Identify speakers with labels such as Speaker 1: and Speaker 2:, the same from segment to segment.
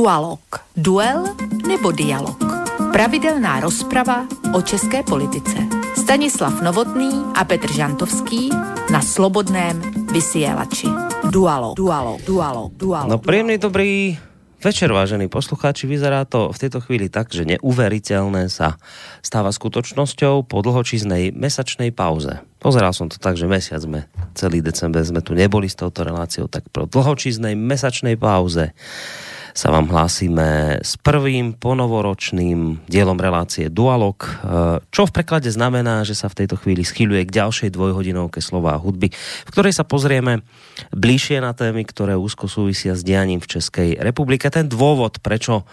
Speaker 1: Dualog. Duel nebo dialog. Pravidelná rozprava o české politice. Stanislav Novotný a Petr Žantovský na Slobodném vysielači. Dualog. Dualog. Dualog. Dualog.
Speaker 2: No príjemný dobrý večer, vážení poslucháči. Vyzerá to v tejto chvíli tak, že neuveriteľné sa stáva skutočnosťou po dlhočíznej mesačnej pauze. Pozeral som to tak, že mesiac sme, celý december sme tu neboli s touto reláciou, tak pro dlhočíznej mesačnej pauze sa vám hlásime s prvým ponovoročným dielom relácie Dualog, eh, čo v preklade znamená, že sa v tejto chvíli schyluje k ďalšej dvojhodinovke slova a hudby, v ktorej sa pozrieme bližšie na témy, ktoré úzko súvisia s dianím v Českej republike. Ten dôvod, prečo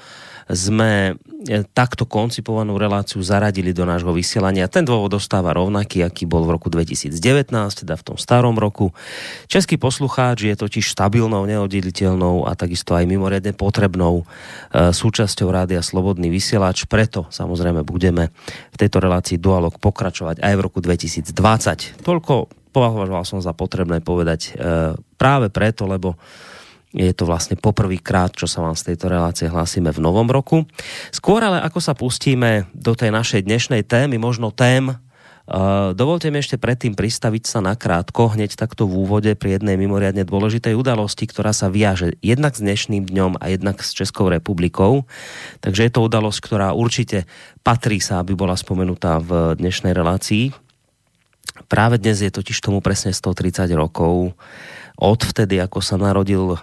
Speaker 2: sme e, takto koncipovanú reláciu zaradili do nášho vysielania. Ten dôvod dostáva rovnaký, aký bol v roku 2019, teda v tom starom roku. Český poslucháč je totiž stabilnou, neoddeliteľnou a takisto aj mimoriadne potrebnou e, súčasťou Rádia Slobodný vysielač. Preto samozrejme budeme v tejto relácii Dualog pokračovať aj v roku 2020. Toľko považoval som za potrebné povedať e, práve preto, lebo je to vlastne poprvýkrát, čo sa vám z tejto relácie hlásime v novom roku. Skôr ale ako sa pustíme do tej našej dnešnej témy, možno tém, Uh, dovolte mi ešte predtým pristaviť sa nakrátko, hneď takto v úvode pri jednej mimoriadne dôležitej udalosti, ktorá sa viaže jednak s dnešným dňom a jednak s Českou republikou. Takže je to udalosť, ktorá určite patrí sa, aby bola spomenutá v dnešnej relácii. Práve dnes je totiž tomu presne 130 rokov od vtedy, ako sa narodil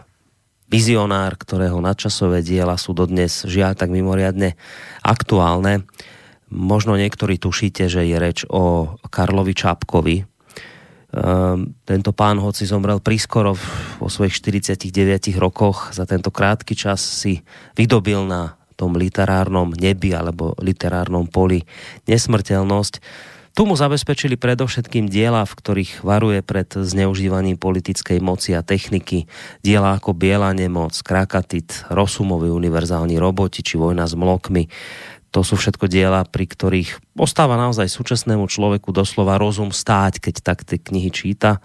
Speaker 2: vizionár, ktorého nadčasové diela sú dodnes žiaľ tak mimoriadne aktuálne. Možno niektorí tušíte, že je reč o Karlovi Čapkovi. Um, tento pán, hoci zomrel prískoro vo svojich 49 rokoch, za tento krátky čas si vydobil na tom literárnom nebi alebo literárnom poli nesmrteľnosť tu mu zabezpečili predovšetkým diela, v ktorých varuje pred zneužívaním politickej moci a techniky. Diela ako Biela nemoc, Krakatit, Rosumovi univerzálni roboti či Vojna s mlokmi. To sú všetko diela, pri ktorých ostáva naozaj súčasnému človeku doslova rozum stáť, keď tak tie knihy číta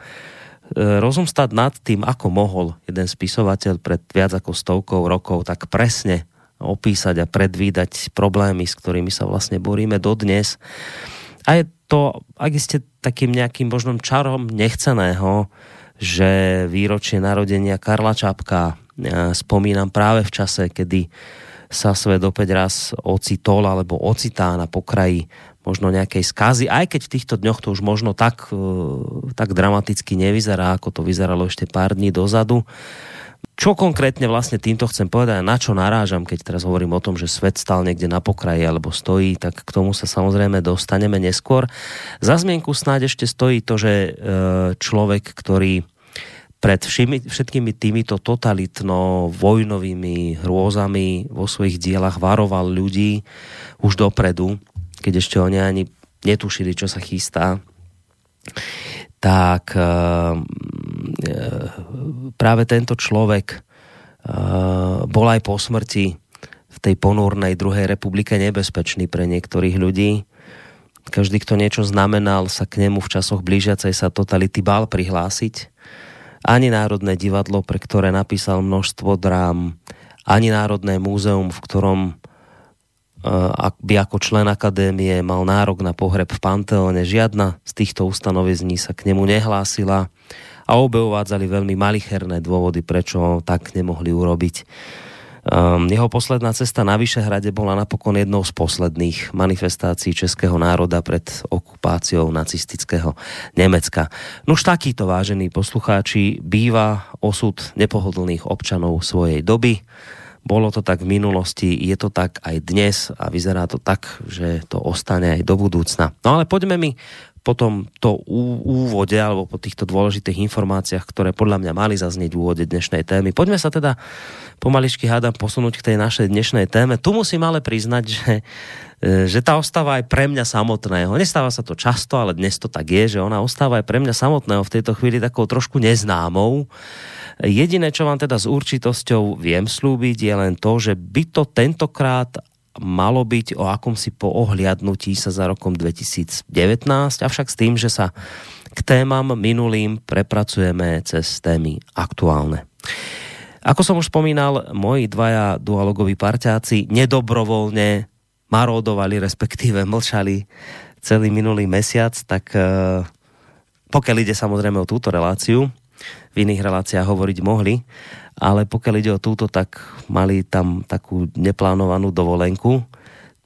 Speaker 2: e, rozum stať nad tým, ako mohol jeden spisovateľ pred viac ako stovkou rokov tak presne opísať a predvídať problémy, s ktorými sa vlastne boríme dodnes. A je to, ak ste takým nejakým možným čarom nechceného, že výročie narodenia Karla Čapka e, spomínam práve v čase, kedy sa svet opäť raz ocitol alebo ocitá na pokraji možno nejakej skazy, aj keď v týchto dňoch to už možno tak, e, tak dramaticky nevyzerá, ako to vyzeralo ešte pár dní dozadu. Čo konkrétne vlastne týmto chcem povedať a na čo narážam, keď teraz hovorím o tom, že svet stal niekde na pokraji alebo stojí, tak k tomu sa samozrejme dostaneme neskôr. Za zmienku snáď ešte stojí to, že e, človek, ktorý pred všimi, všetkými týmito totalitno vojnovými hrôzami vo svojich dielach varoval ľudí už dopredu, keď ešte oni ani netušili, čo sa chystá, tak práve tento človek bol aj po smrti v tej ponúrnej druhej republike nebezpečný pre niektorých ľudí. Každý, kto niečo znamenal, sa k nemu v časoch blížiacej sa totality bál prihlásiť. Ani Národné divadlo, pre ktoré napísal množstvo drám, ani Národné múzeum, v ktorom by ako člen akadémie mal nárok na pohreb v Panteóne. Žiadna z týchto ustanovizní sa k nemu nehlásila a obe uvádzali veľmi malicherné dôvody, prečo tak nemohli urobiť. Um, jeho posledná cesta na Vyšehrade bola napokon jednou z posledných manifestácií českého národa pred okupáciou nacistického Nemecka. Nuž takýto, vážení poslucháči, býva osud nepohodlných občanov svojej doby. Bolo to tak v minulosti, je to tak aj dnes a vyzerá to tak, že to ostane aj do budúcna. No ale poďme mi po tomto úvode alebo po týchto dôležitých informáciách, ktoré podľa mňa mali zaznieť v úvode dnešnej témy. Poďme sa teda pomaličky hádam posunúť k tej našej dnešnej téme. Tu musím ale priznať, že, e, že tá ostáva aj pre mňa samotného. Nestáva sa to často, ale dnes to tak je, že ona ostáva aj pre mňa samotného v tejto chvíli takou trošku neznámou. Jediné, čo vám teda s určitosťou viem slúbiť, je len to, že by to tentokrát malo byť o akomsi poohliadnutí sa za rokom 2019, avšak s tým, že sa k témam minulým prepracujeme cez témy aktuálne. Ako som už spomínal, moji dvaja dualogoví parťáci nedobrovoľne marodovali, respektíve mlčali celý minulý mesiac, tak uh, pokiaľ ide samozrejme o túto reláciu, v iných reláciách hovoriť mohli, ale pokiaľ ide o túto, tak mali tam takú neplánovanú dovolenku,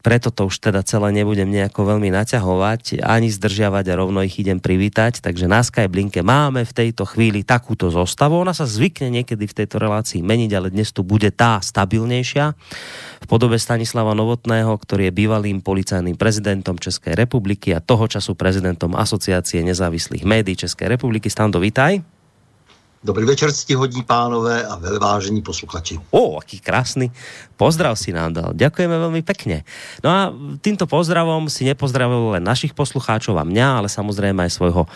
Speaker 2: preto to už teda celé nebudem nejako veľmi naťahovať, ani zdržiavať a rovno ich idem privítať. Takže na Skyblinke máme v tejto chvíli takúto zostavu. Ona sa zvykne niekedy v tejto relácii meniť, ale dnes tu bude tá stabilnejšia v podobe Stanislava Novotného, ktorý je bývalým policajným prezidentom Českej republiky a toho času prezidentom Asociácie nezávislých médií Českej republiky. Stando, vítaj.
Speaker 3: Dobrý večer, ctihodní pánové a vážení posluchači.
Speaker 2: O, aký krásny pozdrav si nám dal. Ďakujeme veľmi pekne. No a týmto pozdravom si nepozdravil len našich poslucháčov a mňa, ale samozrejme aj svojho e,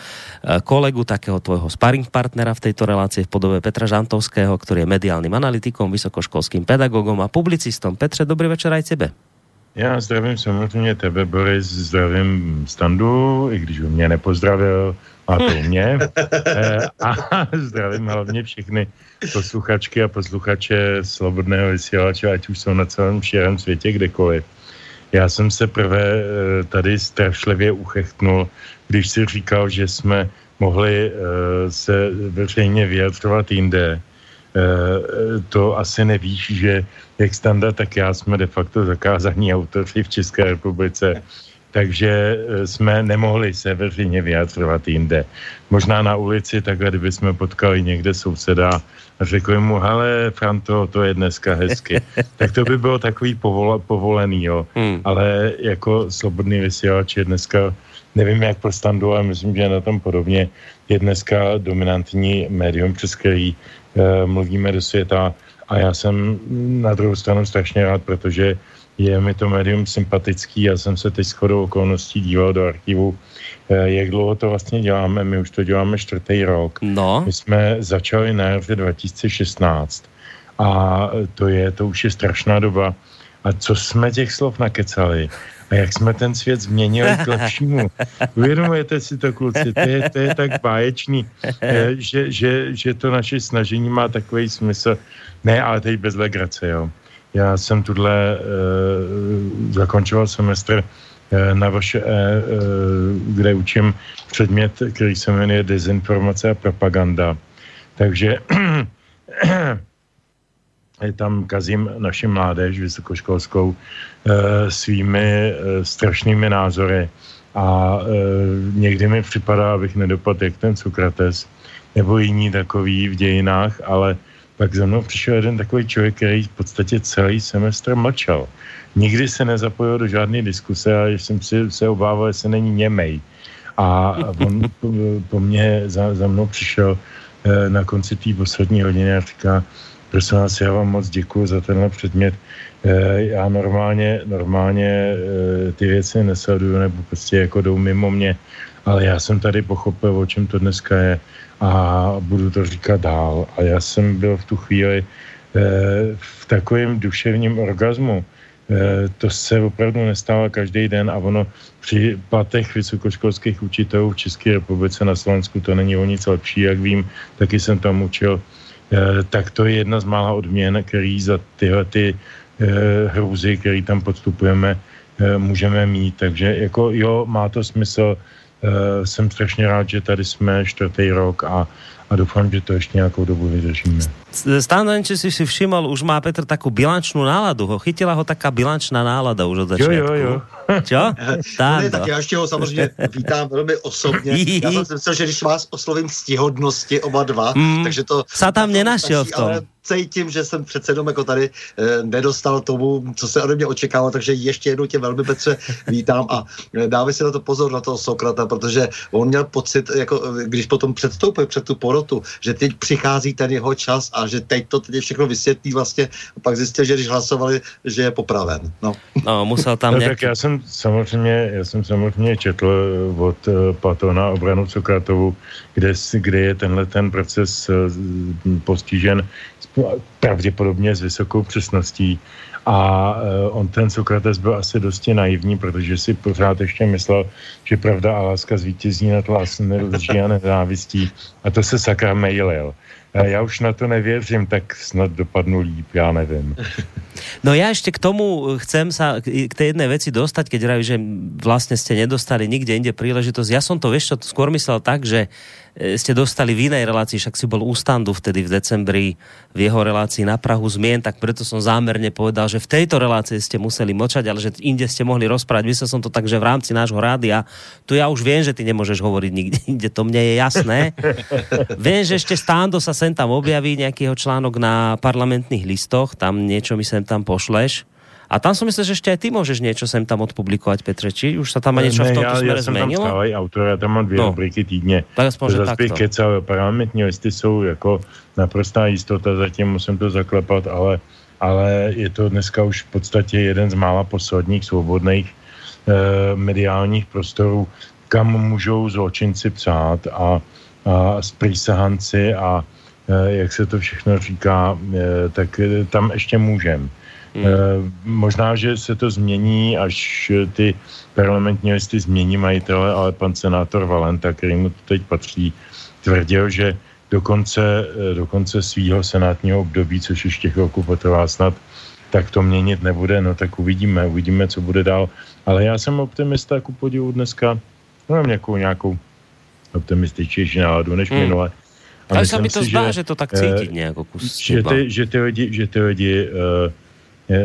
Speaker 2: kolegu, takého tvojho sparring partnera v tejto relácii v podobe Petra Žantovského, ktorý je mediálnym analytikom, vysokoškolským pedagogom a publicistom. Petře, dobrý večer aj tebe.
Speaker 4: Já zdravím samozřejmě tebe, Boris, zdravím Standu, i když ho mě nepozdravil, a to mě. Eh, a zdravím hlavně všechny posluchačky a posluchače Slobodného vysílače, ať už jsou na celém širém světě kdekoliv. Já jsem se prvé eh, tady strašlivě uchechtnul, když si říkal, že jsme mohli eh, se veřejně vyjadřovat jinde. To asi nevíš, že jak standard, tak já jsme de facto zakázaní autoři v České republice takže eh, jsme nemohli se veřejně vyjadřovat jinde. Možná na ulici, takhle, kdyby jsme potkali někde souseda a řekli mu, hele, Franto, to je dneska hezky. tak to by bylo takový povol, povolený, jo. Hmm. Ale jako slobodný vysílač je dneska, nevím jak pro standu, ale myslím, že na tom podobně, je dneska dominantní médium, přes který uh, mluvíme do světa a já jsem na druhou stranu strašně rád, protože je mi to médium sympatický. Já jsem se teď shodou okolností díval do archivu, eh, jak dlouho to vlastně děláme. My už to děláme čtvrtý rok.
Speaker 2: No.
Speaker 4: My jsme začali na jaře 2016 a to je, to už je strašná doba. A co jsme těch slov nakecali? A jak jsme ten svět změnili k lepšímu. Uvědomujete si to, kluci, to je, to je tak báječný, eh, že, že, že to naše snažení má takový smysl. Ne, ale teď bez legrace, jo. Já jsem tuhle e, zakončoval semestr e, na vaše, e, kde učím předmět, který se jmenuje Dezinformace a propaganda. Takže tam kazím naši mládež vysokoškolskou e, svými e, strašnými názory a e, někdy mi připadá, abych nedopadl jak ten Sokrates nebo jiní takový v dějinách, ale pak za mnou přišel jeden takový člověk, který v podstatě celý semestr mlčel. Nikdy se nezapojil do žádné diskuse a jsem si se obával, jestli není němej. A on po, po mně za, za mnou přišel eh, na konci té poslední hodiny a říká, prosím vás, já vám moc děkuji za tenhle předmět. Eh, já normálně, normálně eh, ty věci nesleduju nebo prostě jako jdou mimo mě, ale já jsem tady pochopil, o čem to dneska je a budu to říkat dál. A já jsem byl v tu chvíli eh, v takovém duševním orgazmu. Eh, to se opravdu nestává každý den a ono při platech vysokoškolských učitelů v České republice na Slovensku to není o nic lepší, jak vím, taky jsem tam učil, eh, tak to je jedna z mála odměn, který za tyhle ty hrůzy, který tam podstupujeme, můžeme mít. Takže jako jo, má to smysl, jsem strašně rád, že tady jsme čtvrtý rok a, a doufám, že to ještě nějakou dobu vydržíme.
Speaker 2: Stano, či si si všiml, už má Petr takovou bilančnou náladu. Ho chytila ho taká bilančná nálada už od začátku.
Speaker 4: Jo, jo, jo.
Speaker 2: Čo?
Speaker 3: ne, tak já ještě ho samozřejmě vítám velmi osobně. Já jsem si myslel, že když vás oslovím stihodnosti oba dva, mm, takže to...
Speaker 2: Sa tam nenašel v tom. Ale
Speaker 3: cítím, že jsem přece jenom jako tady e, nedostal tomu, co se ode mě očekávalo, takže ještě jednou tě velmi Petře vítám a e, dávej si na to pozor na toho Sokrata, protože on měl pocit, jako eh, když potom předstoupil před tu porotu, že teď přichází ten jeho čas a že teď to teď všechno vysvětlí vlastně a pak zjistil, že když hlasovali, že je popraven. No,
Speaker 2: no musel tam no,
Speaker 4: nějaký... Tak já jsem samozřejmě, já jsem samozřejmě četl od uh, Platona obranu Sokratovu, kde, kde je tenhle ten proces uh, postižen pravděpodobně s vysokou přesností. A on ten Sokrates byl asi dosti naivní, protože si pořád ještě myslel, že pravda a láska zvítězí nad láskou, a nenávistí. A to se sakra mailil. Já už na to nevěřím, tak snad dopadnu líp, já nevím.
Speaker 2: No ja ešte k tomu chcem sa k tej jednej veci dostať, keď rajú, že vlastne ste nedostali nikde inde príležitosť. Ja som to, vieš čo, skôr myslel tak, že ste dostali v inej relácii, však si bol u standu vtedy v decembri v jeho relácii na Prahu zmien, tak preto som zámerne povedal, že v tejto relácii ste museli močať, ale že inde ste mohli rozprávať. Myslel som to tak, že v rámci nášho rádia, tu ja už viem, že ty nemôžeš hovoriť nikde inde, to mne je jasné. viem, že ešte stando sa sem tam objaví nejakýho článok na parlamentných listoch, tam niečo mi sem tam pošleš a tam som myslel, že ešte aj ty môžeš niečo sem tam odpublikovať, Petre. Či už sa tam niečo ne, v tomto ja, smere ja zmenilo?
Speaker 4: Tam stále autor, já tam mám dvě no. rubriky týdně.
Speaker 2: Tak aspoň, že takto.
Speaker 4: kecal, parlamentní listy jsou jako naprostá jistota, zatím musím to zaklepat, ale, ale je to dneska už v podstatě jeden z mála posledních svobodných eh, mediálních prostorů, kam můžou zločinci psát a, a sprýsahanci a eh, jak se to všechno říká, eh, tak tam ještě můžem. Hmm. E, možná, že se to změní, až ty parlamentní listy změní majitele, ale pan senátor Valenta, který mu teď patří, tvrdil, že do konce, eh, do konce svého senátního období, což ještě chvilku potrvá snad, tak to měnit nebude, no tak uvidíme, uvidíme, co bude dál. Ale já jsem optimista, ku podivu dneska, no mám nějakou, nějakou optimističnější náladu než hmm. minule.
Speaker 2: Ale se mi to si, zdá, že, že to tak cítit nějak kus
Speaker 4: že ty, že ty lidi, že ty lidi uh,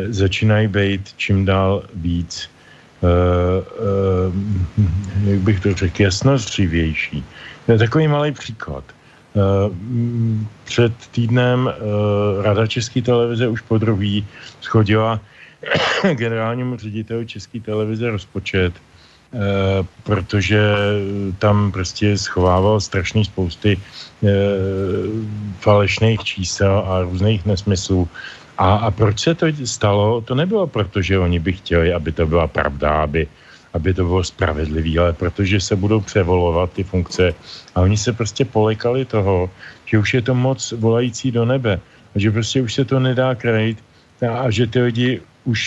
Speaker 4: začínají být čím dál víc, uh, uh, jak bych to řekl, jasnozřivější. Je takový malý příklad. Uh, před týdnem uh, Rada České televize už po druhý schodila generálnímu řediteli České televize rozpočet, uh, protože tam prostě schovával strašný spousty uh, falešných čísel a různých nesmyslů a, a proč se to stalo? To nebylo proto, že oni by chtěli, aby to byla pravda, aby, aby to bylo spravedlivé, ale protože se budou převolovat ty funkce. A oni se prostě polekali toho, že už je to moc volající do nebe. A že prostě už se to nedá krejt. A, a že ty lidi už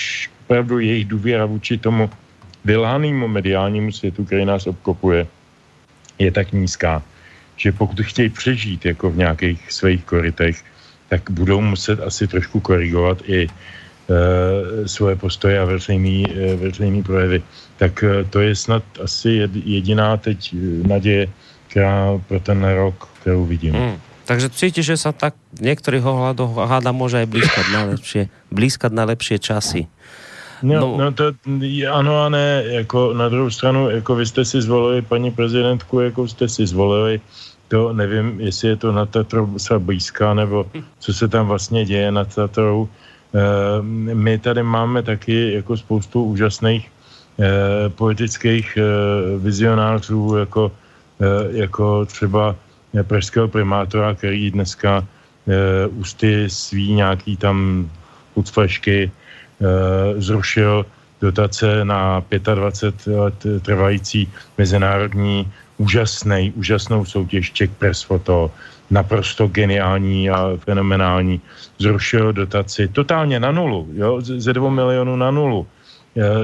Speaker 4: opravdu jejich důvěra vůči tomu vylhánému mediálnímu světu, který nás obkopuje, je tak nízká, že pokud chtějí přežít jako v nějakých svých korytech, tak budou muset asi trošku korigovat i e, svoje postoje a veřejný, e, veřejný projevy. Tak e, to je snad asi jediná teď naděje, která pro ten rok, kterou vidím. Hmm.
Speaker 2: Takže cítíš, že sa tak v niektorých ohľadoch háda môže aj blízkať na lepšie, blízkať na lepšie časy.
Speaker 4: No, no, no to ano a ne, jako na druhou stranu, jako vy jste si zvolili paní prezidentku, jako jste si zvolili, to nevím, jestli je to na Tatrou se blízká, nebo co se tam vlastně děje nad Tatrou. Eh, my tady máme taky jako spoustu úžasných eh, politických eh, vizionářů, jako, jako třeba pražského primátora, který dneska ústy svý nějaký tam ucflešky zrušil dotace na 25 let trvající mezinárodní úžasný, úžasnou soutěž Czech Press Photo, naprosto geniální a fenomenální. Zrušil dotaci totálně na nulu, jo, ze dvou milionů na nulu.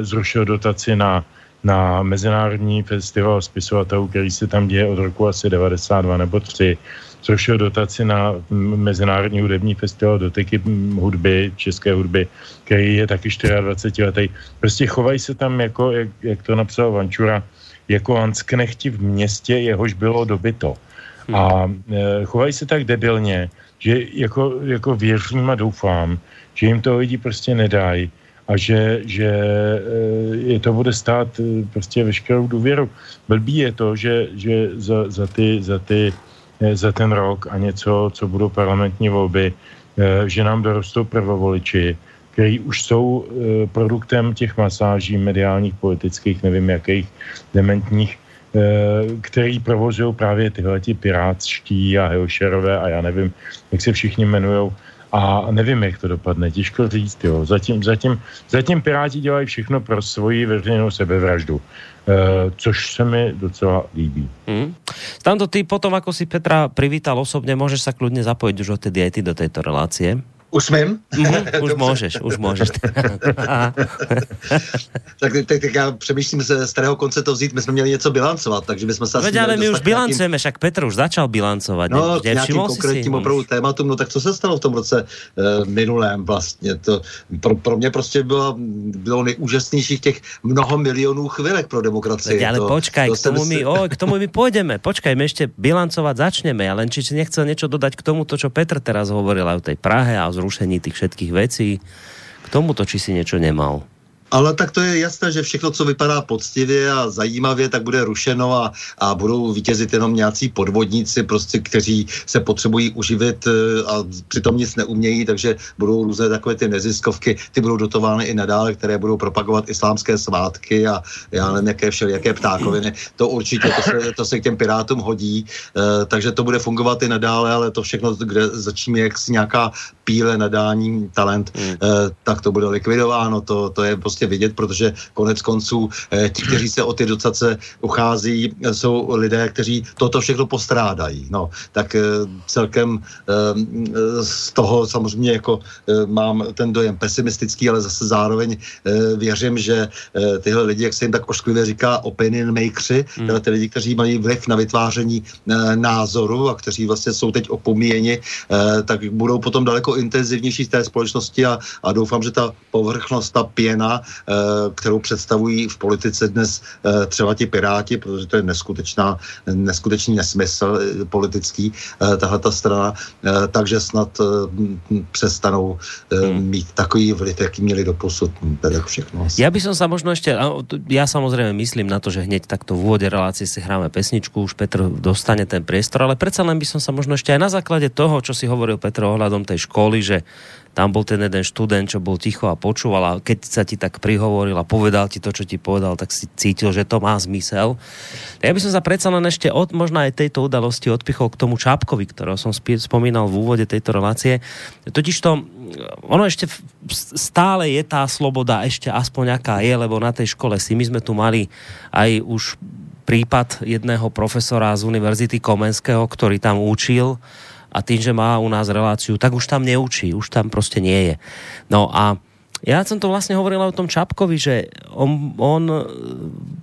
Speaker 4: Zrušil dotaci na, na Mezinárodní festival spisovatelů, který se tam děje od roku asi 92 nebo 3. Zrušil dotaci na Mezinárodní hudební festival doteky hudby, české hudby, který je taky 24 letý. Prostě chovají se tam jako, jak, jak to napsal Vančura, jako Lansknechti v městě, jehož bylo dobyto. Hmm. A e, chovají se tak debilně, že jako, jako věřím a doufám, že jim to lidi prostě nedají a že, že e, je to bude stát e, prostě veškerou důvěru. Blbý je to, že, že za, za, ty, za, ty, e, za ten rok a něco, co budou parlamentní volby, že nám dorostou prvovoliči, který už jsou e, produktem těch masáží mediálních, politických, nevím jakých, dementních, e, který provozují právě tyhle ti pirátští a Hilšerové a já nevím, jak se všichni jmenují. A nevím, jak to dopadne, těžko říct. Jo. Zatím, zatím, zatím Piráti dělají všechno pro svoji veřejnou sebevraždu. Uh, což se mi docela líbí. Hmm.
Speaker 2: Stando, ty potom, ako si Petra privítal osobně, můžeš sa kľudne zapojiť už odtedy aj ty do této relácie.
Speaker 3: Už smím?
Speaker 2: Mm-hmm, už můžeš, už můžeš.
Speaker 3: tak, tak, tak, já přemýšlím se z kterého konce to vzít. My jsme měli něco bilancovat, takže bychom se
Speaker 2: Veď, ale my už bilancujeme, však Petr už začal bilancovat.
Speaker 3: No, k nějakým konkrétním opravdu tématům, no tak co se stalo v tom roce uh, minulém vlastně? To pro, pro mě prostě bylo, bylo nejúžasnějších těch mnoho milionů chvilek pro demokracii.
Speaker 2: Veď, ale to, počkaj, to k tomu, my, o, k tomu my půjdeme. Počkaj, my ještě bilancovat začneme. Ale či si nechcel něco dodať k tomu, to, čo Petr teraz hovoril o tej Prahe a o zrušení těch všetkých vecí. K tomuto, či si něco nemal.
Speaker 3: Ale tak to je jasné, že všechno, co vypadá poctivě a zajímavě, tak bude rušeno a, a budou vítězit jenom nějací podvodníci, prostě, kteří se potřebují uživit eh, a přitom nic neumějí, takže budou různé takové ty neziskovky, ty budou dotovány i nadále, které budou propagovat islámské svátky a já nevím, jaké všelijaké ptákoviny. To určitě, to se, to se k těm pirátům hodí, e, takže to bude fungovat i nadále, ale to všechno, kde začíná jaksi nějaká píle, nadání, talent, mm. e, tak to bude likvidováno, to, to je prostě vidět, protože konec konců eh, ti, kteří se o ty dotace uchází, jsou lidé, kteří toto všechno postrádají. No, tak eh, celkem eh, z toho samozřejmě jako mám ten dojem pesimistický, ale zase zároveň věřím, že tyhle lidi, jak se jim tak ošklivě říká, opinion makersi, hmm. ty lidi, kteří mají vliv na vytváření názoru a kteří vlastně jsou teď opomíjeni, tak budou potom daleko intenzivnější v té společnosti a, a doufám, že ta povrchnost, ta pěna Eh, kterou představují v politice dnes eh, třeba ti piráti, protože to je neskutečná, neskutečný nesmysl eh, politický, tahle ta strana, takže snad přestanou hmm. mít takový vliv, jaký měli do posud. Tak všechno.
Speaker 2: Já bych sa možno ještě, já samozřejmě myslím na to, že hneď takto v úvode relácie si hráme pesničku, už Petr dostane ten priestor, ale predsa len by som sa možno ešte aj na základe toho, čo si hovoril Petr ohľadom tej školy, že tam bol ten jeden študent, čo bol ticho a počúval a keď sa ti tak prihovoril a povedal ti to, čo ti povedal, tak si cítil, že to má zmysel. Ja by som sa predsa len ešte od možno aj tejto udalosti odpichol k tomu Čapkovi, ktorého som spomínal v úvode tejto relácie. Totiž to, ono ešte stále je tá sloboda ešte aspoň nejaká je, lebo na tej škole si my sme tu mali aj už prípad jedného profesora z Univerzity Komenského, ktorý tam učil a tým, že má u nás reláciu, tak už tam neučí, už tam prostě nie je. No a já jsem to vlastně hovoril o tom Čapkovi, že on, on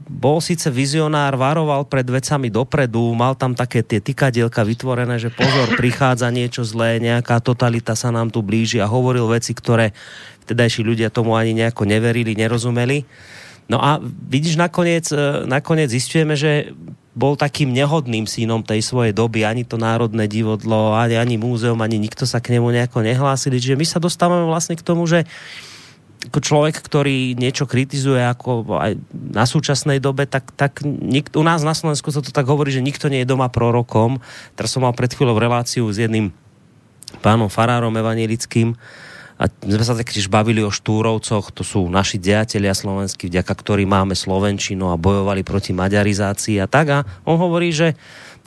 Speaker 2: bol síce vizionár, varoval pred vecami dopredu, mal tam také tie tykadielka vytvorené, že pozor, prichádza niečo zlé, nejaká totalita sa nám tu blíži a hovoril veci, ktoré vtedajší ľudia tomu ani nejako neverili, nerozumeli. No a vidíš, nakoniec, nakoniec zistujeme, že bol takým nehodným synom tej svojej doby, ani to Národné divadlo, ani, ani múzeum, ani nikto sa k nemu nejako nehlásili. Čiže my sa dostávame vlastne k tomu, že ako človek, ktorý niečo kritizuje ako aj na súčasnej dobe, tak, tak nik, u nás na Slovensku sa to tak hovorí, že nikto nie je doma prorokom. Teraz som mal pred chvíľou reláciu s jedným pánom Farárom evangelickým, a sme sa taktiež bavili o Štúrovcoch, to sú naši dejatelia slovenskí, vďaka ktorým máme Slovenčinu a bojovali proti maďarizácii a tak. A on hovorí, že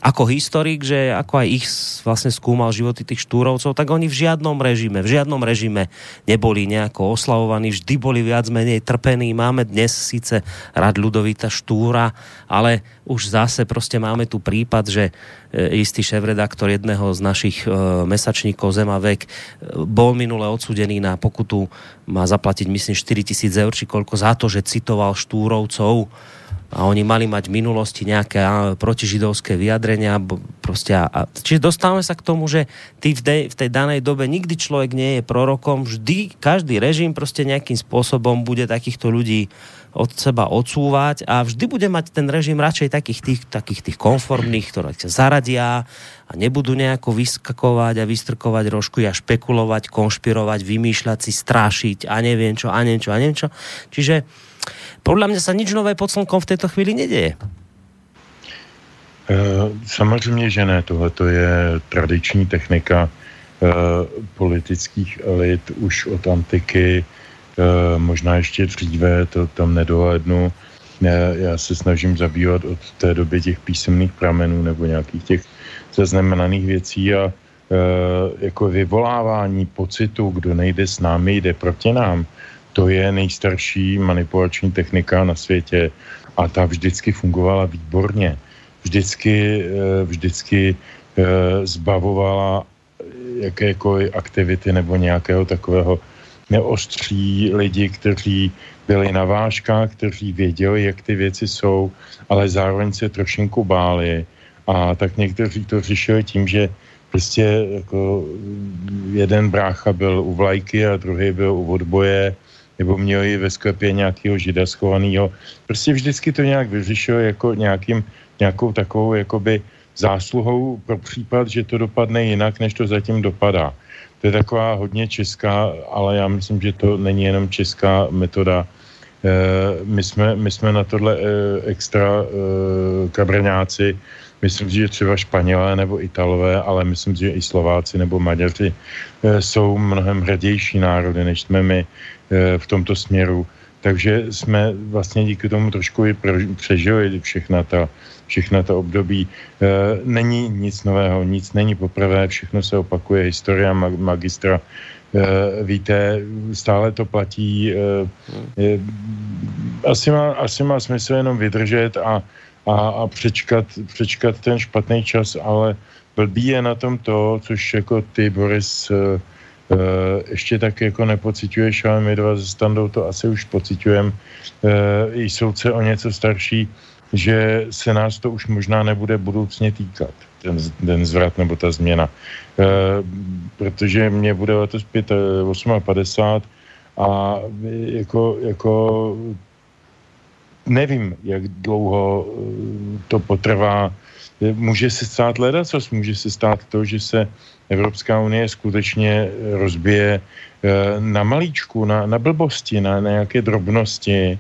Speaker 2: ako historik, že ako aj ich vlastne skúmal životy tých štúrovcov, tak oni v žiadnom režime, v žiadnom režime neboli nejako oslavovaní, vždy boli viac menej trpení. Máme dnes síce rad Ludovita Štúra, ale už zase prostě máme tu prípad, že e, istý šéf-redaktor jedného z našich e, mesačníkov Zemavek e, bol minule odsudený na pokutu, má zaplatiť myslím 4 tisíc eur, či koľko za to, že citoval Štúrovcov a oni mali mať v minulosti nejaké protižidovské vyjadrenia. Prostě a, a, čiže dostávame sa k tomu, že ty v, de, v tej danej dobe nikdy človek nie je prorokom, vždy, každý režim prostě nejakým spôsobom bude takýchto ľudí od seba odsúvať a vždy bude mať ten režim radšej takých tých, takých tých konformných, ktoré sa zaradia a nebudú nejako vyskakovať a vystrkovať rožku a špekulovať, konšpirovať, vymýšľať si, strašiť a neviem čo, a neviem čo, a neviem čo. Čiže podle mě se nič nové pod slnkom v této chvíli neděje.
Speaker 4: Eh, samozřejmě, že ne. Tohle to je tradiční technika eh, politických elit už od antiky, eh, možná ještě dříve, to tam nedohlednu. Já se snažím zabývat od té doby těch písemných pramenů nebo nějakých těch zaznamenaných věcí a jako vyvolávání pocitu, kdo nejde s námi, jde proti nám, to je nejstarší manipulační technika na světě a ta vždycky fungovala výborně. Vždycky, eh, vždycky eh, zbavovala jakékoliv aktivity nebo nějakého takového neostří lidi, kteří byli na vážkách, kteří věděli, jak ty věci jsou, ale zároveň se trošinku báli. A tak někteří to řešili tím, že prostě jako jeden brácha byl u vlajky a druhý byl u odboje, nebo měli ve sklepě nějakého žida schovaného. Prostě vždycky to nějak vyřešil jako nějakým, nějakou takovou jakoby zásluhou pro případ, že to dopadne jinak, než to zatím dopadá. To je taková hodně česká, ale já myslím, že to není jenom česká metoda. E, my, jsme, my jsme na tohle e, extra e, kabrňáci, myslím si, že třeba Španělé nebo Italové, ale myslím si, že i Slováci nebo Maďaři jsou mnohem hradější národy, než jsme my v tomto směru. Takže jsme vlastně díky tomu trošku i přežili všechna ta všechna ta období. E, není nic nového, nic není poprvé, všechno se opakuje, historia magistra, e, víte, stále to platí. Asi, má, asi má smysl jenom vydržet a, a, a přečkat, přečkat ten špatný čas, ale blbý je na tom to, což jako ty, Boris, ještě tak jako nepociťuješ, ale my dva ze standou to asi už pociťujeme. I soudce o něco starší že se nás to už možná nebude budoucně týkat, ten, ten zvrat nebo ta změna. E, protože mě bude letos 58 a jako, jako nevím, jak dlouho to potrvá. Může se stát co může se stát to, že se Evropská unie skutečně rozbije e, na malíčku, na, na blbosti, na, nějaké drobnosti, e,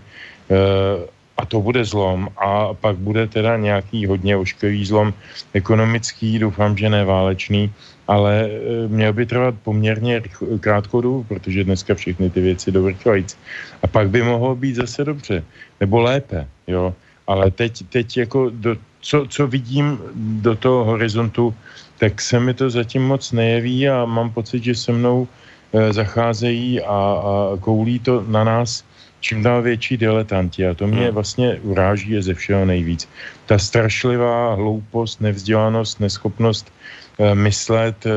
Speaker 4: a to bude zlom a pak bude teda nějaký hodně ošklivý zlom ekonomický, doufám, že neválečný, ale měl by trvat poměrně krátkou dobu, protože dneska všechny ty věci dovrčující. A pak by mohlo být zase dobře, nebo lépe, jo. Ale teď, teď jako do, co, co vidím do toho horizontu, tak se mi to zatím moc nejeví a mám pocit, že se mnou e, zacházejí a, a koulí to na nás čím dál větší diletanti a to mě hmm. vlastně uráží je ze všeho nejvíc. Ta strašlivá hloupost, nevzdělanost, neschopnost e, myslet e,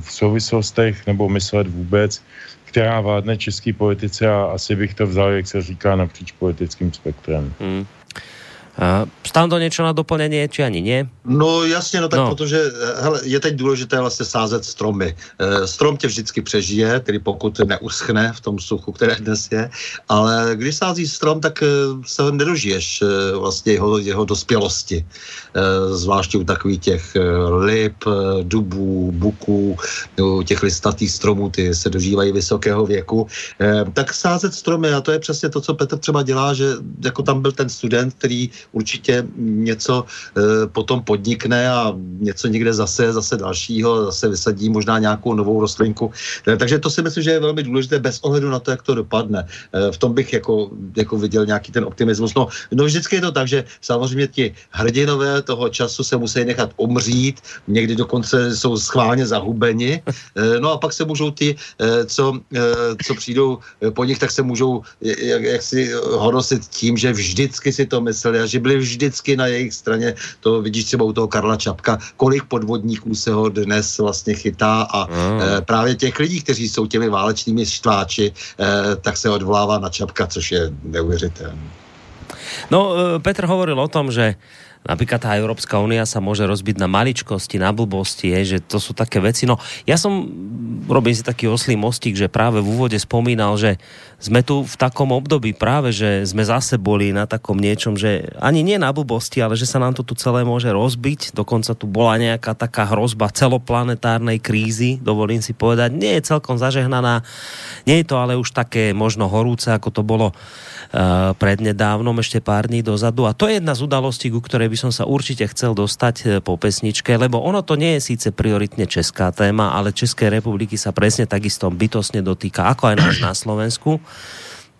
Speaker 4: v souvislostech nebo myslet vůbec, která vádne české politice a asi bych to vzal, jak se říká, napříč politickým spektrem. Hmm.
Speaker 2: Uh, to něco na doplnění, či ani ne?
Speaker 3: No jasně, no tak no. protože hele, je teď důležité vlastně sázet stromy. E, strom tě vždycky přežije, tedy pokud neuschne v tom suchu, které dnes je, ale když sází strom, tak e, se ho nedožiješ e, vlastně jeho, jeho dospělosti. E, zvláště u takových těch lip, dubů, buků, u těch listatých stromů, ty se dožívají vysokého věku. E, tak sázet stromy, a to je přesně to, co Petr třeba dělá, že jako tam byl ten student, který určitě něco e, potom podnikne a něco někde zase, zase dalšího, zase vysadí možná nějakou novou rostlinku. E, takže to si myslím, že je velmi důležité bez ohledu na to, jak to dopadne. E, v tom bych jako, jako viděl nějaký ten optimismus. No, no vždycky je to tak, že samozřejmě ti hrdinové toho času se musí nechat umřít, někdy dokonce jsou schválně zahubeni, no a pak se můžou ty, co, co přijdou po nich, tak se můžou jak, jak si honosit tím, že vždycky si to mysleli a že byli vždycky na jejich straně. To vidíš třeba u toho Karla Čapka, kolik podvodníků se ho dnes vlastně chytá a mm. právě těch lidí, kteří jsou těmi válečnými štváči, e, tak se odvolává na Čapka, což je neuvěřitelné.
Speaker 2: No, eh, Petr hovoril o tom, že Napríklad tá Európska únia sa môže rozbiť na maličkosti, na blbosti, je, že to sú také veci. No, ja som, robím si taký oslý mostík, že práve v úvode spomínal, že sme tu v takom období práve, že sme zase boli na takom niečom, že ani nie na blbosti, ale že sa nám to tu celé môže rozbiť. Dokonca tu bola nejaká taká hrozba celoplanetárnej krízy, dovolím si povedať. Nie je celkom zažehnaná, nie je to ale už také možno horúce, ako to bolo uh, prednedávnom, ešte pár dní dozadu. A to je jedna z udalostí, ku ktorej by som sa určite chcel dostať eh, po pesničke, lebo ono to nie je síce prioritne česká téma, ale Českej republiky sa presne takisto bytosne dotýka, ako aj nás na Slovensku.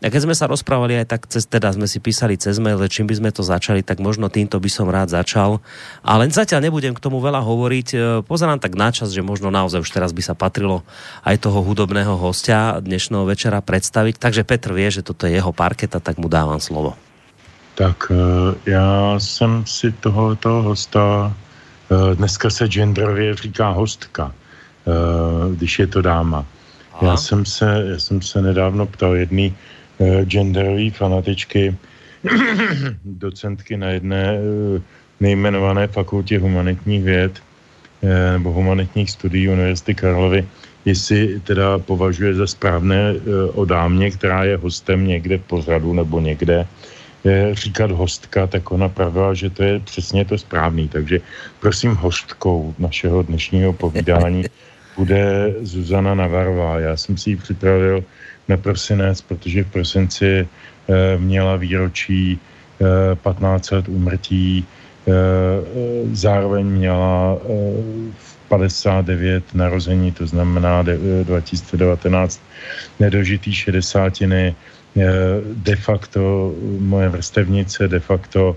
Speaker 2: A keď sme sa rozprávali aj tak, cez, teda sme si písali cez mail, čím by sme to začali, tak možno týmto by som rád začal. Ale zatiaľ nebudem k tomu veľa hovoriť. Eh, pozerám tak na čas, že možno naozaj už teraz by sa patrilo aj toho hudobného hostia dnešného večera predstaviť. Takže Petr vie, že toto je jeho parketa, tak mu dávam slovo.
Speaker 4: Tak eh, já jsem si tohoto hosta, eh, dneska se genderově říká hostka, když je to dáma. Aha. Já jsem, se, já jsem se nedávno ptal jedný genderové fanatičky, docentky na jedné nejmenované fakultě humanitních věd nebo humanitních studií Univerzity Karlovy, jestli teda považuje za správné o dámě, která je hostem někde v pořadu nebo někde, říkat hostka, tak ona pravila, že to je přesně to správný. Takže prosím hostkou našeho dnešního povídání bude Zuzana Navarová. Já jsem si ji připravil na prosinec, protože v prosinci e, měla výročí e, 15 let úmrtí, e, zároveň měla v 59 narození, to znamená 2019 nedožitý šedesátiny, de facto moje vrstevnice, de facto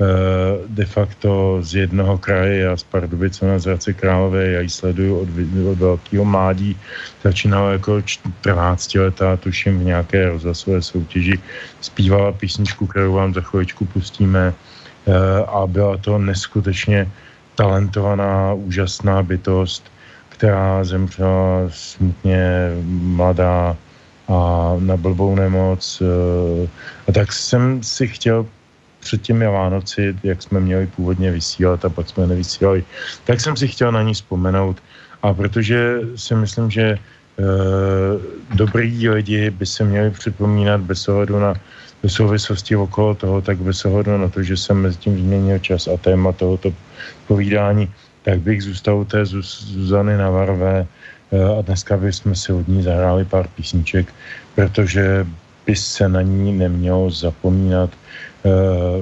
Speaker 4: eh, de facto z jednoho kraje, já z Pardubice na Zrace Králové, já ji sleduju od, od velkého mládí, začínala jako 14 letá, tuším v nějaké rozhlasové soutěži, zpívala písničku, kterou vám za chvíličku pustíme eh, a byla to neskutečně talentovaná, úžasná bytost, která zemřela smutně mladá, a na blbou nemoc. Eh, a tak jsem si chtěl před těmi Vánoci, jak jsme měli původně vysílat a pak jsme nevysílali, tak jsem si chtěl na ní vzpomenout. A protože si myslím, že e, dobrý lidi by se měli připomínat bez ohledu na do souvislosti okolo toho, tak bez ohledu na to, že jsem mezi tím změnil čas a téma tohoto povídání, tak bych zůstal u té Zuzany Navarvé, Eh, a dneska bychom si od ní zahráli pár písniček, protože by se na ní nemělo zapomínat. Eh,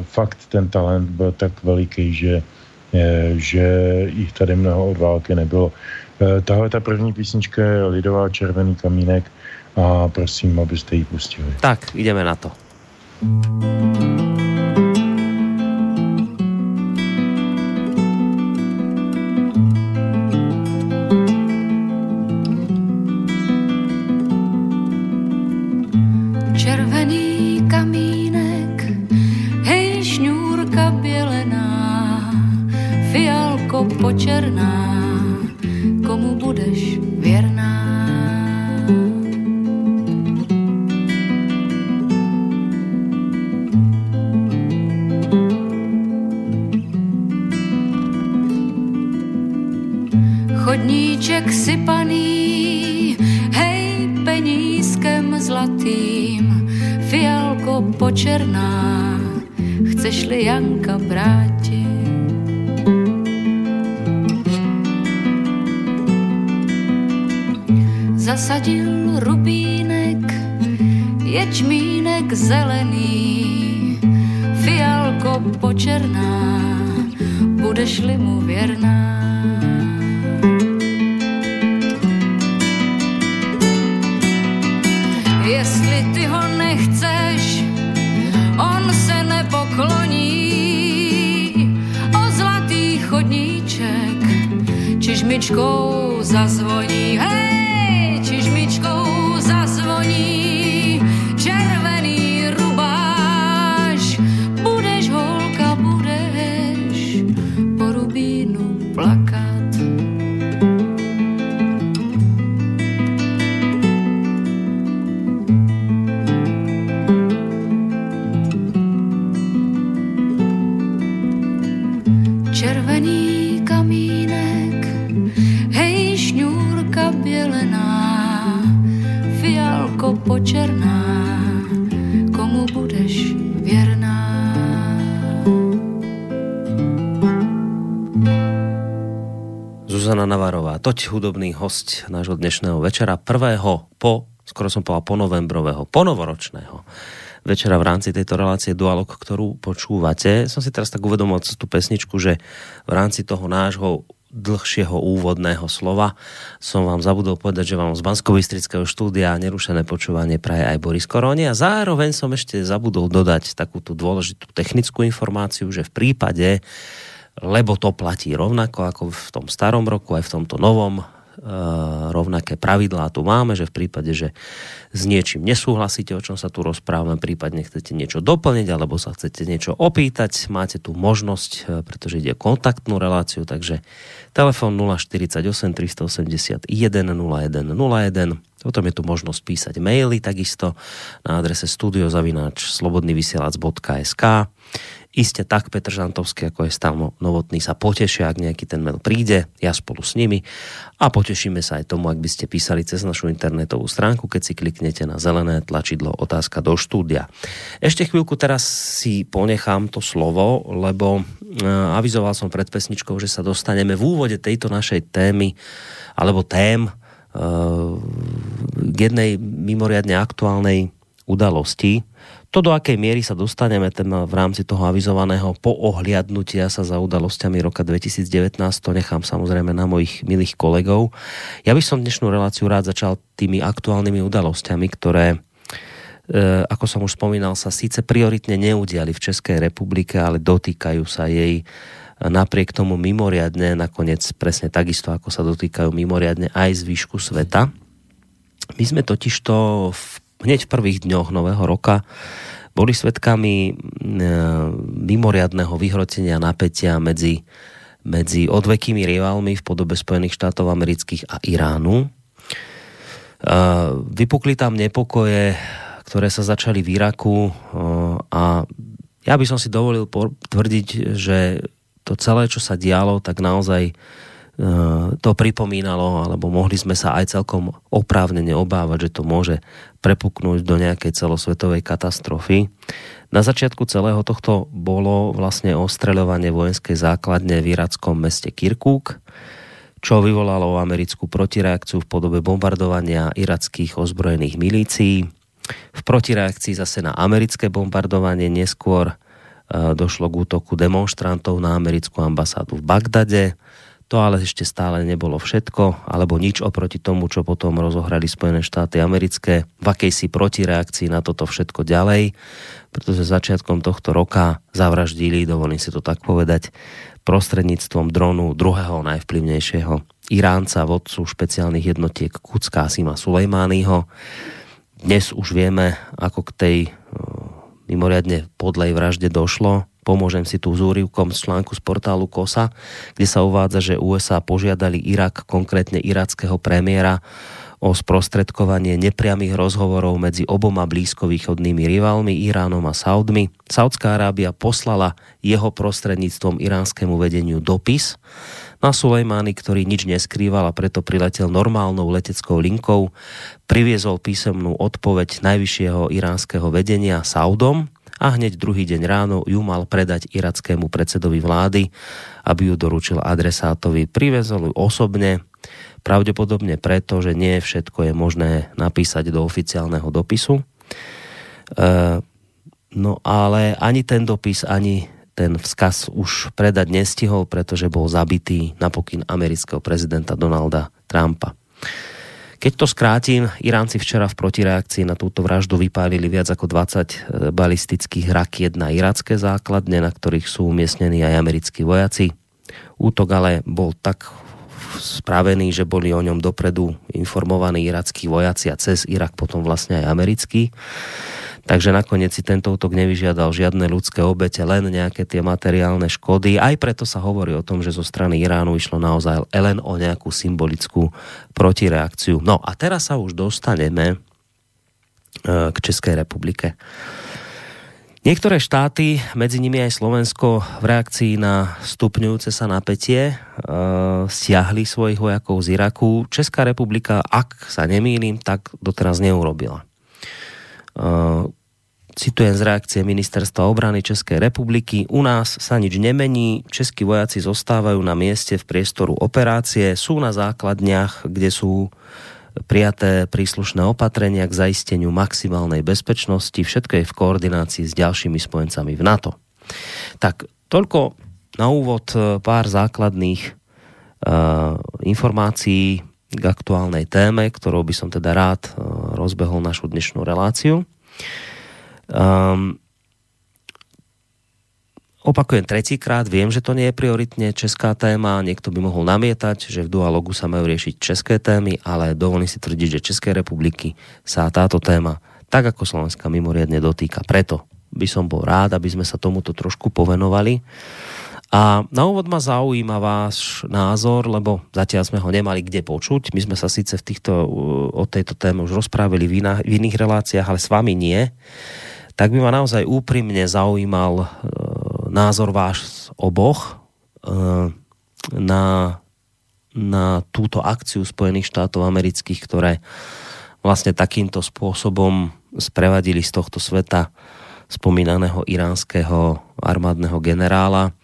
Speaker 4: fakt ten talent byl tak veliký, že, eh, že jich tady mnoho od války nebylo. Tahle ta první písnička je Lidová červený kamínek a prosím, abyste ji pustili.
Speaker 5: Tak, jdeme na to. thank you ty ho nechceš, on se nepokloní. O zlatý chodníček čižmičkou zazvoní, hej! Toť hudobný host nášho dnešného večera, prvého po, skoro som povedal po novembrového, po novoročného večera v rámci tejto relácie Dualog, ktorú počúvate. Som si teraz tak uvedomil tú pesničku, že v rámci toho nášho dlhšieho úvodného slova som vám zabudol povedať, že vám z bansko štúdia nerušené počúvanie praje aj Boris Koroni a zároveň som ešte zabudol dodať takú tú dôležitú technickú informáciu, že v prípade lebo to platí rovnako ako v tom starom roku, aj v tomto novom
Speaker 2: rovnaké pravidlá tu máme, že v prípade, že s niečím nesúhlasíte, o čom sa tu rozprávame, prípadne chcete niečo doplniť alebo sa chcete niečo opýtať, máte tu možnosť, e, pretože ide kontaktnú reláciu, takže telefon 048 381 0101 Potom je tu možnosť písať maily takisto na adrese studiozavináč slobodnyvysielac.sk Iste tak Petr Žantovský, ako je stav novotný, sa potešia, ak nejaký ten mail príde, ja spolu s nimi. A potešíme sa aj tomu, ak by ste písali cez našu internetovú stránku, keď si kliknete na zelené tlačidlo otázka do štúdia. Ešte chvíľku teraz si ponechám to slovo, lebo uh, avizoval som pred pesničkou, že sa dostaneme v úvode tejto našej témy alebo tém uh, k jednej mimoriadne aktuálnej udalosti, to, do akej miery sa dostaneme ten v rámci toho avizovaného poohliadnutia sa za udalosťami roka 2019, to nechám samozrejme na mojich milých kolegov. Ja by som dnešnú reláciu rád začal tými aktuálnymi udalosťami, ktoré e, ako som už spomínal, sa síce prioritne neudiali v Českej republike, ale dotýkajú sa jej napriek tomu mimoriadne, nakoniec presne takisto, ako sa dotýkajú mimoriadne aj zvýšku sveta. My sme totižto v hneď v prvých dňoch nového roka boli svedkami e, mimoriadného vyhrotenia napätia medzi, medzi odvekými rivalmi v podobe Spojených štátov amerických a Iránu. E, vypukli tam nepokoje, ktoré sa začali v Iraku e, a ja by som si dovolil tvrdiť, že to celé, čo sa dialo, tak naozaj to pripomínalo, alebo mohli sme sa aj celkom oprávnene obávať, že to môže prepuknúť do nejakej celosvetovej katastrofy. Na začiatku celého tohto bolo vlastne ostreľovanie vojenskej základne v irackom meste Kirkuk, čo vyvolalo americkú protireakciu v podobe bombardovania irackých ozbrojených milícií. V protireakcii zase na americké bombardovanie neskôr došlo k útoku demonstrantov na americkú ambasádu v Bagdade. To ale ešte stále nebolo všetko, alebo nič oproti tomu, čo potom rozohrali Spojené štáty americké v akejsi protireakcii na toto všetko ďalej, pretože začiatkom tohto roka zavraždili, dovolím si to tak povedať, prostredníctvom dronu druhého najvplyvnejšieho Iránca, vodcu špeciálnych jednotiek Kucká Sima Sulejmányho. Dnes už vieme, ako k tej mimoriadne podlej vražde došlo Pomôžem si tu s úrivkom z článku z portálu KOSA, kde sa uvádza, že USA požiadali Irak, konkrétne irackého premiéra, o sprostredkovanie nepriamých rozhovorov medzi oboma blízkovýchodnými rivalmi Iránom a Saudmi. Saudská Arábia poslala jeho prostredníctvom iránskému vedeniu dopis na Sulejmány, ktorý nič neskrýval a preto priletel normálnou leteckou linkou, priviezol písomnú odpoveď najvyššieho iránskeho vedenia Saudom, a hneď druhý deň ráno ju mal predať irackému predsedovi vlády, aby ju doručil adresátovi. Privezol ju osobne, pravdepodobne preto, že nie všetko je možné napísať do oficiálneho dopisu. E, no ale ani ten dopis, ani ten vzkaz už predať nestihol, pretože bol zabitý na pokyn amerického prezidenta Donalda Trumpa. Keď to skrátim, Iránci včera v protireakcii na túto vraždu vypálili viac ako 20 e, balistických rakiet na iracké základne, na ktorých sú umiestnení aj americkí vojaci. Útok ale bol tak spravený, že boli o ňom dopredu informovaní irackí vojaci a cez Irak potom vlastne aj americkí. Takže nakoniec si tento útok nevyžiadal žiadne ľudské obete, len nejaké tie materiálne škody. Aj preto sa hovorí o tom, že zo strany Iránu išlo naozaj len o nejakú symbolickú protireakciu. No a teraz sa už dostaneme e, k Českej republike. Niektoré štáty, medzi nimi aj Slovensko, v reakcii na stupňujúce sa napätie e, stiahli svojich vojakov z Iraku. Česká republika, ak sa nemýlim, tak doteraz neurobila. Eh, citujem z reakcie Ministerstva obrany Českej republiky. U nás sa nič nemení, českí vojaci zostávajú na mieste v priestoru operácie, sú na základniach, kde sú prijaté príslušné opatrenia k zaisteniu maximálnej bezpečnosti. Všetko je v koordinácii s ďalšími spojencami v NATO. Tak toľko na úvod eh, pár základných uh, informácií k aktuálnej téme, ktorou by som teda rád eh, rozbehol našu dnešnú reláciu. Um, Opakujem tretíkrát, viem, že to nie je prioritne česká téma, niekto by mohol namietať, že v dualogu sa majú riešiť české témy, ale dovolím si tvrdiť, že Českej republiky sa táto téma tak ako Slovenska mimoriadne dotýka. Preto by som bol rád, aby sme sa tomuto trošku povenovali. A na úvod ma zaujíma váš názor, lebo zatiaľ sme ho nemali kde počuť. My sme sa síce v týchto, o tejto téme už rozprávali v, iných, v iných reláciách, ale s vami nie. Tak by ma naozaj úprimne zaujímal názor váš oboch eh, na, na túto akciu Spojených štátov amerických, ktoré vlastne takýmto spôsobom sprevadili z tohto sveta spomínaného iránskeho armádneho generála.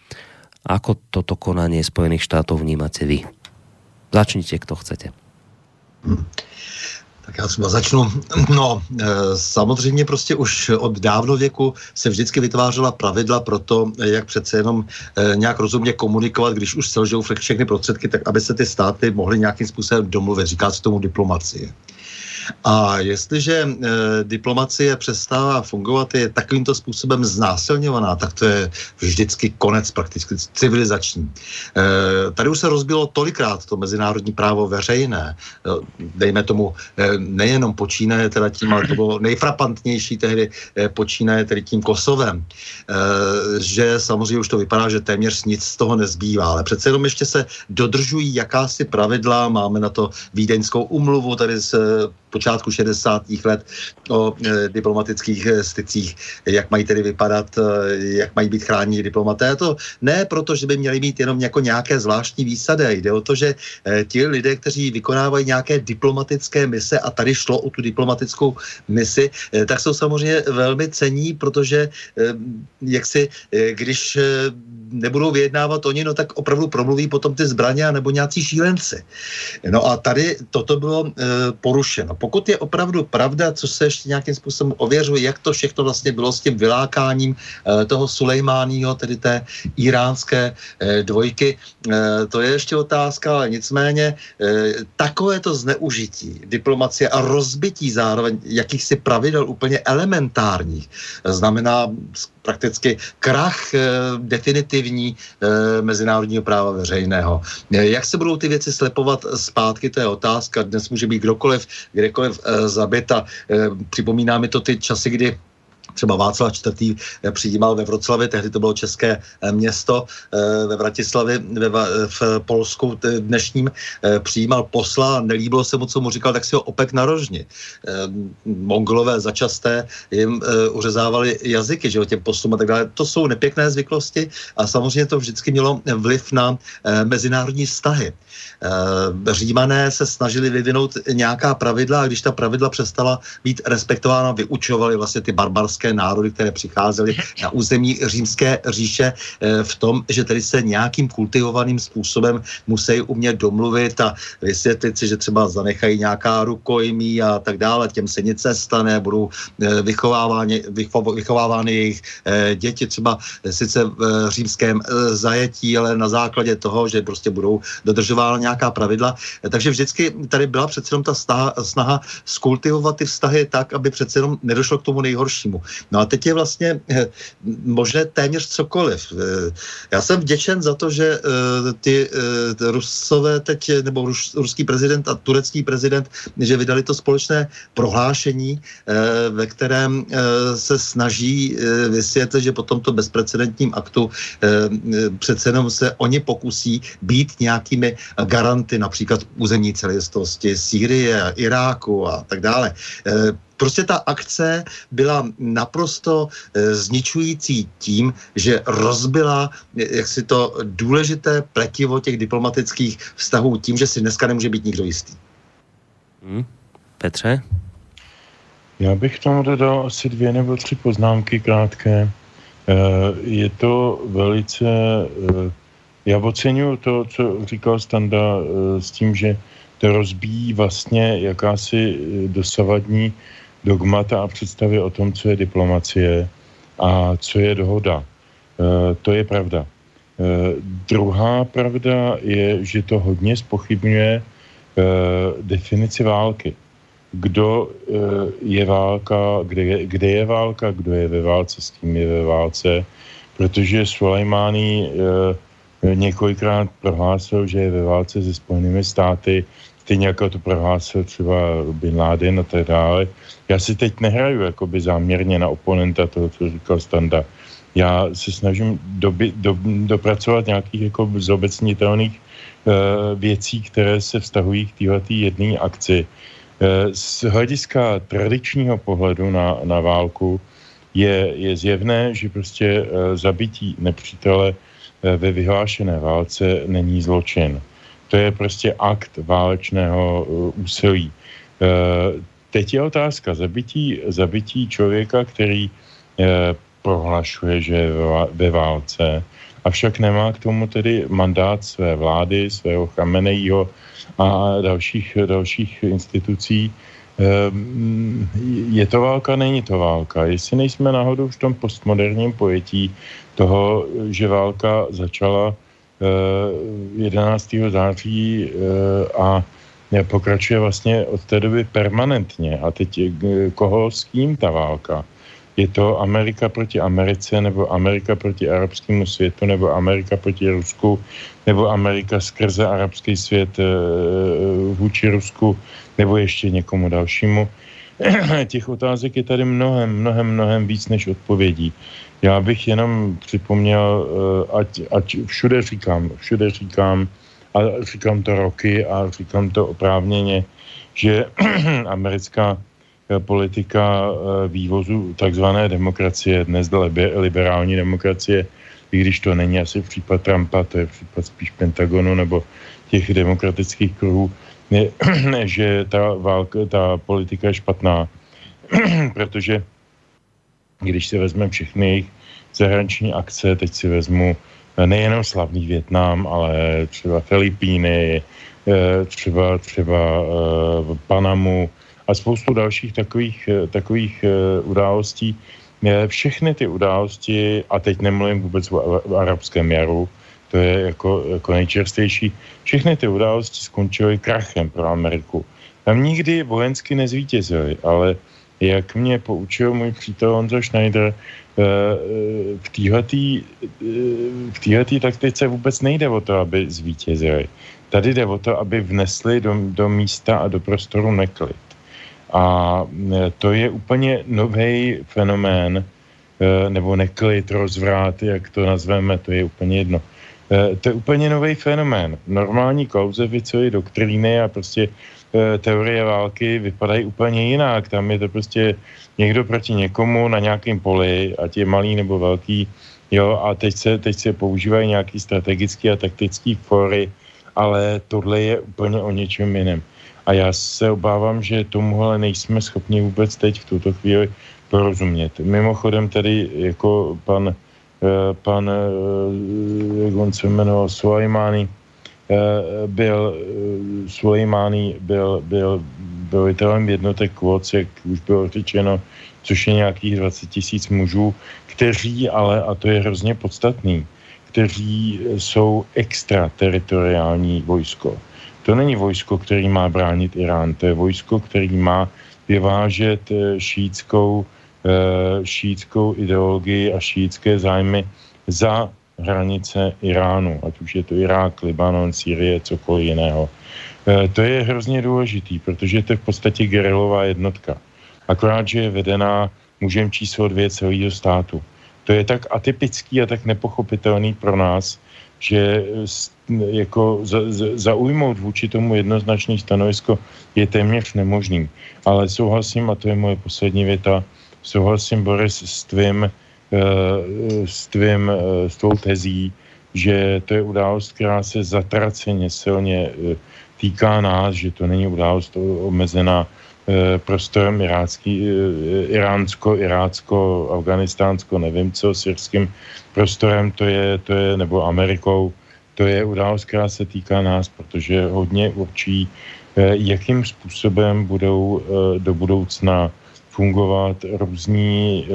Speaker 2: Ako toto konanie Spojených štátov vnímate vy? Začnite, kto chcete.
Speaker 3: Hm. Tak já třeba začnu. No, e, samozřejmě prostě už od dávno věku se vždycky vytvářela pravidla pro to, jak přece jenom e, nějak rozumně komunikovat, když už selžou všechny prostředky, tak aby se ty státy mohly nějakým způsobem domluvit. Říká se tomu diplomacie. A jestliže e, diplomacie přestává fungovat, je takovýmto způsobem znásilňovaná, tak to je vždycky konec prakticky civilizační. E, tady už se rozbilo tolikrát to mezinárodní právo veřejné, e, dejme tomu e, nejenom počínaje teda tím, ale to bylo nejfrapantnější tehdy e, počínaje tedy tím Kosovem, e, že samozřejmě už to vypadá, že téměř nic z toho nezbývá, ale přece jenom ještě se dodržují jakási pravidla, máme na to Vídeňskou umluvu, tady se počátku 60. let o e, diplomatických e, stycích, jak mají tedy vypadat, e, jak mají být chráněni diplomaté. To ne proto, že by měli mít jenom jako nějaké zvláštní výsady. Jde o to, že e, ti lidé, kteří vykonávají nějaké diplomatické mise a tady šlo o tu diplomatickou misi, e, tak jsou samozřejmě velmi cení, protože e, jak si, e, když e, nebudou vyjednávat oni, no tak opravdu promluví potom ty zbraně nebo nějací šílenci. No a tady toto bylo e, porušeno. Pokud je opravdu pravda, co se ještě nějakým způsobem ověřuje, jak to všechno vlastně bylo s tím vylákáním e, toho Sulejmáního, tedy té iránské e, dvojky, e, to je ještě otázka, ale nicméně e, takové to zneužití diplomacie a rozbití zároveň jakýchsi pravidel úplně elementárních znamená prakticky krach e, definitivní mezinárodního práva veřejného. Jak se budou ty věci slepovat zpátky, to je otázka. Dnes může být kdokoliv, kdekoliv e, zabita. E, připomíná mi to ty časy, kdy třeba Václav IV. Eh, přijímal ve Vroclavě, tehdy to bylo české eh, město eh, ve Vratislavi ve, v Polsku dnešním, přijímal posla nelíbilo se mu, co mu říkal, tak si ho opek na rožni. Mongolové začasté jim uřezávali jazyky, že o těm poslům a tak dále. To jsou nepěkné zvyklosti a samozřejmě to vždycky mělo vliv na mezinárodní vztahy. Římané se snažili vyvinout nějaká pravidla a když ta pravidla přestala být respektována, vyučovali vlastně ty barbarské evropské národy, které přicházely na území římské říše eh, v tom, že tedy se nějakým kultivovaným způsobem musí umět domluvit a vysvětlit si, že třeba zanechají nějaká rukojmí a tak dále, těm se nic nestane, budou eh, vychovávány, vychovávány jejich eh, děti třeba sice v římském zajetí, ale na základě toho, že prostě budou dodržována nějaká pravidla. Takže vždycky tady byla přece jenom ta snaha, snaha skultivovat ty vztahy tak, aby přece jenom nedošlo k tomu nejhoršímu. No a teď je vlastně eh, možné téměř cokoliv. Eh, já jsem vděčen za to, že eh, ty Rusové teď, nebo ruský prezident a turecký prezident, že vydali to společné prohlášení, ve kterém se snaží vysvětlit, že po tomto bezprecedentním aktu přece jenom se oni pokusí být nějakými garanty, například územní celistvosti Sýrie, Iráku a tak dále prostě ta akce byla naprosto e, zničující tím, že rozbila eh, jak si to důležité pletivo těch diplomatických vztahů tím, že si dneska nemůže být nikdo jistý.
Speaker 2: Hmm. Petře?
Speaker 4: Já bych tomu dodal asi dvě nebo tři poznámky krátké. E, je to velice... Já oceňuji to, co říkal Standa s tím, že to rozbíjí vlastně jakási dosavadní dogmata a představy o tom, co je diplomacie a co je dohoda. E, to je pravda. E, druhá pravda je, že to hodně spochybňuje e, definici války. Kdo e, je válka, kde je, kde je válka, kdo je ve válce, s kým je ve válce, protože Sulejmání několikrát prohlásil, že je ve válce se Spojenými státy, stejně jako to prohlásil třeba Bin Laden a tak dále. Já si teď nehraju jakoby záměrně na oponenta toho, co říkal Standa. Já se snažím doby, do, dopracovat nějakých jako zobecnitelných uh, věcí, které se vztahují k této jedné akci. Uh, z hlediska tradičního pohledu na, na válku je, je zjevné, že prostě uh, zabití nepřítele Eh, ve vyhlášené válce není zločin. To je prostě akt válečného eh, úsilí. Eh, teď je otázka zabití, zabití člověka, který prohlašuje, že je ve válce, avšak nemá k tomu tedy mandát své vlády, svého Chamenejího a dalších, dalších institucí. Je to válka, není to válka. Jestli nejsme náhodou v tom postmoderním pojetí toho, že válka začala 11. Eh, září eh, a pokračuje vlastně od té doby permanentně. A teď eh, koho s kým ta válka? Je to Amerika proti Americe, nebo Amerika proti arabskému světu, nebo Amerika proti Rusku, nebo Amerika skrze arabský svět vůči Rusku, nebo ještě někomu dalšímu. Těch otázek je tady mnohem, mnohem, mnohem víc než odpovědí. Já bych jenom připomněl, eh, ať, ať všude říkám, všude říkám, a říkám to roky a říkám to oprávněně, že americká eh, politika eh, vývozu takzvané demokracie, dnes liberální demokracie, i když to není asi případ Trumpa, to je případ spíš Pentagonu nebo těch demokratických kruhů, je, že ta válka, ta politika je špatná, protože když si vezmeme všechny jejich zahraniční akce, teď si vezmu eh, nejenom slavný Větnam, ale třeba Filipíny, eh, třeba, třeba eh, Panamu a spoustu dalších takových, takových událostí. Všechny ty události, a teď nemluvím vůbec o, arabském jaru, to je jako, jako nejčerstvější, všechny ty události skončily krachem pro Ameriku. Tam nikdy vojensky nezvítězili, ale jak mě poučil můj přítel Honzo Schneider, eh, eh, v téhletý taktice vůbec nejde o to, aby zvítězili. Tady jde o to, aby vnesli do, do místa a do prostoru neklid. A eh, to je úplně nový fenomén, nebo neklid, rozvrát, jak to nazveme, to je úplně jedno. To je úplně nový fenomén. Normální Clausewiczovi doktríny a prostě Eh, teorie války vypadají úplně jinak. Tam je to prostě někdo proti někomu na nějakém poli, ať je malý nebo velký, jo, a teď se, teď se používají nějaký strategický a taktický fory, ale tohle je úplně o něčem jiném. A já se obávám, že tomuhle nejsme schopni vůbec teď v tuto chvíli porozumět. Mimochodem tady jako pan, eh, pan eh, jak on se jmenoval, Sulejmány, Eh, byl eh, Sulejmání byl, byl velitelem jednotek kvot, jak už bylo řečeno, což je nějakých 20 tisíc mužů, kteří ale, a to je hrozně podstatný, kteří jsou extrateritoriální vojsko. To není vojsko, který má bránit Irán, to je vojsko, který má vyvážet eh, šítskou, šítskou ideologii a šítské zájmy za hranice Iránu, ať už je to Irák, Libanon, Sýrie, cokoliv jiného. E, to je hrozně důležitý, protože to je v podstatě gerilová jednotka. Akorát, že je vedená mužem číslo dvě celého státu. To je tak atypický a tak nepochopitelný pro nás, že jako za, za, zaujmout vůči tomu jednoznačný stanovisko je téměř nemožný. Ale souhlasím, a to je moje poslední věta, souhlasím, Boris, s tvým s, tvým, eh, s tvou tezí, že to je událost, která se zatraceně silně eh, týká nás, že to není událost omezená prostorem irácký, iránsko, irácko, afganistánsko, nevím co, syrským prostorem to je, to je, nebo Amerikou, to je událost, která se týká nás, protože hodně určí, jakým způsobem budou do budoucna fungovat různí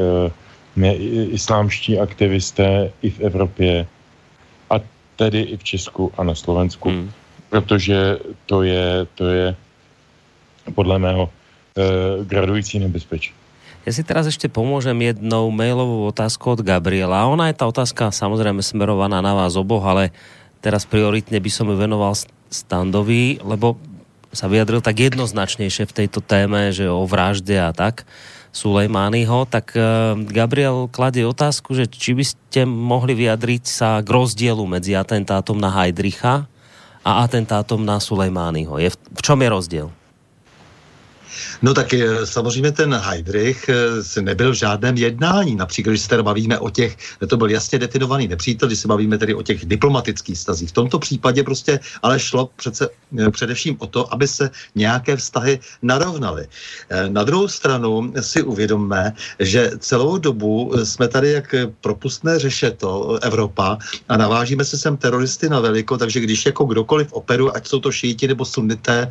Speaker 4: islámští aktivisté i v Evropě a tedy i v Česku a na Slovensku, hmm. protože to je, to je podle mého eh, gradující nebezpečí.
Speaker 2: Ja si teraz ešte pomôžem jednou mailovou otázkou od Gabriela. Ona je tá otázka samozrejme smerovaná na vás oboch, ale teraz prioritne by som ju venoval Standovi, lebo sa vyjadril tak jednoznačnejšie v tejto téme, že o vražde a tak Sulejmányho, tak uh, Gabriel kladie otázku, že či by ste mohli vyjadriť sa k rozdielu medzi atentátom na Heidricha a atentátom na Sulejmányho. Je v, v čom je rozdiel?
Speaker 3: No tak samozřejmě ten Heidrich eh, nebyl v žádném jednání. Například, když se tady bavíme o těch, to byl jasně definovaný nepřítel, když se bavíme tedy o těch diplomatických stazích. V tomto případě prostě ale šlo přece eh, především o to, aby se nějaké vztahy narovnaly. Eh, na druhou stranu si uvědomme, že celou dobu jsme tady jak propustné řešeto Evropa a navážíme se sem teroristy na veliko, takže když jako kdokoliv operuje, ať jsou to šíti nebo sunité,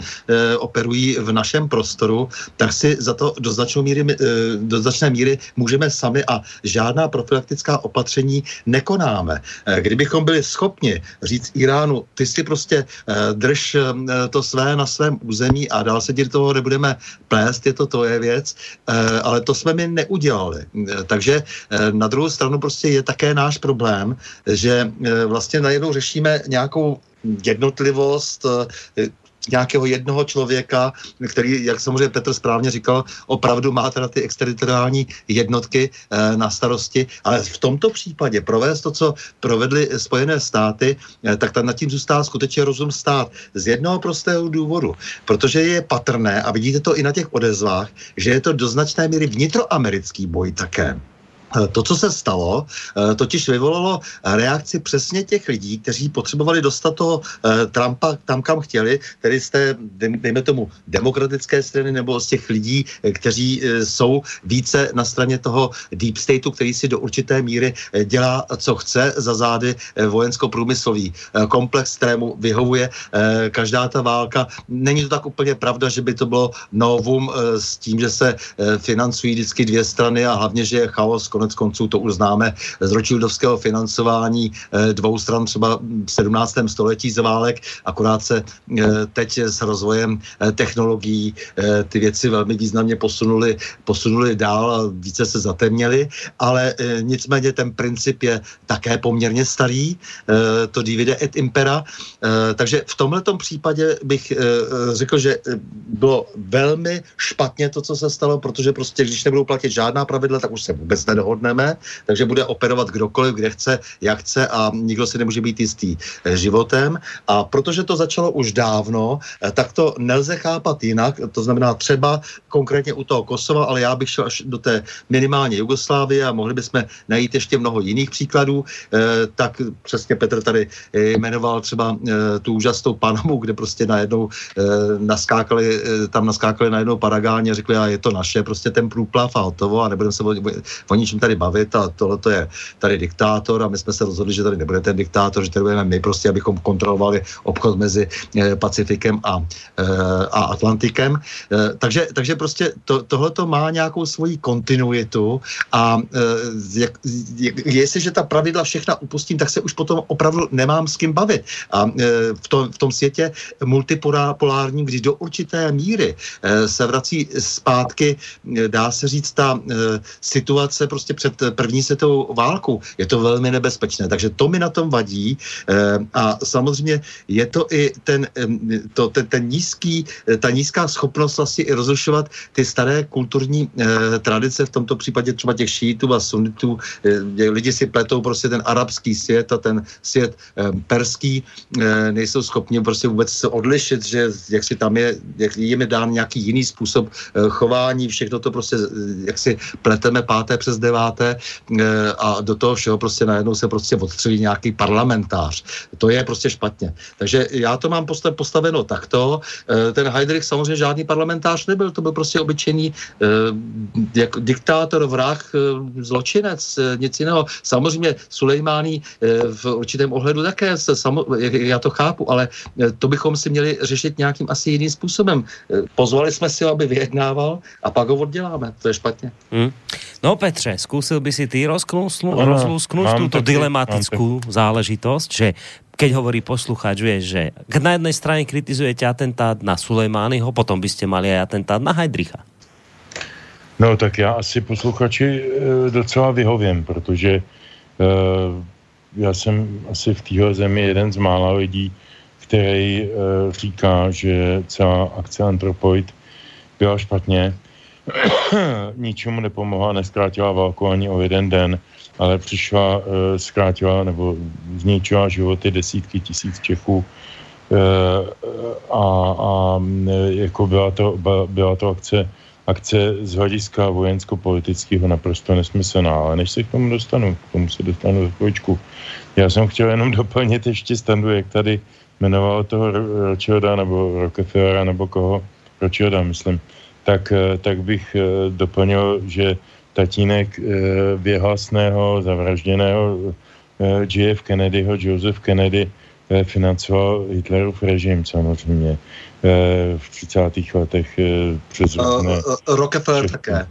Speaker 3: operují v našem prostoru, tak si za to do míry, eh, do značné míry můžeme sami a žádná profilaktická opatření nekonáme. Eh, kdybychom byli schopni říct Iránu, ty si prostě eh, drž to své na svém území a dál se do toho nebudeme plést, je to tvoje věc, ale to jsme mi neudělali. Takže na druhou stranu prostě je také náš problém, že vlastně najednou řešíme nějakou jednotlivost, nějakého jednoho člověka, který, jak samozřejmě Petr správně říkal, opravdu má teda ty exteritoriální jednotky e, na starosti, ale v tomto případě provést to, co provedly Spojené státy, e, tak tam nad tím zůstává skutečně rozum stát. Z jednoho prostého důvodu, protože je patrné, a vidíte to i na těch odezvách, že je to do značné míry vnitroamerický boj také. Eh, to, co se stalo, eh, totiž vyvolalo reakci přesně těch lidí, kteří potřebovali dostat toho eh, Trumpa tam, kam chtěli, tedy z té, dejme tomu, demokratické strany nebo z těch lidí, kteří jsou více na straně toho deep stateu, který si do určité míry dělá, co chce za zády vojensko-průmyslový komplex, kterému vyhovuje každá ta válka. Není to tak úplně pravda, že by to bylo novum s tím, že se financují vždycky dvě strany a hlavně, že je chaos, konců to už známe z ročildovského financování eh, dvou stran třeba v 17. století z válek, akorát se eh, teď s rozvojem eh, technologií ty věci velmi významně posunuli, posunuli dál a více se zatemněly, ale nicméně ten princip je také poměrně starý, to divide et impera, takže v tomto případě bych řekl, že bylo velmi špatně to, co se stalo, protože prostě, když nebudou platit žádná pravidla, tak už se vůbec nedohodnou nedohodneme, takže bude operovat kdokoliv, kde chce, jak chce a nikdo si nemůže být jistý eh, životem. A protože to začalo už dávno, eh, tak to nelze chápat jinak. To znamená třeba konkrétně u toho Kosova, ale já bych šel až do té minimálně Jugoslávie a mohli bychom najít ještě mnoho jiných příkladů. Eh, tak přesně Petr tady jmenoval třeba tu úžasnou Panamu, kde prostě najednou naskákali, tam naskákali najednou paragáně a řekli, a je to naše, prostě ten průplav a hotovo a nebudeme se o, o ničem tady bavit a tohle to je tady diktátor a my jsme se rozhodli, že tady nebude ten diktátor, že tady budeme my prostě, abychom kontrolovali obchod mezi eh, Pacifikem a, eh, a Atlantikem. Eh, takže, takže prostě to, tohle to má nějakou svoji kontinuitu a jak, jak, jestliže ta pravidla všechna upustím, tak se už potom opravdu nemám s kým bavit. A v tom, v tom světě multipolárním, když do určité míry se vrací zpátky, dá se říct, ta situace prostě ještě před první světovou válkou. Je to velmi nebezpečné, takže to mi na tom vadí eh, a samozřejmě je to i ten, to, ten, ten nízký, eh, ta nízká schopnost vlastně i rozlišovat ty staré kulturní eh, tradice, v tomto případě třeba těch šítů a sunitů. Lidi si pletou prostě ten arabský svět a ten svět perský, nejsou schopni prostě vůbec se odlišit, že jak si tam je, jak jim je dán nějaký jiný způsob chování, všechno to prostě, jak si pleteme páté přes deváté děláte eh, a do toho všeho prostě najednou se prostě odstřelí nějaký parlamentář. To je prostě špatně. Takže já to mám postaveno takto. Eh, ten Heidrich samozřejmě žádný parlamentář nebyl, to byl prostě obyčejný eh, jak diktátor, vrah, zločinec, nic jiného. Samozřejmě Sulejmání v určitém ohledu také, já to chápu, ale to bychom si měli řešit nějakým asi jiným způsobem. Pozvali jsme si ho, aby vyjednával a pak ho odděláme. To je špatně. Hmm.
Speaker 2: No Petře, skúsil by si ty rozlúsknuť túto taky, dilematickú záležitosť, že keď hovorí poslucháč, vieš, že na jednej strane kritizujete atentát na Sulejmányho, potom by ste mali aj atentát na Heidricha.
Speaker 4: No tak já asi posluchači e, docela vyhovím, protože e, já jsem asi v téhle zemi jeden z mála lidí, který e, říká, že celá akce Antropoid byla špatně, ničemu nepomohla, neskrátila válku ani o jeden den, ale přišla, zkrátila nebo zničila životy desítky tisíc Čechů. A, a jako byla to, byla to akce akce z hlediska vojensko-politického naprosto nesmyslná, ale než se k tomu dostanu, k tomu se dostanu za chvíličku. Já jsem chtěl jenom doplnit ještě standu, jak tady jmenoval toho Rothschilda nebo Rockefellera nebo koho, Rothschilda myslím, tak, eh, tak bych eh, doplnil, že tatínek eh, věhlasného, zavražděného JF Kennedyho, Joseph Kennedy, financoval Hitlerův režim samozřejmě. V 30. letech přes
Speaker 3: uh, Rockefeller také.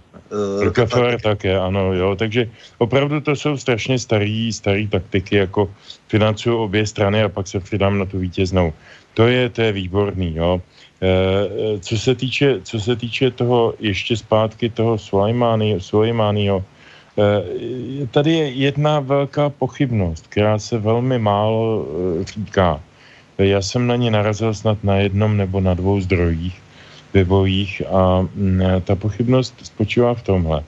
Speaker 4: Rockefeller také, ano, jo. Takže opravdu to jsou strašně starý, starý taktiky, jako financují obě strany a pak se přidám na tu vítěznou. To je, to je výborný, jo. E, co, se týče, co se týče toho ještě zpátky toho Sulejmányho, e, tady je jedna velká pochybnost, která se velmi málo říká. Já jsem na ně narazil snad na jednom nebo na dvou zdrojích webových a mm, ta pochybnost spočívá v tomhle.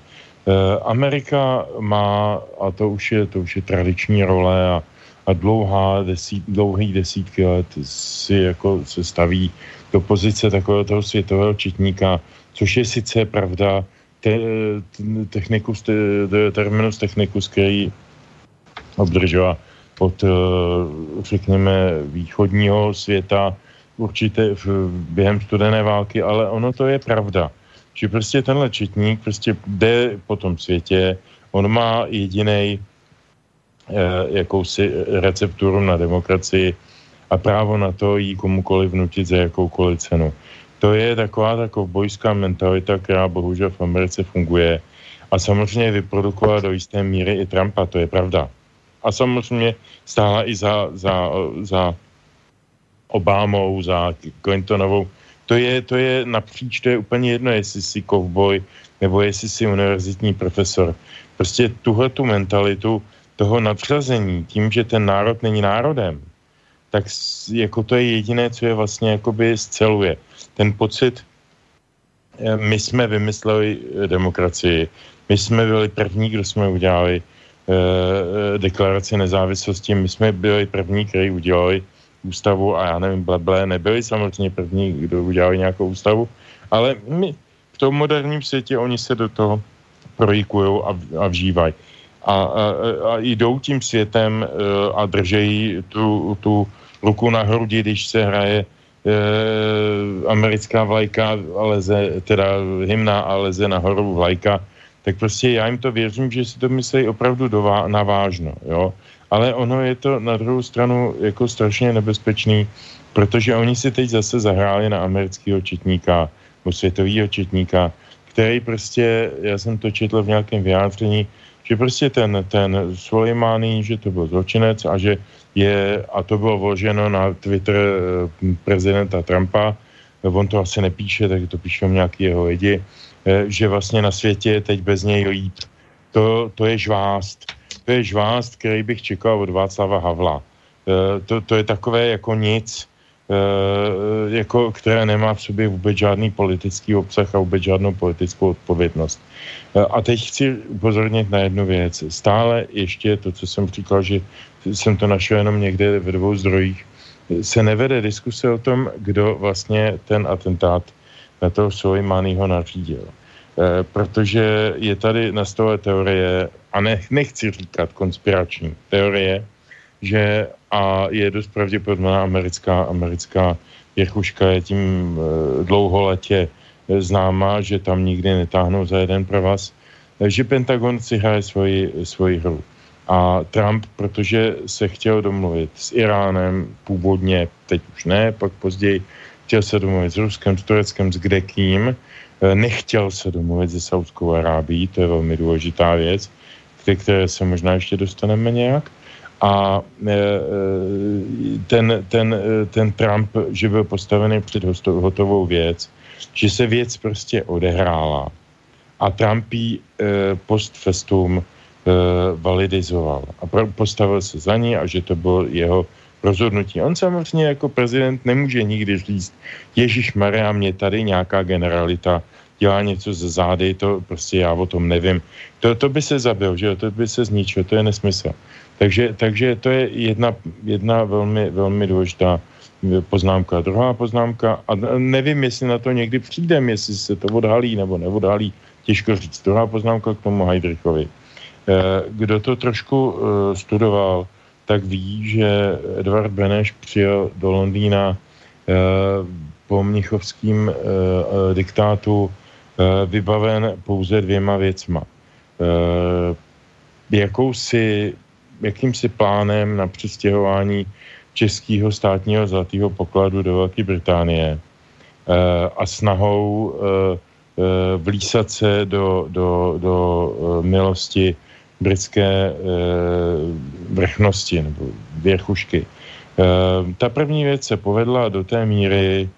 Speaker 4: Amerika má, a to už je, to už je tradiční role a, a dlouhá desít, dlouhý desítky let si jako se staví do pozice takového toho světového četníka, což je sice pravda, te, technikus, te, terminus technicus, který obdržela od, eh, řekněme, východního světa určitě v, během studené války, ale ono to je pravda. Že prostě tenhle četník prostě jde po tom světě, on má jediný eh, jakousi recepturu na demokracii a právo na to jí komukoliv vnutit za jakoukoliv cenu. To je taková taková bojská mentalita, která bohužel v Americe funguje a samozřejmě vyprodukovala do jisté míry i Trumpa, to je pravda a samozřejmě stála i za, za, za Obamou, za Clintonovou. To je, to je napříč, to je úplně jedno, jestli jsi kovboj nebo jestli jsi univerzitní profesor. Prostě tuhle tu mentalitu toho nadřazení tím, že ten národ není národem, tak jako to je jediné, co je vlastně jakoby zceluje. Ten pocit, eh, my jsme vymysleli demokracii, my jsme byli první, kdo jsme udělali Eh, deklaraci nezávislosti. My jsme byli první, kteří udělali ústavu a já nevím, bleble, nebyli samozřejmě první, kdo udělali nějakou ústavu, ale my v tom moderním světě oni se do toho projikují a, a vžívají. A, a, a jdou tím světem eh, a držejí tu, tu ruku na hrudi, když se hraje e, americká vlajka a leze, teda hymna a leze nahoru vlajka tak prostě já jim to věřím, že si to myslí opravdu dová, navážno, jo. Ale ono je to na druhou stranu jako strašně nebezpečný, protože oni si teď zase zahráli na amerického četníka, nebo světového četníka, který prostě, já jsem to četl v nějakém vyjádření, že prostě ten, ten Soleimani, že to byl zločinec a že je, a to bylo vloženo na Twitter eh, prezidenta Trumpa, on to asi nepíše, tak to píšou nějaký jeho lidi, Eh, že vlastně na světě je teď bez něj líp. To, to je žvást. To je žvást, který bych čekal od Václava Havla. Eh, to, to je takové jako nic, eh, jako, které nemá v sobě vůbec žádný politický obsah a vůbec žádnou politickou odpovědnost. A teď chci upozornit na jednu věc. Stále ještě to, co jsem říkal, že jsem to našel jenom někde ve dvou zdrojích, se nevede diskuse o tom, kdo vlastně ten atentát na toho Soleimányho nařídil. E, protože je tady na stole teorie, a ne, nechci říkat konspirační teorie, že a je dost pravděpodobná americká, americká Jirkuška je tím e, dlouholetě známa, že tam nikdy netáhnou za jeden provaz, že Pentagon si hraje svoji, svoji hru. A Trump, protože se chtěl domluvit s Iránem původně, teď už ne, pak později, chtěl se domluvit s Ruskem, s Tureckem, s kdekým, eh, nechtěl se domluvit se Saudskou Arábí, to je velmi důležitá věc, k které se možná ještě dostaneme nějak. A eh, eh, ten, ten, ten Trump, že byl postavený před hotovou věc, že se věc prostě odehrála a Trump jí post festum validizoval a postavil se za ní a že to bylo jeho rozhodnutí. On samozřejmě jako prezident nemůže nikdy říct, Ježíš Maria, mě tady nějaká generalita dělá něco ze zády, to prostě já o tom nevím. To, to by se zabil, že to by se zničil, to je nesmysl. Takže, takže to je jedna, jedna velmi, velmi důležitá poznámka. Druhá poznámka, a nevím, jestli na to někdy přijdem, jestli se to odhalí nebo neodhalí, těžko říct. Druhá poznámka k tomu Heidrichovi. Eh, kdo to trošku eh, studoval, tak ví, že Edward Beneš přijel do Londýna eh, po mnichovským diktátu vybaven pouze dvěma věcma. Jakousi, jakýmsi plánem na přestěhování českého státního zlatého pokladu do Velké Británie a snahou vlísat se do, do, do milosti britské vrchnosti nebo věrchušky. Ta první věc se povedla do té míry,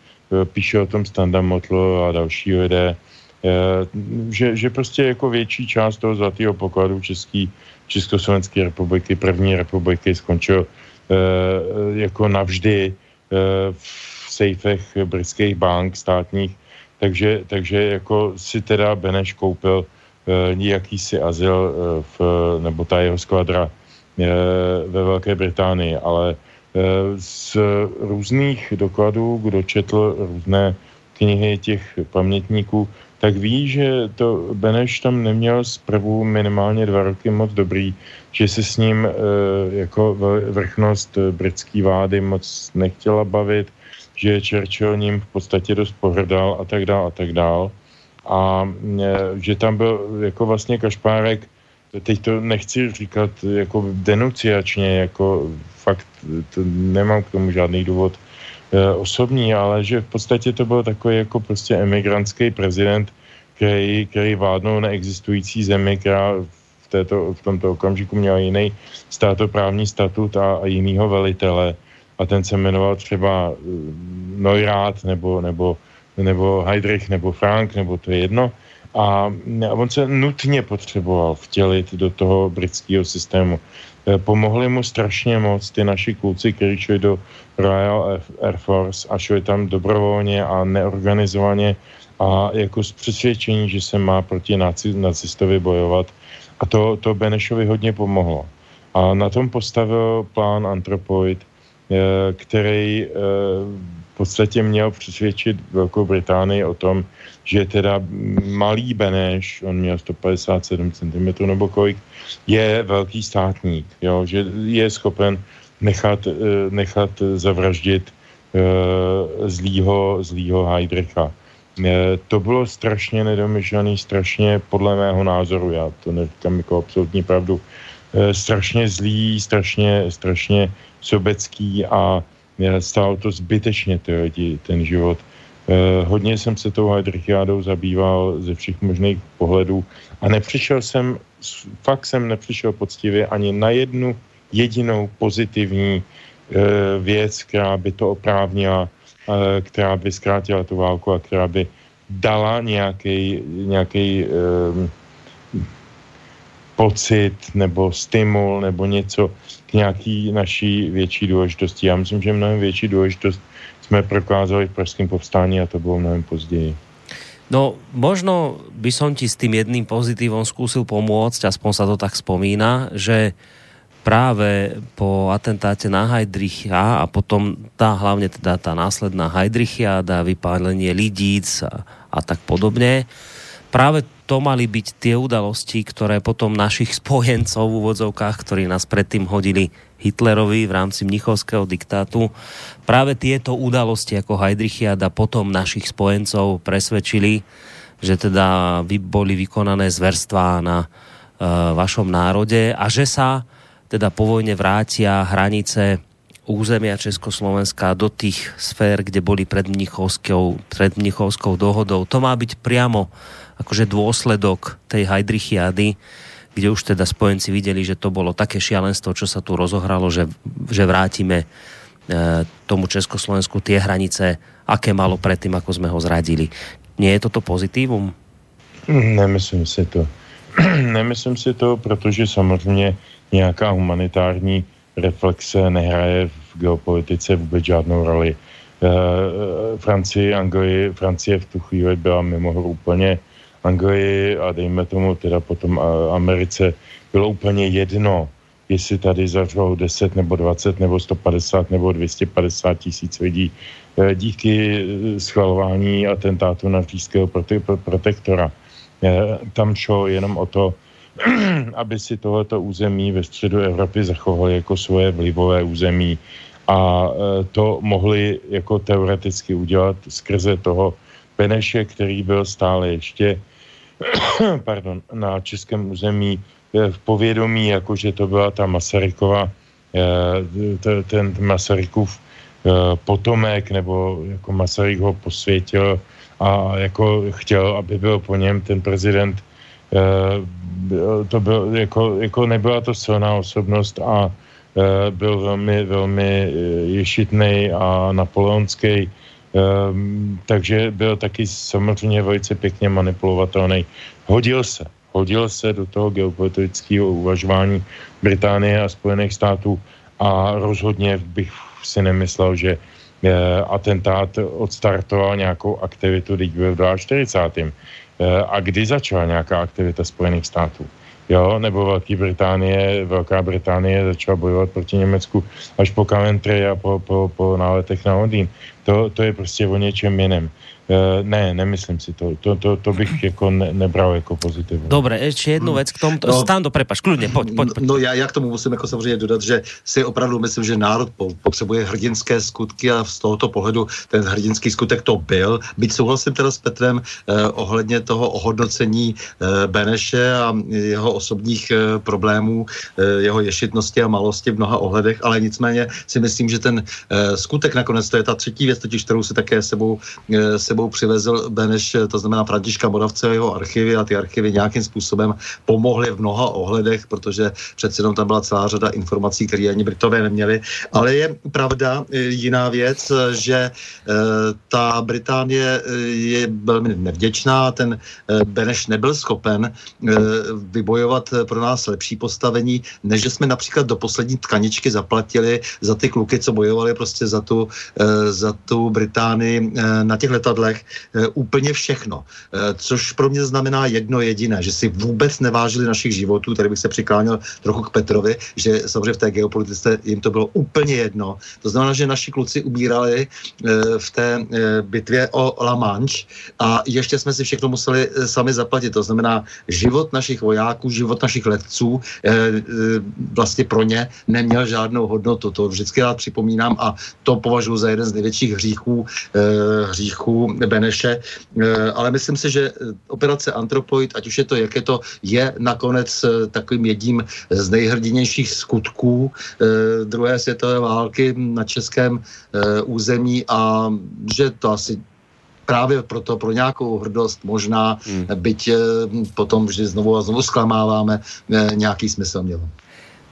Speaker 4: píše o tom Standa Motlo a další lidé, že, že prostě jako větší část toho zlatého pokladu Český, Československé republiky, první republiky skončil jako navždy e, v sejfech britských bank státních, takže, takže jako si teda Beneš koupil nějaký si azyl eh, v, nebo ta jeho skvadra eh, ve Velké Británii, ale eh, z různých dokladů, kdo četl různé knihy těch pamětníků, tak ví, že to Beneš tam neměl zprvu minimálně dva roky moc dobrý, že se s ním jako vrchnost britské vlády moc nechtěla bavit, že Churchill ním v podstatě dost pohrdal a tak dál a tak dál. A e, že tam byl jako vlastně Kašpárek, teď to nechci říkat jako denunciačně, jako fakt to nemám k tomu žádný důvod e, osobní, ale že v podstatě to byl takový jako prostě emigrantský prezident, který, který vládnou na existující zemi, která v, této, v tomto okamžiku měla jiný státoprávní statut a, a jinýho velitele a ten se jmenoval třeba e, Neurát nebo, nebo nebo Heidrich, nebo Frank, nebo to je jedno. A on se nutně potřeboval vtělit do toho britského systému. E, pomohli mu strašně moc ty naši kluci, kteří šli do Royal Air Force a šli tam dobrovolně a neorganizovaně a jako z přesvědčení, že se má proti nacistovi bojovat. A to, to Benešovi hodně pomohlo. A na tom postavil plán Antropoid, e, který e, podstatě měl přesvědčit Velkou Británii o tom, že teda malý Beneš, on měl 157 cm nebo kolik, je velký státník, jo, že je schopen nechat, eh, nechat zavraždit uh, zlýho, zlýho Heidricha. Eh, to bylo strašně nedomyšlený, strašně podle mého názoru, já to neříkám jako absolutní pravdu, strašně zlý, strašně, strašně sobecký a Stalo to zbytečně ty, ten život. Eh, hodně jsem se tou Heidrichiádou zabýval ze všech možných pohledů a nepřišel jsem, fakt jsem nepřišel poctivě ani na jednu jedinou pozitivní eh, věc, která by to oprávnila, eh, která by zkrátila tu válku a která by dala nějaký eh, pocit nebo stimul nebo něco k nějaký naší větší důležitosti. Já myslím, že mnohem větší důležitost jsme prokázali v pražském povstání a to bylo mnohem později.
Speaker 2: No, možno by som ti s tým jedným pozitívom skúsil pomôcť, aspoň sa to tak spomína, že práve po atentáte na Heidricha a potom tá hlavne teda tá následná Heidrichiáda, vypálenie lidíc a, a tak podobne, práve to mali byť tie udalosti, ktoré potom našich spojencov v úvodzovkách, ktorí nás predtým hodili Hitlerovi v rámci mnichovského diktátu, práve tieto udalosti ako Heidrichiada potom našich spojencov presvedčili, že teda vy boli vykonané zverstvá na uh, vašom národe a že sa teda po vojne vrátia hranice územia Československa do tých sfér, kde boli pred Mnichovskou, pred Mnichovskou dohodou. To má byť priamo akože dôsledok tej Heidrichiady, kde už teda spojenci videli, že to bolo také šialenstvo, čo sa tu rozohralo, že, že vrátime e, tomu Československu tie hranice, aké malo predtým, ako sme ho zradili. Nie je toto pozitívum?
Speaker 4: Nemyslím si to. Nemyslím si to, protože samozřejmě nějaká humanitární reflexe nehraje v geopolitice vůbec žádnou roli. E, Francii, Anglii, Francie v tu chvíli byla mimo hru úplně Anglii a dejme tomu teda potom Americe bylo úplně jedno, jestli tady zavřou 10 nebo 20 nebo 150 nebo 250 tisíc lidí e, díky schvalování atentátu na říšského prote- protektora. E, tam šlo jenom o to, aby si tohleto území ve středu Evropy zachovali jako svoje vlivové území a to mohli jako teoreticky udělat skrze toho Beneše, který byl stále ještě pardon, na českém území e, v povědomí, jakože to byla ta Masarykova, e, ten Masarykův potomek, nebo jako Masaryk ho posvětil a jako chtěl, aby byl po něm ten prezident to byl, jako, jako nebyla to silná osobnost a byl velmi, velmi ješitný a napoleonský, e, takže byl taky samozřejmě velice pěkně manipulovatelný. Hodil se, hodil se do toho geopolitického uvažování Británie a Spojených států a rozhodně bych si nemyslel, že atentát odstartoval nějakou aktivitu, teď byl v 42. Eh, a kdy začala nějaká aktivita Spojených států. Jo, nebo Velké Británie, Velká Británie začala bojovat proti Německu až po Coventry a po, po, po náletech na Londýn. To, to je prostě o něčem jiném. Uh, ne, nemyslím si to. To, to, to bych jako ne, nebral jako pozitivum.
Speaker 2: Dobre, ještě jednu věc k tomu. No, Stando, prepaš, kludně, pojď, pojď, pojď.
Speaker 3: No já, já k tomu musím jako samozřejmě dodat, že si opravdu myslím, že národ potřebuje hrdinské skutky a z tohoto pohledu ten hrdinský skutek to byl. Byť souhlasím teda s Petrem eh, ohledně toho ohodnocení eh, Beneše a jeho osobních eh, problémů, eh, jeho ješitnosti a malosti v mnoha ohledech, ale nicméně si myslím, že ten eh, skutek nakonec, to je ta třetí věc, totiž kterou si také sebou, eh, sebou sebou přivezl Beneš, to znamená Františka Moravce jeho archivy a ty archivy nějakým způsobem pomohly v mnoha ohledech, protože přece jenom tam byla celá řada informací, které ani Britové neměli. Ale je pravda e, jiná věc, že e, ta Británie je velmi nevděčná, ten Beneš nebyl schopen vybojovat pro nás lepší postavení, než že jsme například do poslední tkaničky zaplatili za ty kluky, co bojovali prostě za tu, za tu Británii na těch letadlech letadlech eh, úplně všechno. Eh, což pro mě znamená jedno jediné, že si vůbec nevážili našich životů, tady bych se přikláněl trochu k Petrovi, že samozřejmě v té geopolitice jim to bylo úplně jedno. To znamená, že naši kluci ubírali eh, v té bitvě o La Manche a ještě jsme si všechno museli sami zaplatit. To znamená, život našich vojáků, život našich letců vlastně pro ně neměl žádnou hodnotu. To vždycky rád připomínám a to považuji za jeden z největších hříchů, hříchů Beneše, eh, ale myslím si, že eh, operace Antropoid, ať už je to, jak je to, je nakonec eh, takovým jedním z nejhrdinějších skutků druhé světové války na českém území a že to asi právě proto, pro nějakou hrdost možná, hmm. byť potom vždy znovu a znovu zklamáváme, nějaký smysl mělo.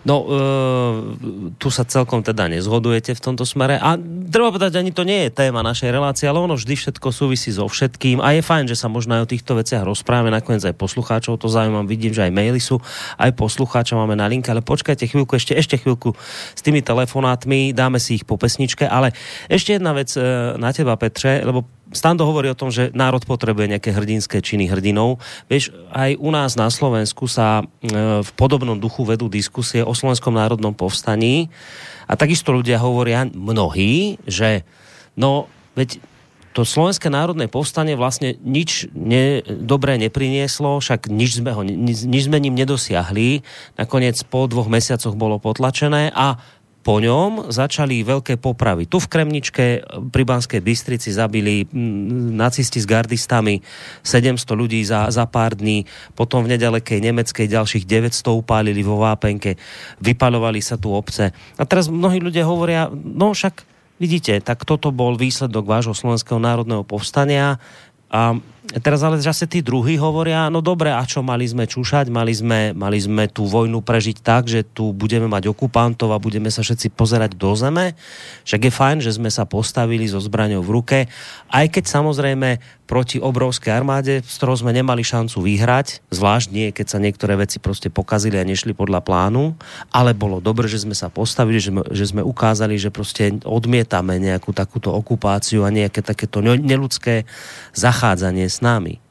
Speaker 2: No, uh, tu sa celkom teda nezhodujete v tomto smere. A treba povedať, ani to nie je téma našej relácie, ale ono vždy všetko súvisí so všetkým a je fajn, že sa možno aj o týchto veciach rozprávame, nakoniec aj poslucháčov to zaujímam, vidím, že aj maily sú, aj poslucháčov máme na linke, ale počkajte chvíľku, ešte, ešte chvíľku s tými telefonátmi, dáme si ich po pesničke, ale ešte jedna vec uh, na teba, Petře, lebo Stando hovorí o tom, že národ potrebuje nejaké hrdinské činy hrdinov. Vieš, aj u nás na Slovensku sa e, v podobnom duchu vedú diskusie o Slovenskom národnom povstaní a takisto ľudia hovoria mnohí, že no, veď to Slovenské národné povstanie vlastne nič ne, dobré neprinieslo, však nič sme, ho, nič, nič sme ním nedosiahli. Nakoniec po dvoch mesiacoch bolo potlačené a po ňom začali veľké popravy. Tu v Kremničke pri Banskej Bystrici zabili nacisti s gardistami 700 ľudí za, za pár dní, potom v nedalekej nemeckej ďalších 900 upálili vo Vápenke, vypalovali sa tu obce. A teraz mnohí ľudia hovoria, no však vidíte, tak toto bol výsledok vášho Slovenského národného povstania a teraz ale zase tí druhí hovoria, no dobre, a čo mali sme čúšať, mali sme, mali sme tú vojnu prežiť tak, že tu budeme mať okupantov a budeme sa všetci pozerať do zeme. Však je fajn, že sme sa postavili so zbraňou v ruke, aj keď samozrejme proti obrovské armáde, s ktorou sme nemali šancu vyhrať, zvlášť nie, keď sa niektoré veci prostě pokazili a nešli podľa plánu, ale bolo dobre, že sme sa postavili, že že sme ukázali, že prostě odmietame nejakú takúto okupáciu a nejaké takéto neludské zachádzanie s námi.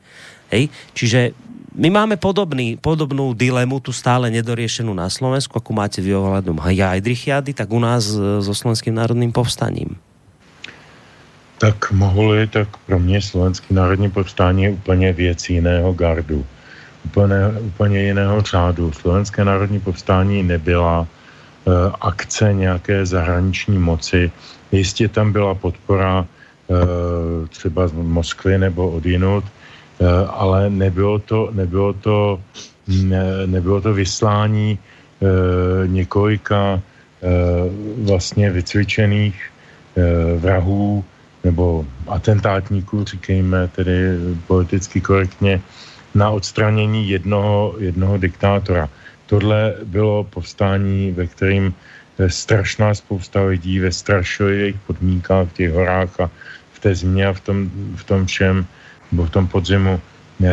Speaker 2: Hej? Čiže my máme podobný, podobnú dilemu tu stále nedoriešenú na Slovensku, ako máte vy ohľadom Jajdrichiady, tak u nás so Slovenským národným povstaním.
Speaker 4: Tak mohli, tak pro mě Slovenský národní povstání je úplně věc jiného gardu. Úplně, úplně jiného řádu. Slovenské národní povstání nebyla e, akce nějaké zahraniční moci. Jistě tam byla podpora e, třeba z Moskvy nebo od jinut, e, ale nebylo to, nebylo to, ne, nebylo to vyslání e, několika vlastně vycvičených vrahů nebo atentátníků, říkejme tedy politicky korektně, na odstranění jednoho, jednoho diktátora. Tohle bylo povstání, ve kterým strašná spousta lidí ve strašlivých podmínkách v těch horách a té zimě a v tom, v tom všem, nebo v tom podzimu, e,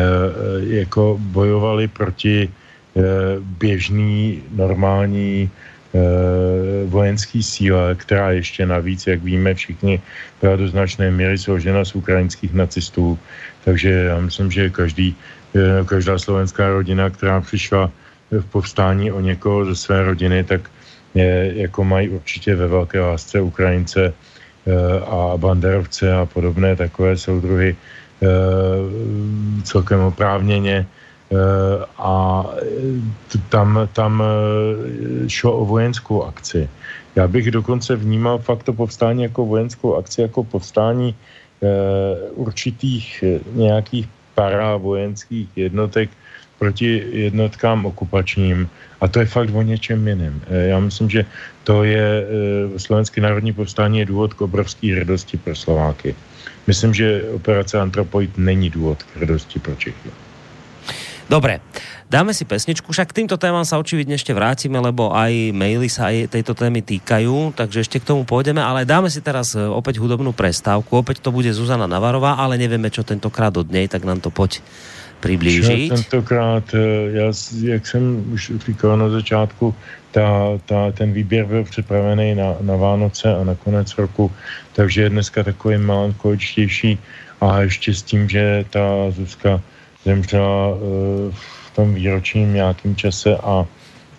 Speaker 4: jako bojovali proti e, běžný, normální Eh, vojenský síle, která ještě navíc, jak víme všichni, byla do značné míry složena z ukrajinských nacistů. Takže já myslím, že každý, eh, každá slovenská rodina, která přišla v povstání o někoho ze své rodiny, tak je, jako mají určitě ve velké lásce Ukrajince eh, a banderovce a podobné takové soudruhy celkem oprávněně Eh, a tam, tam eh, šlo o vojenskou akci. Já bych dokonce vnímal fakt to povstání jako vojenskou akci, jako povstání eh, určitých nějakých paravojenských jednotek proti jednotkám okupačním. A to je fakt o něčem jiném. Já myslím, že to je Slovenský národní povstání je důvod k obrovské hrdosti pro Slováky. Myslím, že operace Antropoid není důvod k hrdosti pro Čechy.
Speaker 2: Dobre, dáme si pesničku, však k týmto témam sa očividne ešte vrátime, lebo aj maily sa aj tejto témy týkajú, takže ešte k tomu pôjdeme, ale dáme si teraz e, opäť hudobnú prestávku, opäť to bude Zuzana Navarová, ale nevieme, čo tentokrát od nej, tak nám to poď přiblížit.
Speaker 4: tentokrát, e, já, jak jsem už říkal na začátku, ta, ta, ten výběr byl připravený na, na Vánoce a na konec roku, takže je dneska takový melancholičtější a ještě s tím, že ta Zuzka zemřela eh, v tom výročním nějakým čase a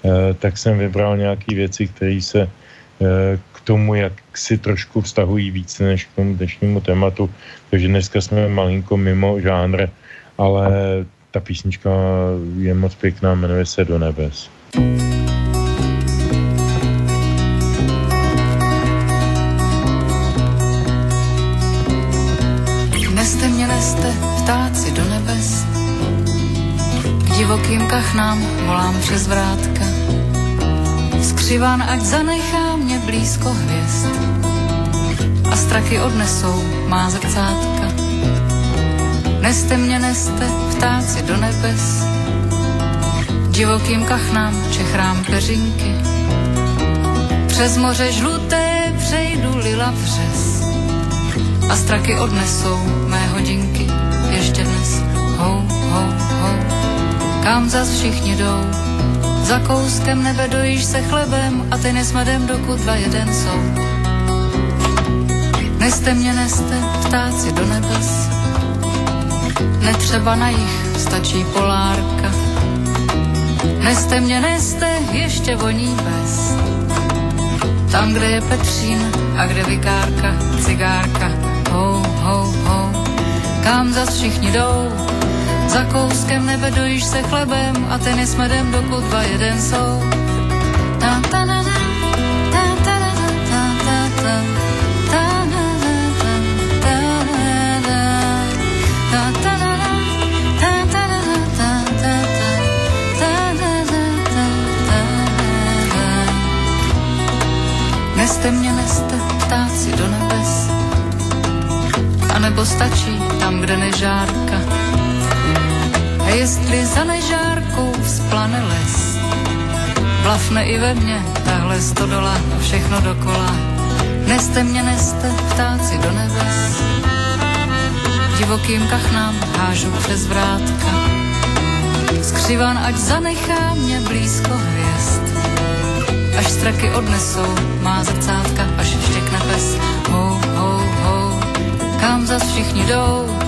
Speaker 4: eh, tak jsem vybral nějaké věci, které se eh, k tomu, jak si trošku vztahují víc než k tomu dnešnímu tématu. Takže dneska jsme malinko mimo žánr, ale ta písnička je moc pěkná, jmenuje se Do nebes.
Speaker 5: Neste mě, neste, vtáci do nebes, divokým kachnám volám přes vrátka. Skřiván, ať zanechá mě blízko hvězd a strachy odnesou má zrcátka. Neste mě, neste, vtáci do nebes, divokým kachnám čechrám peřinky. Přes moře žluté přejdu lila přes a straky odnesou mé hodinky ještě dnes. Ho, ho, ho kam zas všichni jdou. Za kouskem nebe dojíš se chlebem a ty nesmedem, dokud dva jeden jsou. Neste mě, neste, ptáci do nebes, netřeba na jich, stačí polárka. Neste mě, neste, ještě voní bez, tam, kde je Petřín a kde vikárka, cigárka, ho, ho, ho, kam zas všichni jdou, za kouskem nebe dojíš se chlebem a ten je s medem, dokud dva jeden jsou. Ta, ta, na, Neste mě, neste, ptáci do nebes a nebo stačí tam, kde nežárka. A jestli za nežárkou vzplane les, blafne i ve mně tahle stodola a všechno dokola. Neste mě, neste, ptáci do nebes. Divokým kachnám hážu přes vrátka. Skřivan, ať zanechá mě blízko hvězd. Až straky odnesou má zrcátka, až štěkne pes. Ho, ho, ho, kam zas všichni jdou?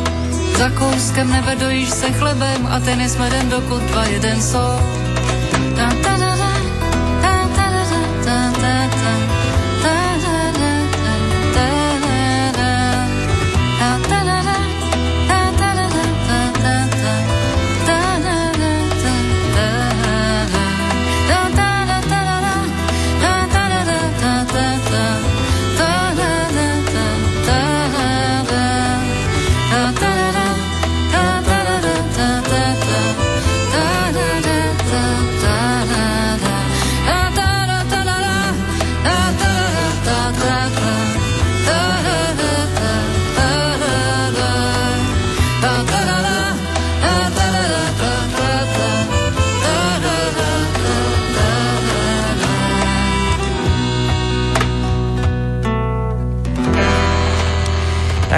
Speaker 5: Za kouskem nebe dojíš se chlebem a ten je smeden, dokud dva jeden jsou.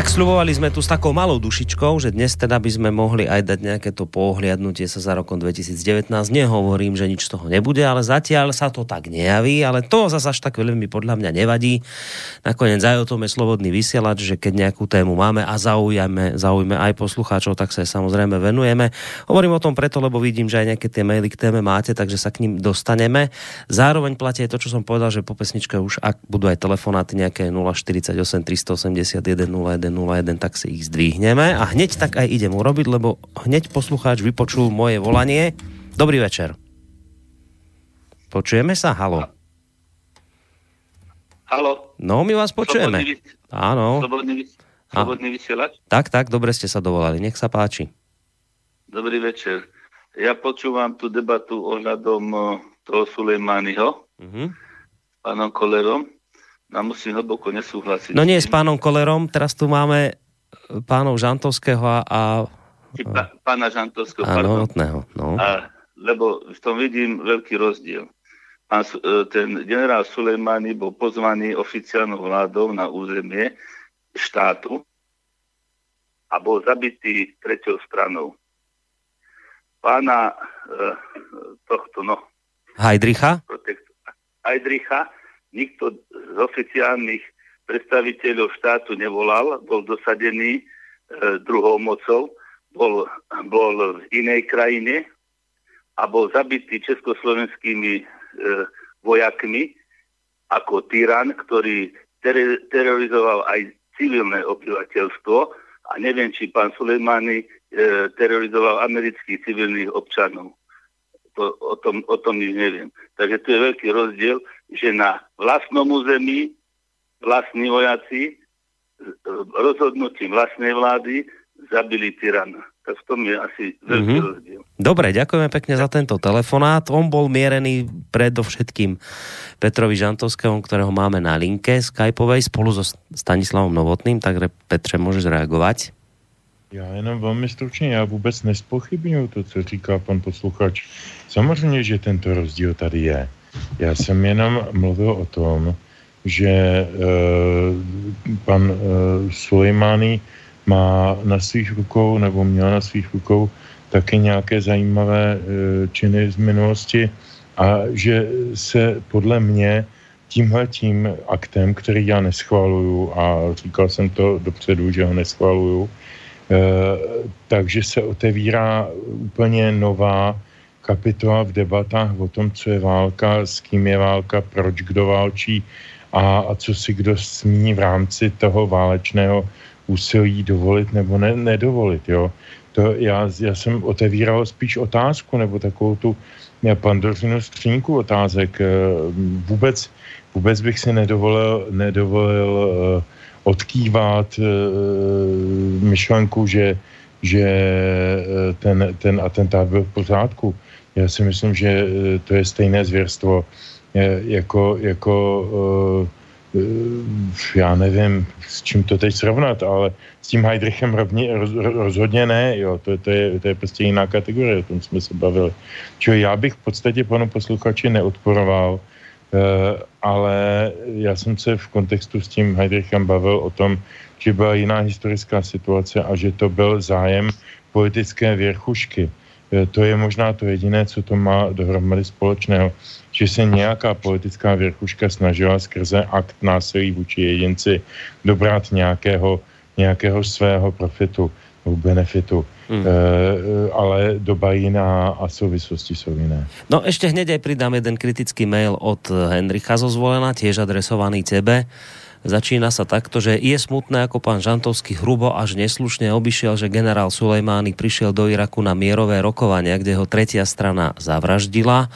Speaker 2: Tak slubovali sme tu s takou malou dušičkou, že dnes teda by sme mohli aj dať nejaké to pohliadnutie sa za rokom 2019. Nehovorím, že nič z toho nebude, ale zatiaľ sa to tak nejaví, ale to zase až tak veľmi podľa mňa nevadí. Nakoniec aj o tom je slobodný vysielač, že keď nejakú tému máme a zaujíme, zaujíme aj poslucháčov, tak sa samozrejme venujeme. Hovorím o tom preto, lebo vidím, že aj nejaké tie maily k téme máte, takže sa k ním dostaneme. Zároveň platí to, čo som povedal, že po pesničke už ak budú aj telefonáty nejaké 048 381 01 01, tak si ich zdvihneme a hneď tak aj idem urobiť, lebo hneď poslucháč vypočul moje volanie. Dobrý večer. Počujeme sa? Halo.
Speaker 6: Halo.
Speaker 2: No, my vás počujeme.
Speaker 6: Slobodný,
Speaker 2: Áno.
Speaker 6: slobodný, slobodný vysielač?
Speaker 2: Tak, tak, dobre ste sa dovolali. Nech sa páči.
Speaker 6: Dobrý večer. Ja počúvam tú debatu ohľadom eh, toho Sulejmányho,
Speaker 2: Mhm.
Speaker 6: s pánom Kolerom. A musím hlboko nesúhlasiť.
Speaker 2: No nie s pánom Kolerom, teraz tu máme pánov Žantovského a, a
Speaker 6: Či pána Žantovského,
Speaker 2: áno,
Speaker 6: pardon.
Speaker 2: No.
Speaker 6: A, lebo v tom vidím veľký rozdiel. Pán, e, ten generál Sulejmani bol pozvaný oficiálnou vládou na územie štátu a bol zabitý treťou stranou. Pána e, tohto, no,
Speaker 2: Heidricha?
Speaker 6: Heidricha nikto z oficiálnych predstaviteľov štátu nevolal, bol dosadený e, druhou mocou, bol, bol v inej krajine a bol zabitý československými e, vojakmi ako tyran, ktorý ter- terorizoval aj civilné obyvateľstvo a neviem, či pán Sulejmani e, terorizoval amerických civilných občanov to, o, tom, o tom nič neviem. Takže tu je veľký rozdiel, že na vlastnom území vlastní vojaci rozhodnutím vlastnej vlády zabili tyrana. Tak v tom je asi veľký
Speaker 2: Mhm.
Speaker 6: rozdiel.
Speaker 2: Dobre, ďakujeme pekne za tento telefonát. On bol mierený predovšetkým Petrovi Žantovskému, ktorého máme na linke Skypeovej spolu so Stanislavom Novotným, takže Petře, môžeš reagovať.
Speaker 4: Já jenom velmi stručně, já vůbec nespochybnuju to, co říká pan posluchač. Samozřejmě, že tento rozdíl tady je. Já jsem jenom mluvil o tom, že e, pan e, Sulejmání má na svých rukou, nebo měl na svých rukou taky nějaké zajímavé e, činy z minulosti a že se podle mě tímhle tím aktem, který já neschvaluju a říkal jsem to dopředu, že ho neschvaluju, Eh, takže se otevírá úplně nová kapitola v debatách o tom, co je válka, s kým je válka, proč kdo válčí a, a co si kdo smí v rámci toho válečného úsilí dovolit nebo ne, nedovolit. Jo. To já, já jsem otevíral spíš otázku nebo takovou tu eh, pandořinu skřínku otázek. Eh, Vůbec, vůbec bych si nedovolil, nedovolil eh, odkývat myšlenku, že, že ten, ten atentát byl v pořádku. Já si myslím, že to je stejné zvěrstvo jako, jako e, já nevím, s čím to teď srovnat, ale s tím Heidrichem rovně, roz, rozhodně ne, jo, to, to, je, to je prostě jiná kategorie, o tom jsme se bavili. Čili já bych v podstatě panu posluchači neodporoval, Eh, ale já jsem se v kontextu s tím Heidrichem bavil o tom, že byla jiná historická situace a že to byl zájem politické věrchušky. Eh, to je možná to jediné, co to má dohromady společného, že se nějaká politická věrchuška snažila skrze akt násilí vůči jedinci dobrat nějakého, nějakého svého profitu benefitu. Hmm. E, ale doba jiná a souvislosti jsou jiné.
Speaker 2: No ešte hneď aj pridám jeden kritický mail od Henricha zo Zvolena, tiež adresovaný tebe. Začína sa takto, že je smutné, ako pán Žantovský hrubo až neslušne obišiel, že generál Sulejmány prišiel do Iraku na mierové rokovania, kde ho tretia strana zavraždila,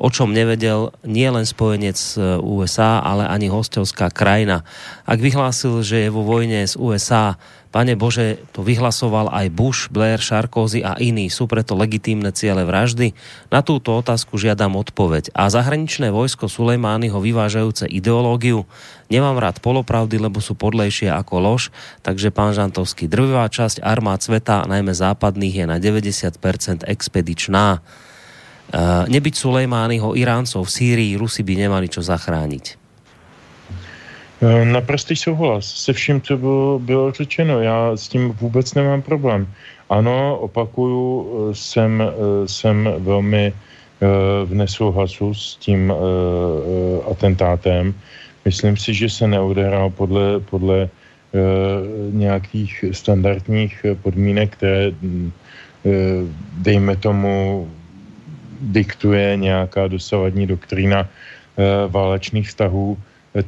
Speaker 2: o čom nevedel nie len spojenec USA, ale ani hostovská krajina. Ak vyhlásil, že je vo vojne s USA, Pane Bože, to vyhlasoval aj Bush, Blair, Sarkozy a iní. Sú preto legitímne ciele vraždy? Na túto otázku žiadam odpoveď. A zahraničné vojsko Sulejmányho vyvážajúce ideológiu? Nemám rád polopravdy, lebo sú podlejšie ako lož, takže pán Žantovský, drvivá časť armád sveta, najmä západných, je na 90% expedičná. Uh, nebyť Sulejmányho Iráncov v Sýrii, Rusi by nemali čo zachrániť.
Speaker 4: Eh, naprostý souhlas se vším, co bylo, bylo řečeno. Já s tím vůbec nemám problém. Ano, opakuju, eh, jsem, jsem velmi v nesouhlasu s tím atentátem. Myslím si, že se neodehrál podle, podle nějakých standardních podmínek, které, mm, dejme tomu, diktuje nějaká dosavadní doktrína válečných vztahů.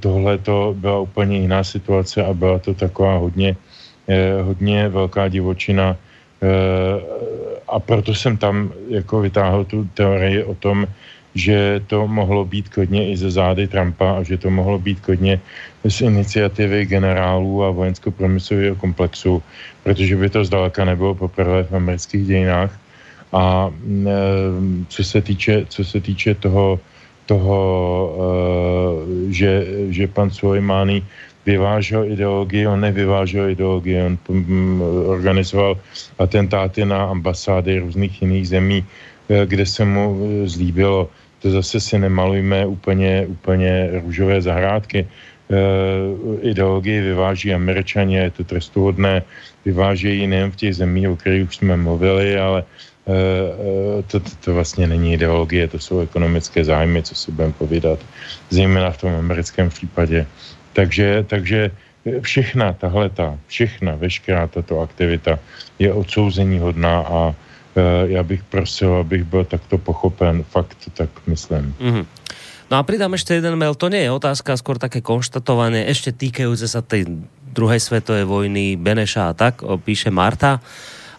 Speaker 4: Tohle to byla úplně jiná situace a byla to taková hodně, eh, hodně velká divočina. Eh, a proto jsem tam jako vytáhl tu teorii o tom, že to mohlo být kodně i ze zády Trumpa a že to mohlo být kodně z iniciativy generálů a vojensko-promyslového komplexu, protože by to zdaleka nebylo poprvé v amerických dějinách. A mm, eh, co se týče, co se týče toho toho, eh, že, že pan Sulejmání vyvážel ideologii, on nevyvážel ideologii, on mm, organizoval atentáty na ambasády různých jiných zemí, eh, kde se mu zlíbilo. To zase si nemalujme úplně, úplně růžové zahrádky. Ideologii vyváží američani, je to trestuhodné, vyvážejí nejen v těch zemích, o kterých už jsme mluvili, ale Eh, eh, to, to, to vlastně není ideologie, to jsou ekonomické zájmy, co si budeme povídat, zejména v tom americkém případě. Takže, takže všechna tahle, všechna, veškerá tato aktivita je odsouzení hodná a já bych prosil, abych byl takto pochopen, fakt tak myslím. Mm-hmm.
Speaker 2: No a pridám ešte jeden mail, to nie je otázka, skôr také konštatovanie, ešte týkajúce sa tej druhej svetovej vojny Beneša a tak, píše Marta.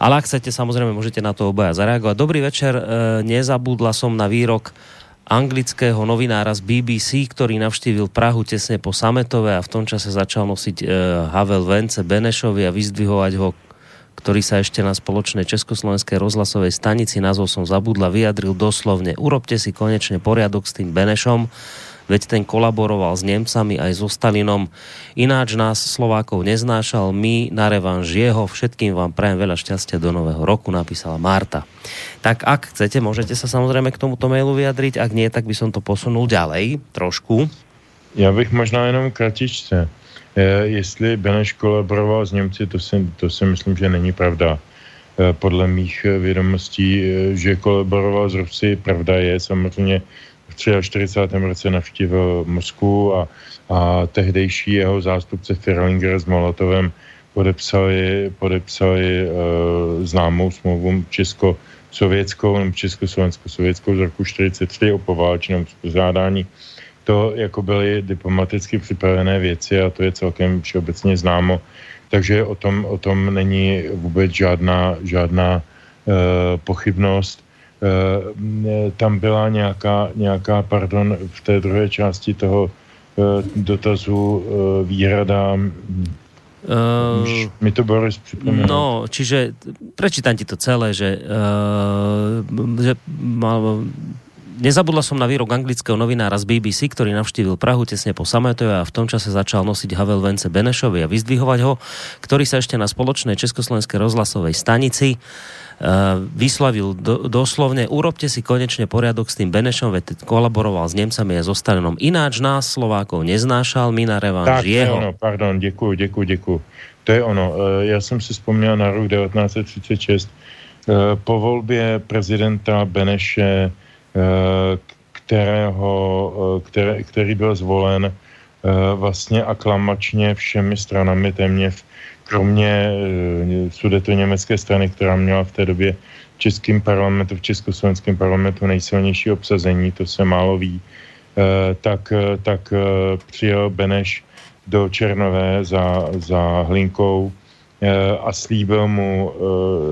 Speaker 2: Ale ak chcete, samozrejme, môžete na to obaja zareagovať. Dobrý večer, e, nezabudla som na výrok anglického novinára z BBC, ktorý navštívil Prahu tesne po Sametove a v tom čase začal nosiť e, Havel vence Benešovi a vyzdvihovať ho ktorý sa ešte na spoločnej československej rozhlasovej stanici, názov som zabudla, vyjadril doslovne. Urobte si konečne poriadok s tým Benešom, veď ten kolaboroval s Nemcami aj so Stalinom. Ináč nás Slovákov neznášal, my na revanž jeho. Všetkým vám prajem veľa šťastia do nového roku, napísala Marta. Tak ak chcete, môžete sa samozrejme k tomuto mailu vyjadriť, ak nie, tak by som to posunul ďalej trošku.
Speaker 4: Já bych možná jenom kratičce. E, jestli Beneš kolaboroval s Němci, to si, to si myslím, že není pravda. E, podle mých vědomostí, e, že kolaboroval s Rusy, pravda je samozřejmě, v 43. roce navštívil Moskvu a, a tehdejší jeho zástupce Firlinger s Molotovem podepsali, podepsali uh, známou smlouvu česko-sovětskou nebo československo-sovětskou z roku 43 o poválečném uspořádání. To jako byly diplomaticky připravené věci a to je celkem všeobecně známo. Takže o tom, o tom není vůbec žádná, žádná uh, pochybnost. Eh, tam byla nějaká, nějaká, pardon, v té druhé části toho eh, dotazu eh, výhrada Uh, mi to Boris připomíná.
Speaker 2: No, čiže prečítam ti to celé, že, uh, že mal, nezabudla som na výrok anglického novinára z BBC, ktorý navštívil Prahu tesne po Sametove a v tom čase začal nosiť Havel Vence Benešovi a vyzdvihovať ho, ktorý sa ešte na spoločnej československej rozhlasovej stanici uh, vyslavil do, doslovne, urobte si konečne poriadok s tým Benešom, veď kolaboroval s Nemcami a so Stalinom. Ináč nás Slovákov neznášal, my na revanš
Speaker 4: Tak,
Speaker 2: jeho.
Speaker 4: Ano, pardon, děkuji, děkuji, děkuji. To je ono. Eh, Já jsem si vzpomněl na rok 1936 eh, po volbě prezidenta Beneše, kterého, který, který byl zvolen vlastně aklamačně všemi stranami téměř, kromě sudeto-německé strany, která měla v té době v českém parlamentu, v československém parlamentu nejsilnější obsazení, to se málo ví, tak, tak přijel Beneš do Černové za, za Hlinkou a slíbil mu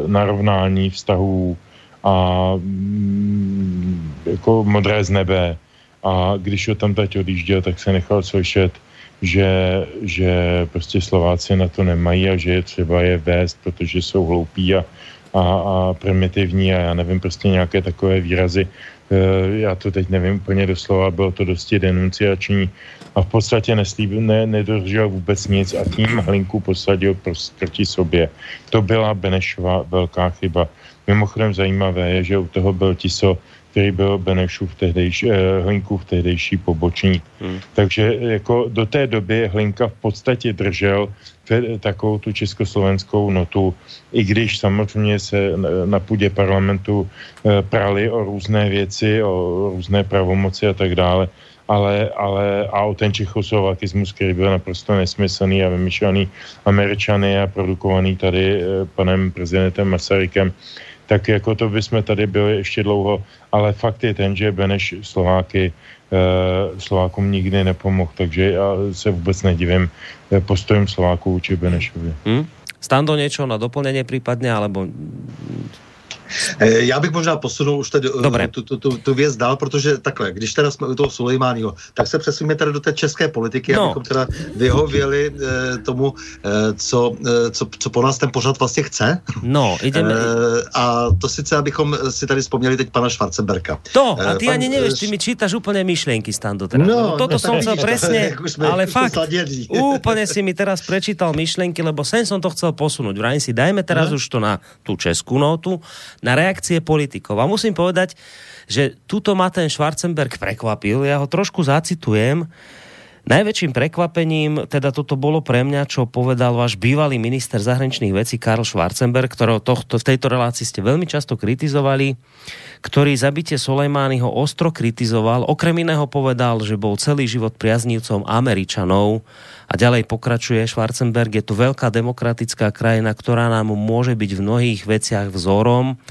Speaker 4: narovnání vztahů a mm, jako modré z nebe. A když ho tam teď odjížděl, tak se nechal slyšet, že, že prostě Slováci na to nemají a že je třeba je vést, protože jsou hloupí a, a, a primitivní a já nevím, prostě nějaké takové výrazy. E, já to teď nevím úplně doslova, bylo to dosti denunciační a v podstatě neslíbil, ne, nedržel vůbec nic a tím Hlinku posadil proti sobě. To byla Benešova velká chyba. Mimochodem zajímavé je, že u toho byl Tiso, který byl Benešův tehdejší, eh, Hlinku v tehdejší pobočník. Hmm. Takže jako do té doby Hlinka v podstatě držel takovou tu československou notu, i když samozřejmě se na půdě parlamentu eh, prali o různé věci, o různé pravomoci a tak dále, ale, ale a o ten čechoslovakismus, který byl naprosto nesmyslný a vymyšlený američany a produkovaný tady eh, panem prezidentem Masarykem, tak jako to bychom tady byli ještě dlouho, ale fakt je ten, že Beneš Slováky eh, Slovákům nikdy nepomohl, takže já se vůbec nedivím eh, postojím Slováků či Benešovi. Hmm?
Speaker 2: Stando něco na doplnění případně, alebo
Speaker 3: já bych možná posunul už tady eh, tu, tu, tu, tu věc dál, protože takhle, když teda jsme u toho Sulejmáního, tak se přesuneme teda do té české politiky, no. abychom teda vyhověli eh, tomu, eh, co, eh, co, co po nás ten pořad vlastně chce.
Speaker 2: No, jdeme.
Speaker 3: Eh, a to sice, abychom si tady vzpomněli teď pana Schwarzenberka.
Speaker 2: To, a ty eh, ani nevíš, ty mi čítaš úplně myšlenky, Stando. Teda. No, no, toto no, som chcel presne, ale fakt, úplně si mi teraz prečítal myšlenky, lebo sem som to chcel posunúť. Vrajím si, dajme teraz no. už to na tú českú notu, na reakcie politikov. A musím povedať, že tuto ma ten Schwarzenberg prekvapil. Ja ho trošku zacitujem. Najväčším prekvapením, teda toto bolo pre mňa, čo povedal váš bývalý minister zahraničných vecí Karl Schwarzenberg, ktorého tohto, v tejto relácii ste veľmi často kritizovali, ktorý zabitie Soleimányho ostro kritizoval. Okrem iného povedal, že bol celý život priaznívcom Američanov a ďalej pokračuje Schwarzenberg. Je to veľká demokratická krajina, ktorá nám môže byť v mnohých veciach vzorom.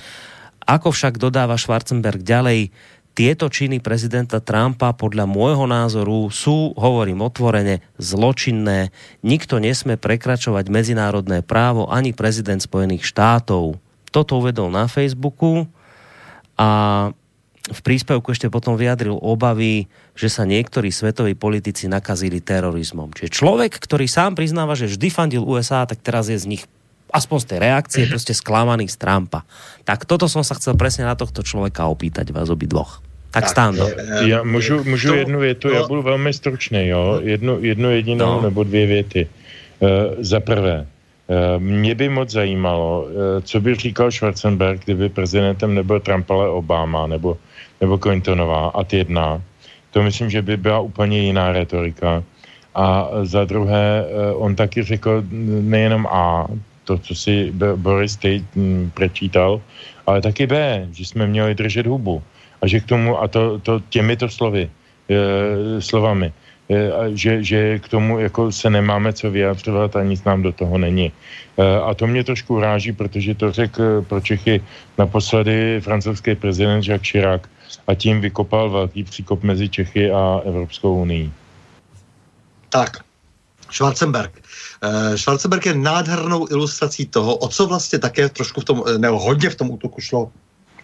Speaker 2: Ako však dodáva Schwarzenberg ďalej, tieto činy prezidenta Trumpa podľa môjho názoru sú, hovorím otvorene, zločinné. Nikto nesme prekračovať medzinárodné právo, ani prezident Spojených štátov. Toto uvedol na Facebooku a v príspevku ešte potom vyjadril obavy, že sa niektorí svetoví politici nakazili terorizmom. Čiže človek, ktorý sám priznáva, že vždy fandil USA, tak teraz je z nich aspoň z tej reakcie prostě sklamaný z Trumpa. Tak toto som sa chcel presne na tohto člověka opýtať vás obi dvoch. Tak, tak Stando.
Speaker 4: Já můžu, můžu to, jednu větu, to, já budu velmi stručný, jo? Jednu, jednu jedinou no. nebo dvě věty. Uh, za prvé, uh, mě by moc zajímalo, uh, co by říkal Schwarzenberg, kdyby prezidentem nebyl Trump, ale Obama nebo, nebo Clintonová a jedna. To myslím, že by byla úplně jiná retorika. A za druhé, on taky řekl nejenom A, to, co si Boris teď hm, prečítal, ale taky B, že jsme měli držet hubu a že k tomu, a to, to těmito slovy, e, slovami, e, že, že k tomu jako se nemáme co vyjadřovat a nic nám do toho není. E, a to mě trošku uráží, protože to řekl pro Čechy naposledy francouzský prezident Jacques Chirac a tím vykopal velký příkop mezi Čechy a Evropskou unii.
Speaker 3: Tak, Schwarzenberg. Schwarzenberg je nádhernou ilustrací toho, o co vlastně také trošku v tom, nebo hodně v tom útoku šlo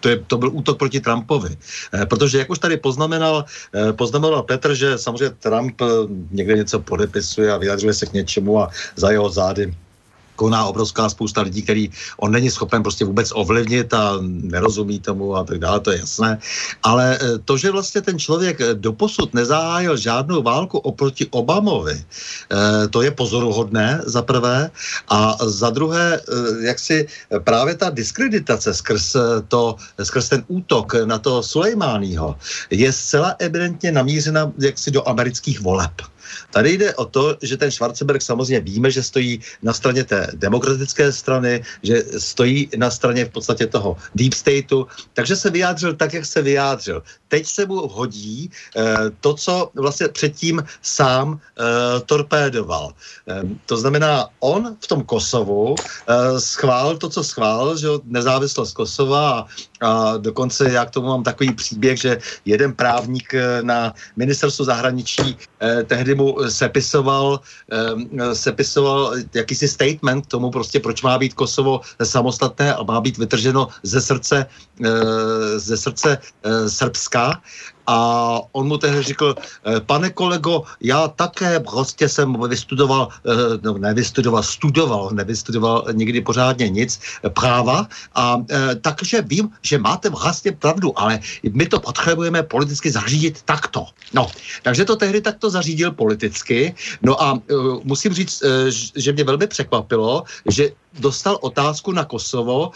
Speaker 3: to, je, to byl útok proti Trumpovi. Eh, protože, jak už tady poznamenal, eh, poznamenal Petr, že samozřejmě Trump eh, někde něco podepisuje a vyjadřuje se k něčemu a za jeho zády koná obrovská spousta lidí, který on není schopen prostě vůbec ovlivnit a nerozumí tomu a tak dále, to je jasné. Ale eh, to, že vlastně ten člověk eh, doposud nezahájil žádnou válku oproti Obamovi, eh, to je pozoruhodné za prvé a za druhé, jak si právě ta diskreditace skrz, to, skrz ten útok na to Sulejmányho je zcela evidentně namířena jaksi do amerických voleb. Tady jde o to, že ten Schwarzenberg samozřejmě víme, že stojí na straně té demokratické strany, že stojí na straně v podstatě toho deep stateu, takže se vyjádřil tak, jak se vyjádřil. Teď se mu hodí eh, to, co vlastně předtím sám eh, torpédoval. Eh, to znamená, on v tom Kosovu eh, schválil to, co schválil, že nezávislost Kosova a, a dokonce já k tomu mám takový příběh, že jeden právník eh, na ministerstvu zahraničí eh, tehdy mu sepisoval, sepisoval jakýsi statement tomu prostě, proč má být Kosovo samostatné a má být vytrženo ze srdce, eh, ze srdce eh, Srbska a on mu tehdy řekl, eh, pane kolego, já také prostě jsem vystudoval, eh, no nevystudoval, studoval, nevystudoval nikdy pořádně nic, eh, práva a takže vím, že máte vlastně pravdu, ale my to potřebujeme politicky zařídit takto. No, takže to tehdy takto zařídil politicky, no a musím říct, že mě velmi překvapilo, že dostal otázku na Kosovo,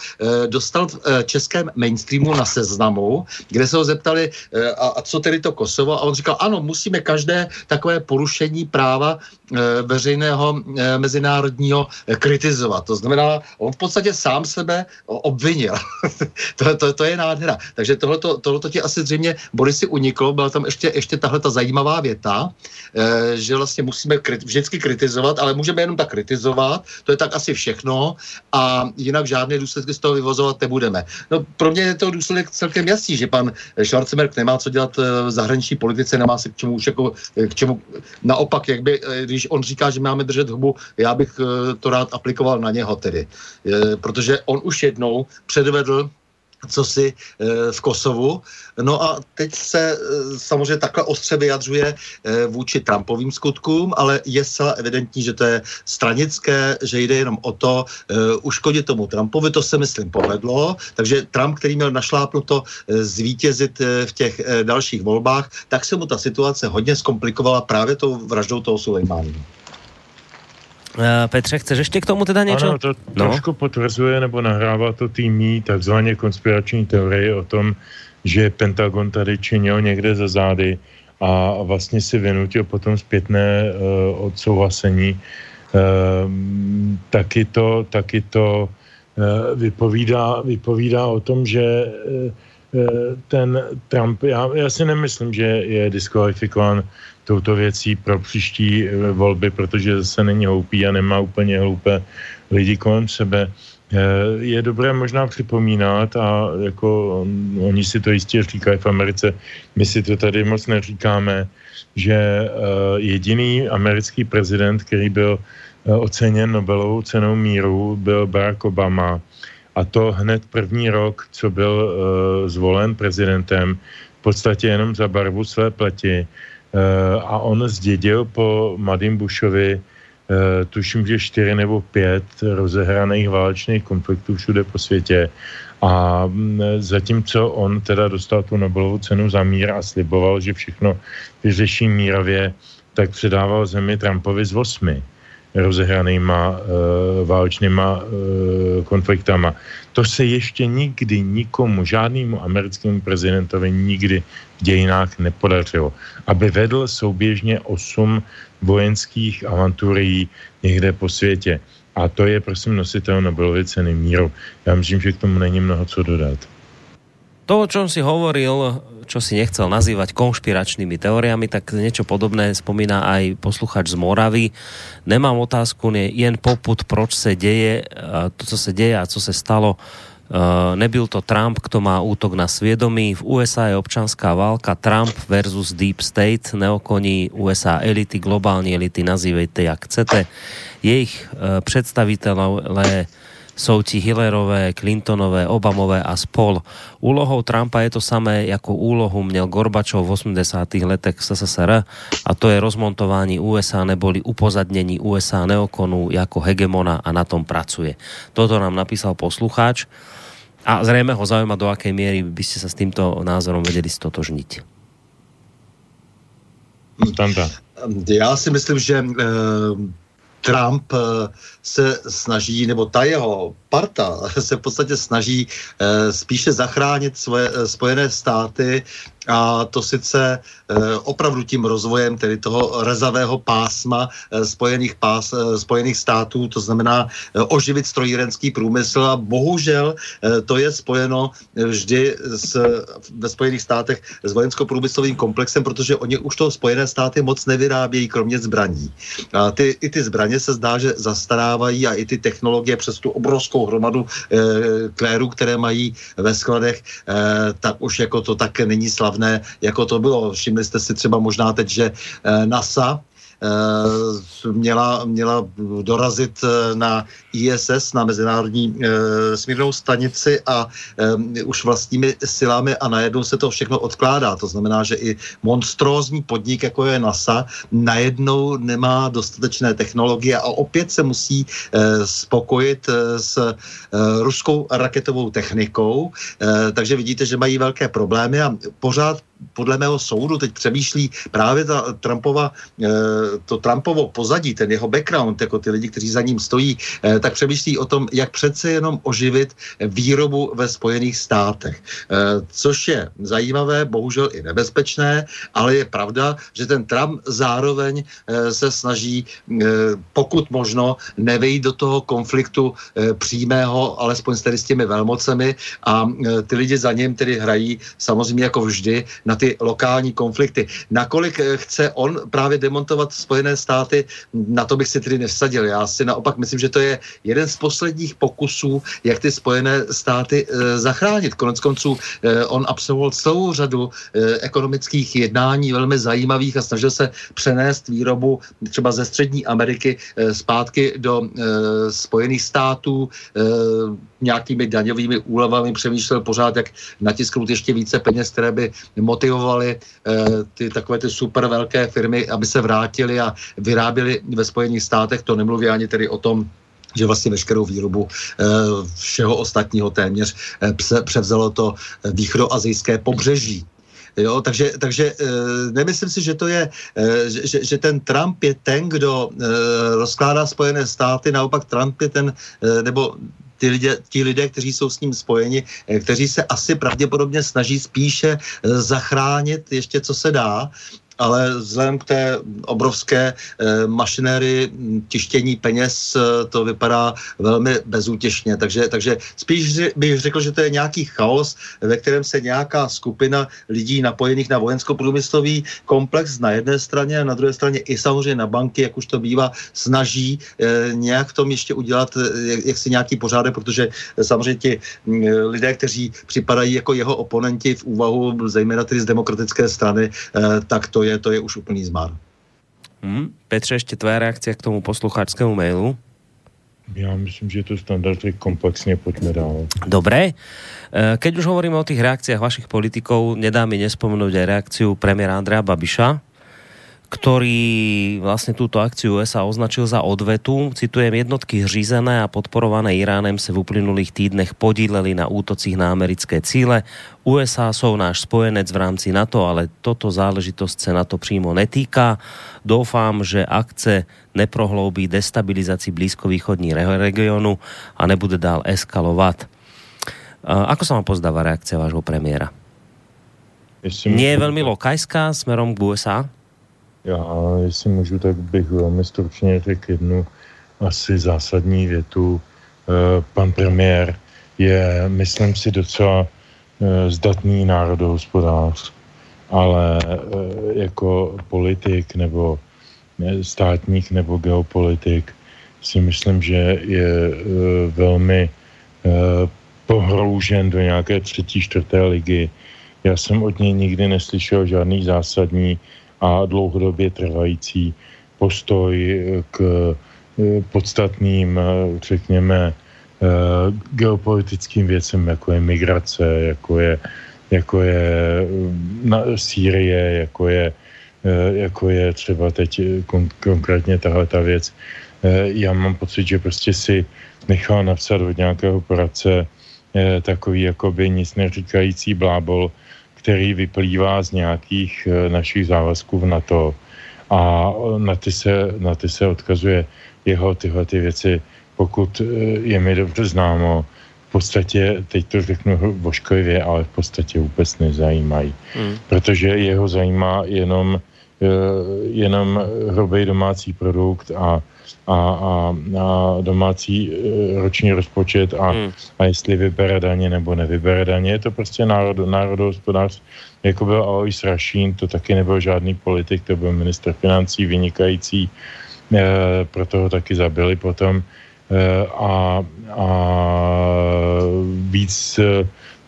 Speaker 3: dostal v českém mainstreamu na seznamu, kde se ho zeptali, a, a co tedy to Kosovo? A on říkal, ano, musíme každé takové porušení práva veřejného mezinárodního kritizovat. To znamená, on v podstatě sám sebe obvinil. to, to, to je nádhera. Takže tohleto, tohleto ti asi zřejmě Borisy uniklo, byla tam ještě, ještě tahle ta zajímavá věta, že vlastně musíme vždycky kritizovat, ale můžeme jenom tak kritizovat, to je tak asi všechno a jinak žádné důsledky z toho vyvozovat nebudeme. No pro mě je to důsledek celkem jasný, že pan Schwarzenberg nemá co dělat v zahraniční politice, nemá se k čemu už jako, k čemu, naopak, jak by, když on říká, že máme držet hubu, já bych eh, to rád aplikoval na něho tedy, protože on už jednou předvedl co si e, v Kosovu. No a teď se e, samozřejmě takhle ostře vyjadřuje e, vůči Trumpovým skutkům, ale je zcela evidentní, že to je stranické, že jde jenom o to uškodit tomu Trumpovi, to se myslím povedlo, takže Trump, který měl našlápnuto zvítězit v těch dalších volbách, tak se mu ta situace hodně zkomplikovala právě tou vraždou toho Sulejmánu.
Speaker 2: Eh, Petře, chceš ještě k tomu teda něco?
Speaker 4: Ano, to no? trošku potvrzuje nebo nahrává to týmí takzvaně konspirační teorie o tom, že Pentagon tady činil někde za zády a vlastně si vynutil potom zpětné uh, odsouhlasení. Uh, taky to, taky to uh, vypovídá, vypovídá o tom, že uh, ten Trump, já, já si nemyslím, že je diskvalifikován touto věcí pro příští eh, volby, protože zase není hloupý a nemá úplně hloupé lidi kolem sebe. Eh, je dobré možná připomínat a jako oni si to jistě říkají v Americe, my si to tady moc neříkáme, že eh, jediný americký prezident, který byl oceněn Nobelovou cenou míru, byl Barack Obama. A to hned první rok, co byl zvolen prezidentem, v podstatě jenom za barvu své pleti a on zdědil po Madim Bushovi eh, tuším, že čtyři nebo pět rozehraných válečných konfliktů všude po světě. A mm, zatímco on teda dostal tu Nobelovu cenu za mír a sliboval, že všechno vyřeší mírově, tak předával zemi Trumpovi z osmi rozehranýma uh, válečnýma uh, konfliktama. To se ještě nikdy nikomu, žádnému americkému prezidentovi nikdy v dějinách nepodařilo. Aby vedl souběžně osm vojenských avanturií někde po světě. A to je, prosím, nositel Nobelovy ceny míru. Já myslím, že k tomu není mnoho co dodat.
Speaker 2: To, o čom si hovoril, čo si nechcel nazývať konšpiračnými teóriami, tak niečo podobné spomína aj posluchač z Moravy. Nemám otázku, nie, jen poput, proč se děje, to, co se děje a co se stalo, Uh, nebyl to Trump, kto má útok na svědomí. V USA je občanská válka Trump versus Deep State, neokoní USA elity, globální elity, nazývejte jak chcete. Jejich uh, představitelé jsou ti Hillerové, Clintonové, Obamové a spol. Úlohou Trumpa je to samé, jako úlohu měl Gorbačov v 80. letech v SSR a to je rozmontování USA neboli upozadnění USA neokonu jako hegemona a na tom pracuje. Toto nám napísal poslucháč a zřejmě ho zaujíma, do jaké míry by ste sa s týmto názorom vedeli stotožniť.
Speaker 3: Standa. Já si myslím, že e, Trump eh, se snaží, nebo ta jeho parta se v podstatě snaží e, spíše zachránit svoje e, Spojené státy a to sice e, opravdu tím rozvojem tedy toho rezavého pásma spojených, pás, spojených států, to znamená oživit strojírenský průmysl a bohužel to je spojeno vždy s, ve Spojených státech s vojensko-průmyslovým komplexem, protože oni už to Spojené státy moc nevyrábějí, kromě zbraní. A ty, i ty zbraně se zdá, že zastarávají a i ty technologie přes tu obrovskou hromadu e, klérů, které mají ve skladech, e, tak už jako to tak není slavné jako to bylo. Všimli jste si třeba možná teď, že eh, NASA Eh, měla, měla dorazit eh, na ISS, na Mezinárodní eh, smírnou stanici a už vlastními silami a najednou se to všechno odkládá. To znamená, že i monstrózní podnik, jako je NASA, najednou nemá dostatečné technologie a opět se musí spokojit s ruskou raketovou technikou. Takže vidíte, že mají velké problémy a pořád podle mého soudu teď přemýšlí právě ta Trumpova, to Trumpovo pozadí, ten jeho background, jako ty lidi, kteří za ním stojí, tak přemýšlí o tom, jak přece jenom oživit výrobu ve Spojených státech. Eh, což je zajímavé, bohužel i nebezpečné, ale je pravda, že ten Trump zároveň se snaží, pokud možno, nevejít do toho konfliktu přímého, alespoň s, s těmi velmocemi a ty lidi za ním tedy hrají samozřejmě jako vždy na ty lokální konflikty. Nakolik eh, chce on právě demontovat Spojené státy, na to bych si tedy nevsadil. Já si naopak myslím, že to je jeden z posledních pokusů, jak ty Spojené státy e, zachránit. Konec konců e, on absolvoval celou řadu e, ekonomických jednání velmi zajímavých a snažil se přenést výrobu třeba ze Střední Ameriky e, zpátky do e, Spojených států. E, nějakými daňovými úlevami přemýšlel pořád, jak natisknout ještě více peněz, které by motivovali eh, ty takové ty super velké firmy, aby se vrátili a vyráběli ve Spojených státech. To nemluví ani tedy o tom, že vlastně veškerou výrobu eh, všeho ostatního téměř eh, převzalo to východoazijské pobřeží. Jo, takže, takže nemyslím si, že to je, že, že ten Trump je ten, kdo rozkládá Spojené státy, naopak Trump je ten, nebo ty lidé, ti lidé, kteří jsou s ním spojeni, eh, kteří se asi pravděpodobně snaží spíše eh, zachránit ještě, co se dá, ale vzhledem k té obrovské e, mašinérii tištění peněz e, to vypadá velmi bezútěšně. Takže, takže spíš bych řekl, že to je nějaký chaos, ve kterém se nějaká skupina lidí napojených na vojensko-průmyslový komplex na jedné straně a na druhé straně i samozřejmě na banky, jak už to bývá, snaží e, nějak v tom ještě udělat jak, jak si nějaký pořádek, protože samozřejmě ti lidé, kteří připadají jako jeho oponenti v úvahu, zejména tedy z demokratické strany, tak to je je, to je už úplný zmar.
Speaker 2: Hmm. Petře, ještě tvoje reakce k tomu posluchačskému mailu?
Speaker 4: Já myslím, že to standardně komplexně pojďme dál.
Speaker 2: Dobré. Eh, keď už hovoríme o tých reakciách vašich politikov, nedá mi nespomenout aj reakciu premiéra Andrea Babiša, ktorý vlastne túto akciu USA označil za odvetu. Citujem, jednotky řízené a podporované Iránem se v uplynulých týdnech podíleli na útocích na americké cíle. USA jsou náš spojenec v rámci NATO, ale toto záležitost se na to přímo netýká. Doufám, že akce neprohloubí destabilizaci blízkovýchodní regionu a nebude dál eskalovat. Ako sa vám pozdáva reakcia vášho premiéra? Nie je veľmi lokajská smerom k USA?
Speaker 4: Já, jestli můžu, tak bych velmi stručně řekl jednu asi zásadní větu. E, pan premiér je, myslím si, docela e, zdatný národohospodář, ale e, jako politik nebo státník nebo geopolitik si myslím, že je velmi pohroužen do nějaké třetí, čtvrté ligy. Já jsem od něj nikdy neslyšel žádný zásadní a dlouhodobě trvající postoj k eh, podstatným, eh, řekněme, geopolitickým věcem, jako je migrace, jako je, jako je na, Sýrie, jako je, jako je třeba teď kon, konkrétně tahle ta věc. Já mám pocit, že prostě si nechal napsat od nějakého poradce takový jakoby nic neříkající blábol, který vyplývá z nějakých našich závazků v NATO a na ty se, na ty se odkazuje jeho tyhle ty věci pokud eh, je mi dobře známo, v podstatě, teď to řeknu vošklivě, ale v podstatě vůbec nezajímají. Mm. Protože jeho zajímá jenom, eh, jenom hrubý domácí produkt a, a, a, a domácí eh, roční rozpočet a, mm. a jestli vybere daně nebo nevybere daně. Je to prostě národ, národohospodářství. Jako byl Alois Rašín, to taky nebyl žádný politik, to byl minister financí vynikající, e, proto ho taky zabili potom. Eh, a, a víc,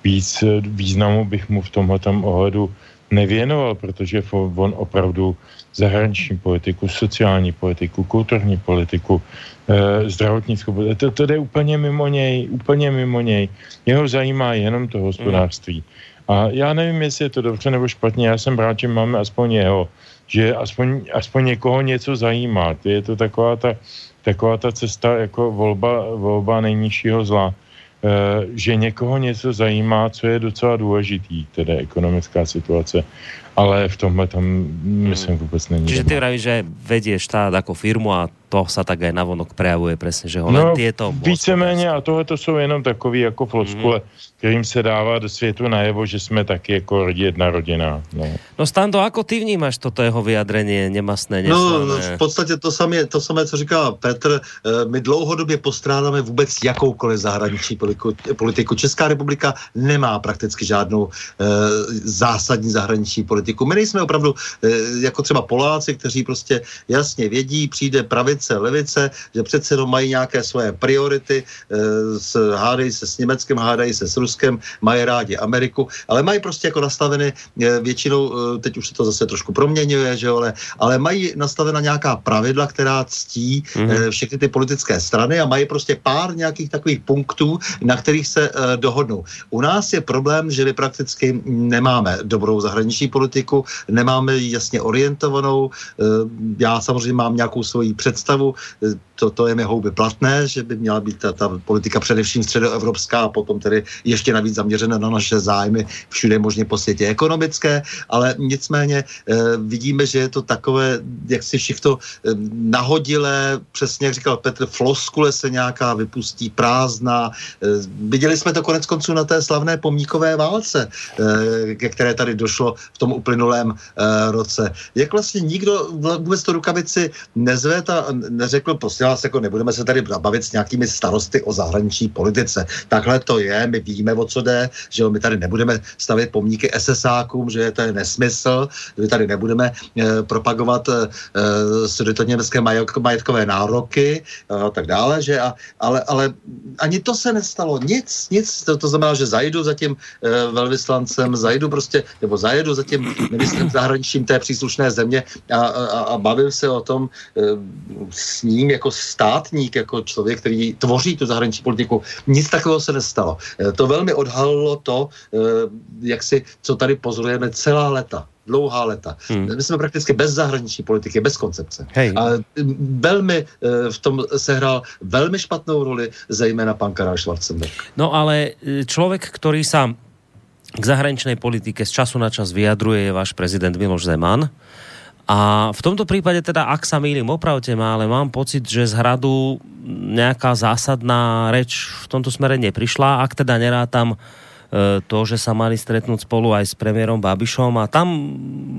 Speaker 4: víc významu bych mu v tomhle ohledu nevěnoval, protože on opravdu zahraniční politiku, sociální politiku, kulturní politiku, eh, zdravotnickou politiku, to, to jde úplně mimo něj, úplně mimo něj. Jeho zajímá jenom to hospodářství. A já nevím, jestli je to dobře nebo špatně, já jsem rád, že máme aspoň jeho, že aspoň, aspoň někoho něco zajímá. Je to taková ta taková ta cesta jako volba, volba nejnižšího zla, že někoho něco zajímá, co je docela důležitý, teda ekonomická situace ale v tomhle tam myslím vůbec není.
Speaker 2: Čiže ty vravíš, že vedie štát jako firmu a to sa tak aj navonok prejavuje presne, že ho no, tieto...
Speaker 4: Víceméně a tohle to jsou jenom takový jako floskule, mm. kterým se dává do světu najevo, že jsme taky jako jedna rodina. No,
Speaker 2: no Stando, ako ty vnímáš toto jeho vyjadrenie nemasné,
Speaker 3: neslavné? No, v podstatě to samé, to samé, co říká Petr, eh, my dlouhodobě postrádáme vůbec jakoukoliv zahraniční politiku. politiku. Česká republika nemá prakticky žádnou e, zásadní zahraniční politiku. My nejsme opravdu e, jako třeba Poláci, kteří prostě jasně vědí, přijde pravice levice, že přece jenom mají nějaké svoje priority, eh, s, hádají se s Německem, hádají se s Ruskem, mají rádi Ameriku, ale mají prostě jako nastaveny eh, většinou, eh, teď už se to zase trošku proměňuje, že jo, ale, ale mají nastavena nějaká pravidla, která ctí mm-hmm. všechny ty politické strany a mají prostě pár nějakých takových punktů, na kterých se dohodnou. U nás je problém, že my prakticky nemáme dobrou zahraniční politiku, nemáme jasně orientovanou. Já samozřejmě mám nějakou svoji představu představu, to, to je mi houby platné, že by měla být ta, ta politika především středoevropská a potom tedy ještě navíc zaměřena na naše zájmy všude možně po světě ekonomické, ale nicméně eh, vidíme, že je to takové, jak si všechno eh, nahodilé, přesně jak říkal Petr, floskule se nějaká vypustí prázdná. Eh, viděli jsme to konec konců na té slavné pomníkové válce, eh, ke které tady došlo v tom uplynulém eh, roce. Jak vlastně nikdo vůbec to rukavici nezve, ta neřekl, prostě vás jako nebudeme se tady bavit s nějakými starosty o zahraniční politice. Takhle to je, my víme, o co jde, že my tady nebudeme stavět pomníky SSákům, že to je nesmysl, my tady nebudeme e, propagovat e, sudetoněmecké majetkové nároky a tak dále, že a, ale, ale ani to se nestalo, nic, nic, to, to znamená, že zajdu za tím e, velvyslancem, zajdu prostě, nebo zajedu za tím ministrem zahraničím té příslušné země a, a, a bavím se o tom e, s ním jako státník, jako člověk, který tvoří tu zahraniční politiku. Nic takového se nestalo. Eh, to velmi odhalilo to, eh, jak si, co tady pozorujeme celá leta dlouhá leta. Hmm. My jsme prakticky bez zahraniční politiky, bez koncepce. Hej. A velmi eh, v tom sehrál velmi špatnou roli, zejména pan Karel Schwarzenberg.
Speaker 2: No ale člověk, který sám k zahraničnej politike z času na čas vyjadruje, je váš prezident Miloš Zeman. A v tomto prípade teda, ak sa mýlim, opravte ma, ale mám pocit, že z hradu nejaká zásadná reč v tomto smere neprišla, ak teda nerátam e, to, že sa mali stretnúť spolu aj s premiérom Babišom. A tam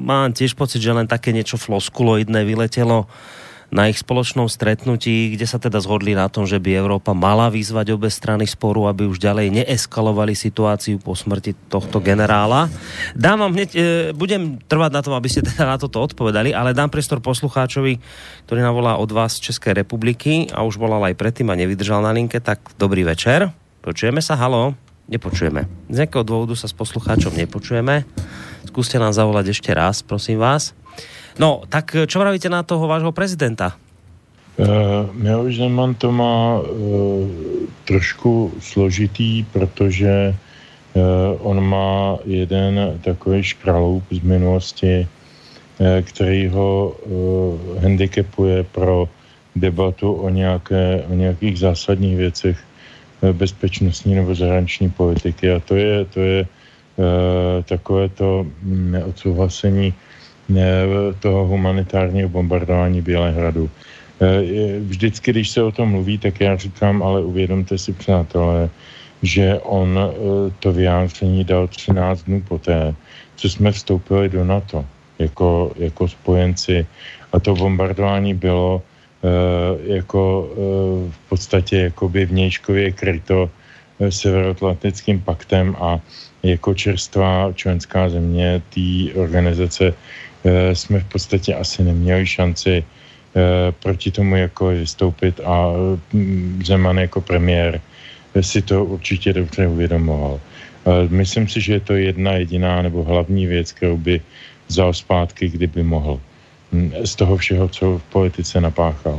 Speaker 2: mám tiež pocit, že len také niečo floskuloidné vyletelo na ich spoločnom stretnutí, kde sa teda zhodli na tom, že by Európa mala vyzvať obe strany sporu, aby už ďalej neeskalovali situáciu po smrti tohto generála. Dám vám hneď, e, budem trvať na tom, aby ste teda na toto odpovedali, ale dám priestor poslucháčovi, ktorý nám volá od vás z Českej republiky a už volal aj predtým a nevydržal na linke, tak dobrý večer. Počujeme sa, halo? Nepočujeme. Z nejakého dôvodu sa s poslucháčom nepočujeme. Skúste nám zavolať ešte raz, prosím vás. No, tak čo vravíte na toho vášho prezidenta?
Speaker 4: Miloš Zeman to má uh, trošku složitý, protože uh, on má jeden takový škraloup z minulosti, uh, který ho uh, handicapuje pro debatu o, nějaké, o nějakých zásadních věcech bezpečnostní nebo zahraniční politiky. A to je, to je uh, takové to neodsouhlasení toho humanitárního bombardování Bělehradu. Eh, vždycky, když se o tom mluví, tak já říkám, ale uvědomte si, přátelé, že on eh, to vyjádření dal 13 dnů poté, co jsme vstoupili do NATO jako, jako spojenci a to bombardování bylo jako v podstatě jakoby vnějškově kryto Severoatlantickým paktem a jako čerstvá členská země té organizace jsme v podstatě asi neměli šanci Eh, proti tomu jako vystoupit a mm, Zeman jako premiér si to určitě dobře uvědomoval. Eh, myslím si, že je to jedna jediná nebo hlavní věc, kterou by vzal zpátky, kdyby mohl. Mm, z toho všeho, co v politice napáchal.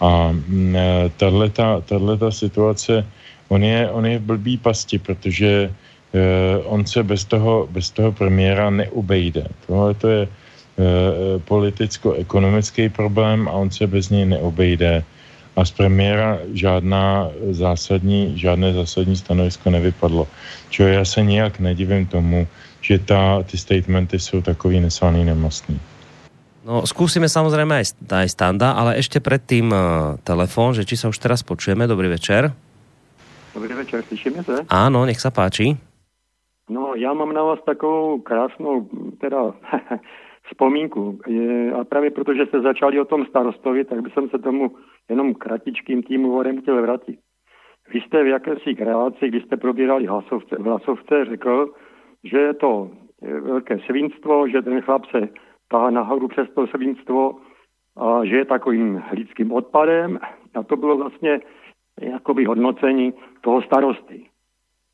Speaker 4: A eh, tato situace, on je, on je v blbý pasti, protože on se bez toho, bez toho premiéra neubejde. Tohle to je Eh, politicko-ekonomický problém a on se bez něj neobejde. A z premiéra žádná zásadní, žádné zásadní stanovisko nevypadlo. Čo já se nijak nedivím tomu, že ta, ty statementy jsou takový neslaný, nemastný.
Speaker 2: No, skúsime samozrejme aj, aj standa, ale ešte predtým uh, telefon, že či sa už teraz počujeme. Dobrý večer.
Speaker 7: Dobrý večer, slyšíme se?
Speaker 2: Áno, nech sa páči.
Speaker 7: No, já mám na vás takovou krásnou, teda vzpomínku. A právě protože jste začali o tom starostovi, tak bych se tomu jenom kratičkým tím úvodem chtěl vrátit. Vy jste v jakési kreaci, kdy jste probírali hlasovce, v hlasovce, řekl, že je to velké svinstvo, že ten chlap se tahá nahoru přes to svinstvo a že je takovým lidským odpadem a to bylo vlastně jakoby hodnocení toho starosty.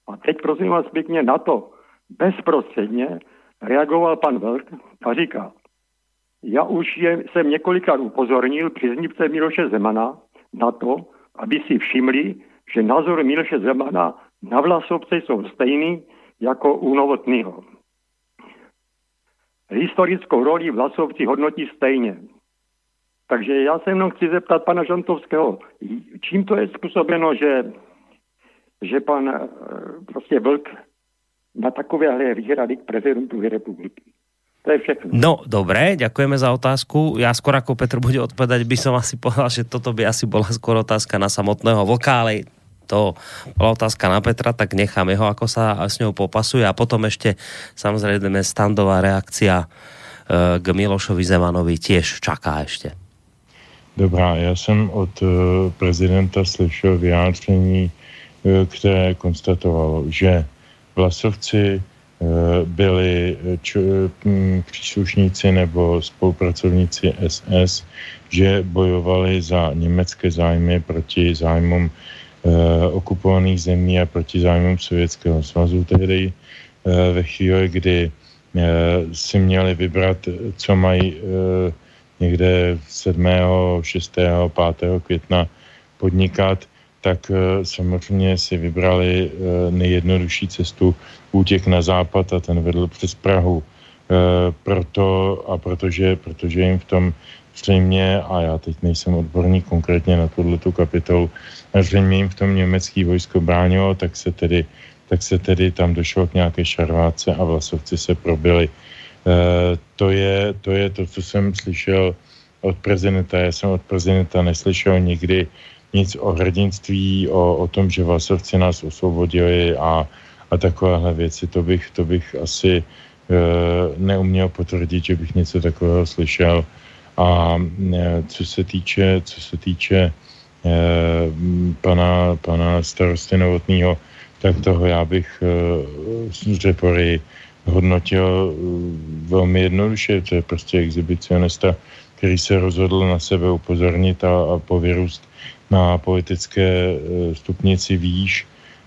Speaker 7: A teď prosím vás pěkně na to bezprostředně reagoval pan Velk a říká, já už je, jsem několikrát upozornil příznivce Miloše Zemana na to, aby si všimli, že názor Miloše Zemana na Vlasovce jsou stejný jako u Novotného. Historickou roli Vlasovci hodnotí stejně. Takže já se jenom chci zeptat pana Žantovského, čím to je způsobeno, že, že pan eh, prostě Vlk na takovéhle výhrady k prezidentu republiky. To je všechno.
Speaker 2: No, dobré, ďakujeme za otázku. Ja skôr ako Petr bude odpovedať, by som asi povedal, že toto by asi bola skôr otázka na samotného ale to bola otázka na Petra, tak necháme ho, ako sa s ňou popasuje a potom ešte samozrejme standová reakcia e, k Milošovi Zemanovi tiež čaká ešte.
Speaker 4: Dobrá, já jsem od e, prezidenta slyšel vyjádření, e, které konstatovalo, že Vlasovci eh, byli eh, č, hm, příslušníci nebo spolupracovníci SS, že bojovali za německé zájmy proti zájmům eh, okupovaných zemí a proti zájmům Sovětského svazu tehdy ve chvíli, kdy si měli vybrat, co mají někde 7., 6., 5. května podnikat, tak eh, samozřejmě si vybrali eh, nejjednodušší cestu útěk na západ a ten vedl přes Prahu. Eh, proto a protože, protože jim v tom zřejmě, a já teď nejsem odborník konkrétně na tuto kapitolu, a zřejmě jim v tom německý vojsko bránilo, tak se tedy, tak se tedy tam došlo k nějaké šarváce a vlasovci se probili. to, je, to je to, co jsem slyšel od prezidenta. Já jsem od prezidenta neslyšel nikdy nic o hrdinství, o, o tom, že Vasovci nás osvobodili a, a takovéhle věci, to bych, to bych asi e, neuměl potvrdit, že bych něco takového slyšel. A e, co se týče, co se týče e, pana, pana starosty Novotného, tak toho já bych e, Řepory hodnotil e, velmi jednoduše, to je prostě exhibicionista, který se rozhodl na sebe upozornit a, a povyrůst na politické eh, stupnici výš,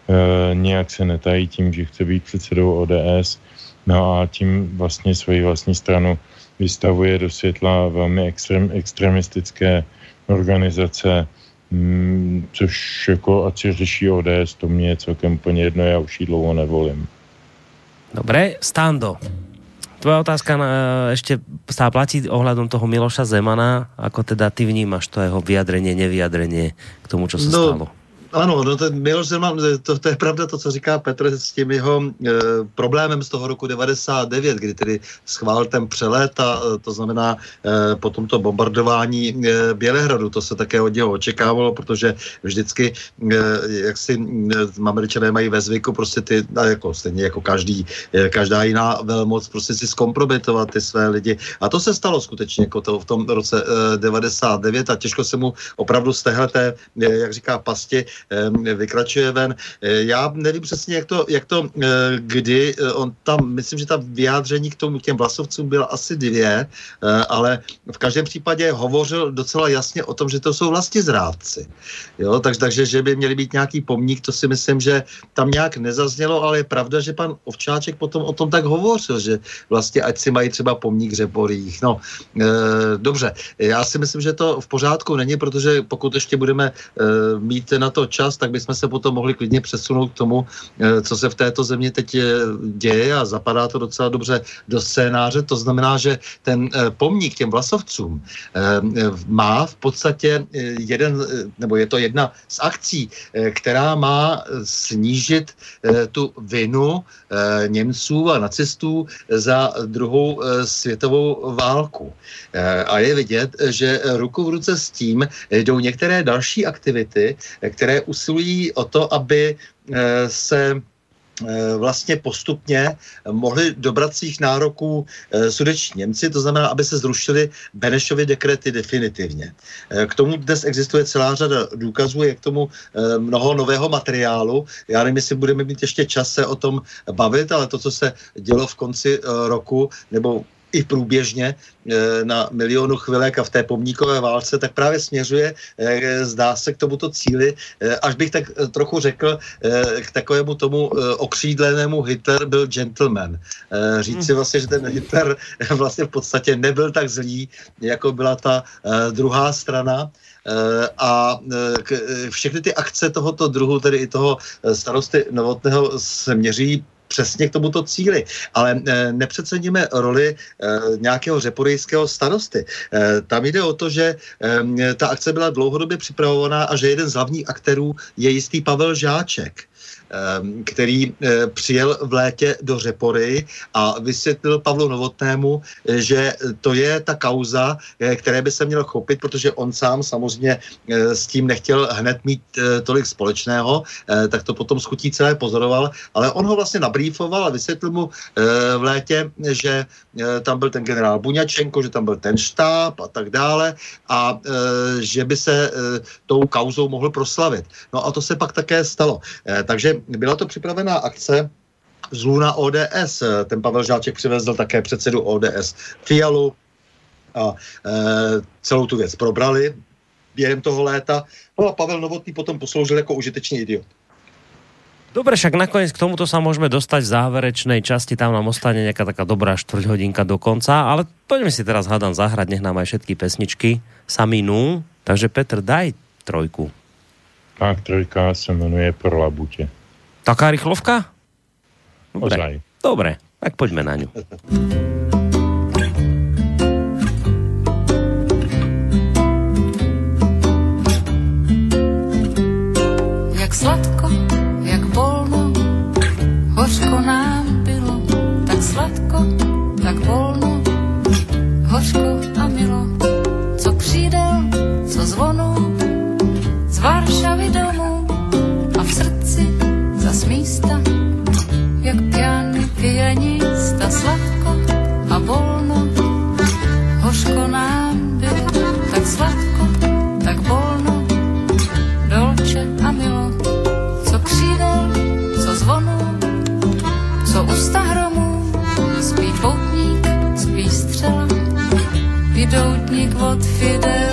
Speaker 4: eh, nějak se netají tím, že chce být předsedou ODS, no a tím vlastně svoji vlastní stranu vystavuje do světla velmi extrem, extremistické organizace, mm, což jako ať si řeší ODS, to mě je celkem úplně jedno, já už jí dlouho nevolím.
Speaker 2: Dobre, Stando, tvoja otázka na, ešte stále platí ohľadom toho Miloša Zemana, ako teda ty vnímaš to jeho vyjadrenie, nevyjadrenie k tomu, čo sa no, stalo?
Speaker 3: Ano, no ten Miloš Zeman, to, to je pravda to, co říká Petr s tím jeho e, problémem z toho roku 99, kdy tedy schválil ten přelet a e, to znamená e, po tomto bombardování e, Bělehradu. To se také od něho očekávalo, protože vždycky, e, jak si e, američané mají ve zvyku prostě ty, a jako stejně jako každý, e, každá jiná velmoc, prostě si zkompromitovat ty své lidi. A to se stalo skutečně jako to v tom roce e, 99 a těžko se mu opravdu z téhleté, e, jak říká pasti, vykračuje ven. Eh, já nevím přesně, jak to, jak to eh, kdy, eh, on tam, myslím, že ta vyjádření k tomu, těm vlasovcům byla asi dvě, ale v každém případě hovořil docela jasně o tom, že to jsou vlastně zrádci. Jo, takže, takže, že by měli být nějaký pomník, to si myslím, že tam nějak nezaznělo, ale je pravda, že pan Ovčáček potom o tom tak hovořil, že vlastně ať si mají třeba pomník řeporých. No, e, dobře, já si myslím, že to v pořádku není, protože pokud ještě budeme e, mít na to čas, tak bychom se potom mohli klidně přesunout k tomu, eh, co se v této zemi teď eh, děje a zapadá to docela dobře do scénáře. To znamená, že ten eh, pomník těm vlasovcům má v podstatě jeden, nebo je to jedna z akcí, která má snížit tu vinu Němců a nacistů za druhou světovou válku. A je vidět, že ruku v ruce s tím jdou některé další aktivity, které usilují o to, aby eh, se eh, vlastně postupně mohli dobrat svých nároků eh, sudeční Němci, to znamená, aby se zrušily Benešovy dekrety definitivně. K tomu dnes existuje celá řada důkazů, je k tomu mnoho nového materiálu. Já nevím, jestli budeme mít ještě čas se o tom bavit, ale to, co se dělo v konci roku, nebo i průběžně e, na milionu chvilek a v té pomníkové válce, tak právě směřuje, e, zdá se k tomuto cíli, e, až bych tak trochu řekl, k takovému tomu okřídlenému Hitler byl gentleman. Říct si hmm. vlastně, že ten Hitler vlastně v podstatě nebyl tak zlý, jako byla ta druhá strana, a všechny ty akce tohoto druhu, tedy i toho starosty Novotného, se měří přesně k tomuto cíli. Ale e, nepřeceníme roli e, nějakého řeporejského starosty. E, tam jde o to, že ta akce byla dlouhodobě připravovaná a že jeden z hlavních aktérů je jistý Pavel Žáček který eh, přijel v létě do Řepory a vysvětlil Pavlu Novotnému, eh, že to je ta kauza, eh, které by se měl chopit, protože on sám samozřejmě s tím nechtěl hned mít tolik společného, tak to potom schutí celé pozoroval, ale on ho vlastně nabrýfoval a vysvětlil mu v létě, že tam byl ten generál Buňačenko, že tam byl ten štáb a tak dále a že by se tou kauzou mohl proslavit. No a to se pak také stalo. Takže byla to připravená akce z Luna ODS. Ten Pavel Žáček přivezl také předsedu ODS Fialu a e, celou tu věc probrali během toho léta. No a Pavel Novotný potom posloužil jako užitečný idiot.
Speaker 2: Dobre, však nakoniec k tomuto sa môžeme dostať v záverečnej časti, tam nám ostane nejaká taká dobrá štvrť hodinka do konca, ale poďme si teraz hádam zahrať, nech nám aj všetky pesničky saminú. Takže Petr, daj trojku.
Speaker 4: Tak, trojka se jmenuje Pro labutě.
Speaker 2: Taká rychlovka?
Speaker 4: Dobre. Ozaj.
Speaker 2: Dobre, tak poďme na ňu.
Speaker 5: Jak sladko, jak volno, hořko nám bylo, tak sladko, tak volno, hořko a milo. Co křídel, co zvonu, z Varšavy domů tak sladko, tak volno, dolče a milo. Co křídel, co zvonu, co usta hromů, spí poutník, spí střela, vydoutník od Fidela.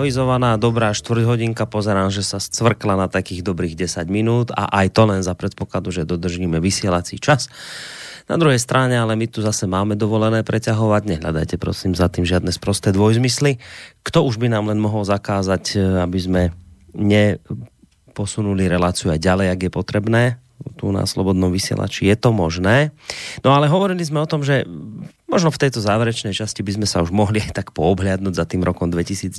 Speaker 2: Avizovaná dobrá štvrťhodinka, pozerám, že sa scvrkla na takých dobrých 10 minút a aj to len za predpokladu, že dodržíme vysielací čas. Na druhej strane, ale my tu zase máme dovolené preťahovať, nehľadajte prosím za tým žiadne sprosté dvojzmysly. Kto už by nám len mohol zakázať, e, aby sme neposunuli reláciu aj ďalej, ak je potrebné, tu na Slobodnom vysielači. Je to možné. No ale hovorili sme o tom, že možno v tejto záverečnej časti by sme sa už mohli tak poobhľadnúť za tým rokom 2019,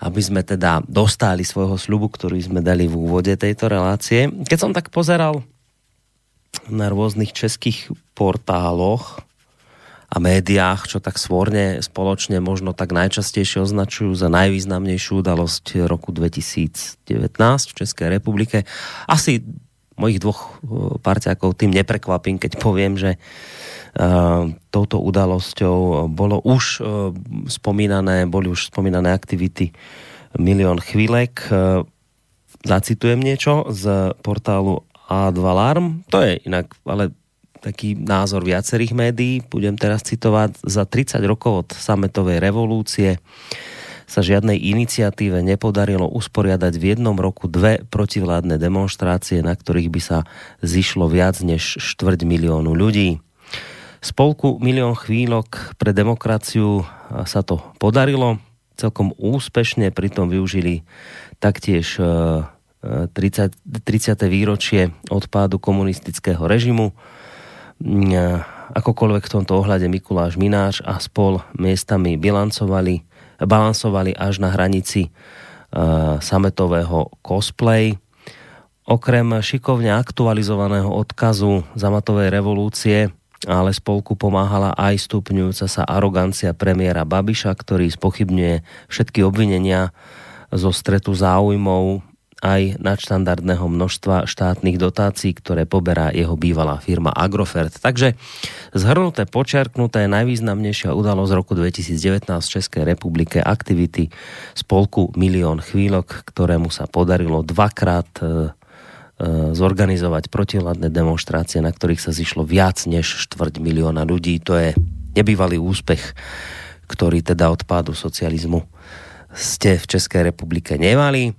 Speaker 2: aby sme teda dostali svojho slubu, ktorý sme dali v úvode tejto relácie. Keď som tak pozeral na rôznych českých portáloch a médiách, čo tak svorne spoločne možno tak najčastejšie označujú za najvýznamnejšiu udalosť roku 2019 v Českej republike. Asi mojich dvoch eh, parťákov tým neprekvapím, keď poviem, že uh, touto udalosťou bolo už spomínané, boli už spomínané aktivity Milión chvílek. Zacitujem niečo z portálu A2 Alarm. To je inak, ale taký názor viacerých médií, budem teraz citovať, za 30 rokov od sametovej revolúcie sa žiadnej iniciatíve nepodarilo usporiadať v jednom roku dve protivládne demonstrácie, na ktorých by sa zišlo viac než štvrť miliónu ľudí. Spolku Milión chvíľok pre demokraciu sa to podarilo celkom úspešne, pritom využili taktiež 30, 30. výročie odpádu komunistického režimu akokoľvek v tomto ohľade Mikuláš Mináš a spol miestami bilancovali, balansovali až na hranici uh, sametového cosplay. Okrem šikovne aktualizovaného odkazu zamatovej revolúcie ale spolku pomáhala aj stupňujúca sa arogancia premiéra Babiša, ktorý spochybňuje všetky obvinenia zo stretu záujmov aj nadštandardného množstva štátnych dotácií, ktoré poberá jeho bývalá firma Agrofert. Takže zhrnuté, počerknuté, najvýznamnejšia udalosť roku 2019 v Českej republike aktivity spolku Milión chvíľok, ktorému sa podarilo dvakrát e, e, zorganizovať protivládne demonstrácie, na ktorých sa zišlo viac než štvrť milióna ľudí. To je nebývalý úspech, ktorý teda od pádu socializmu ste v Českej republike nemali.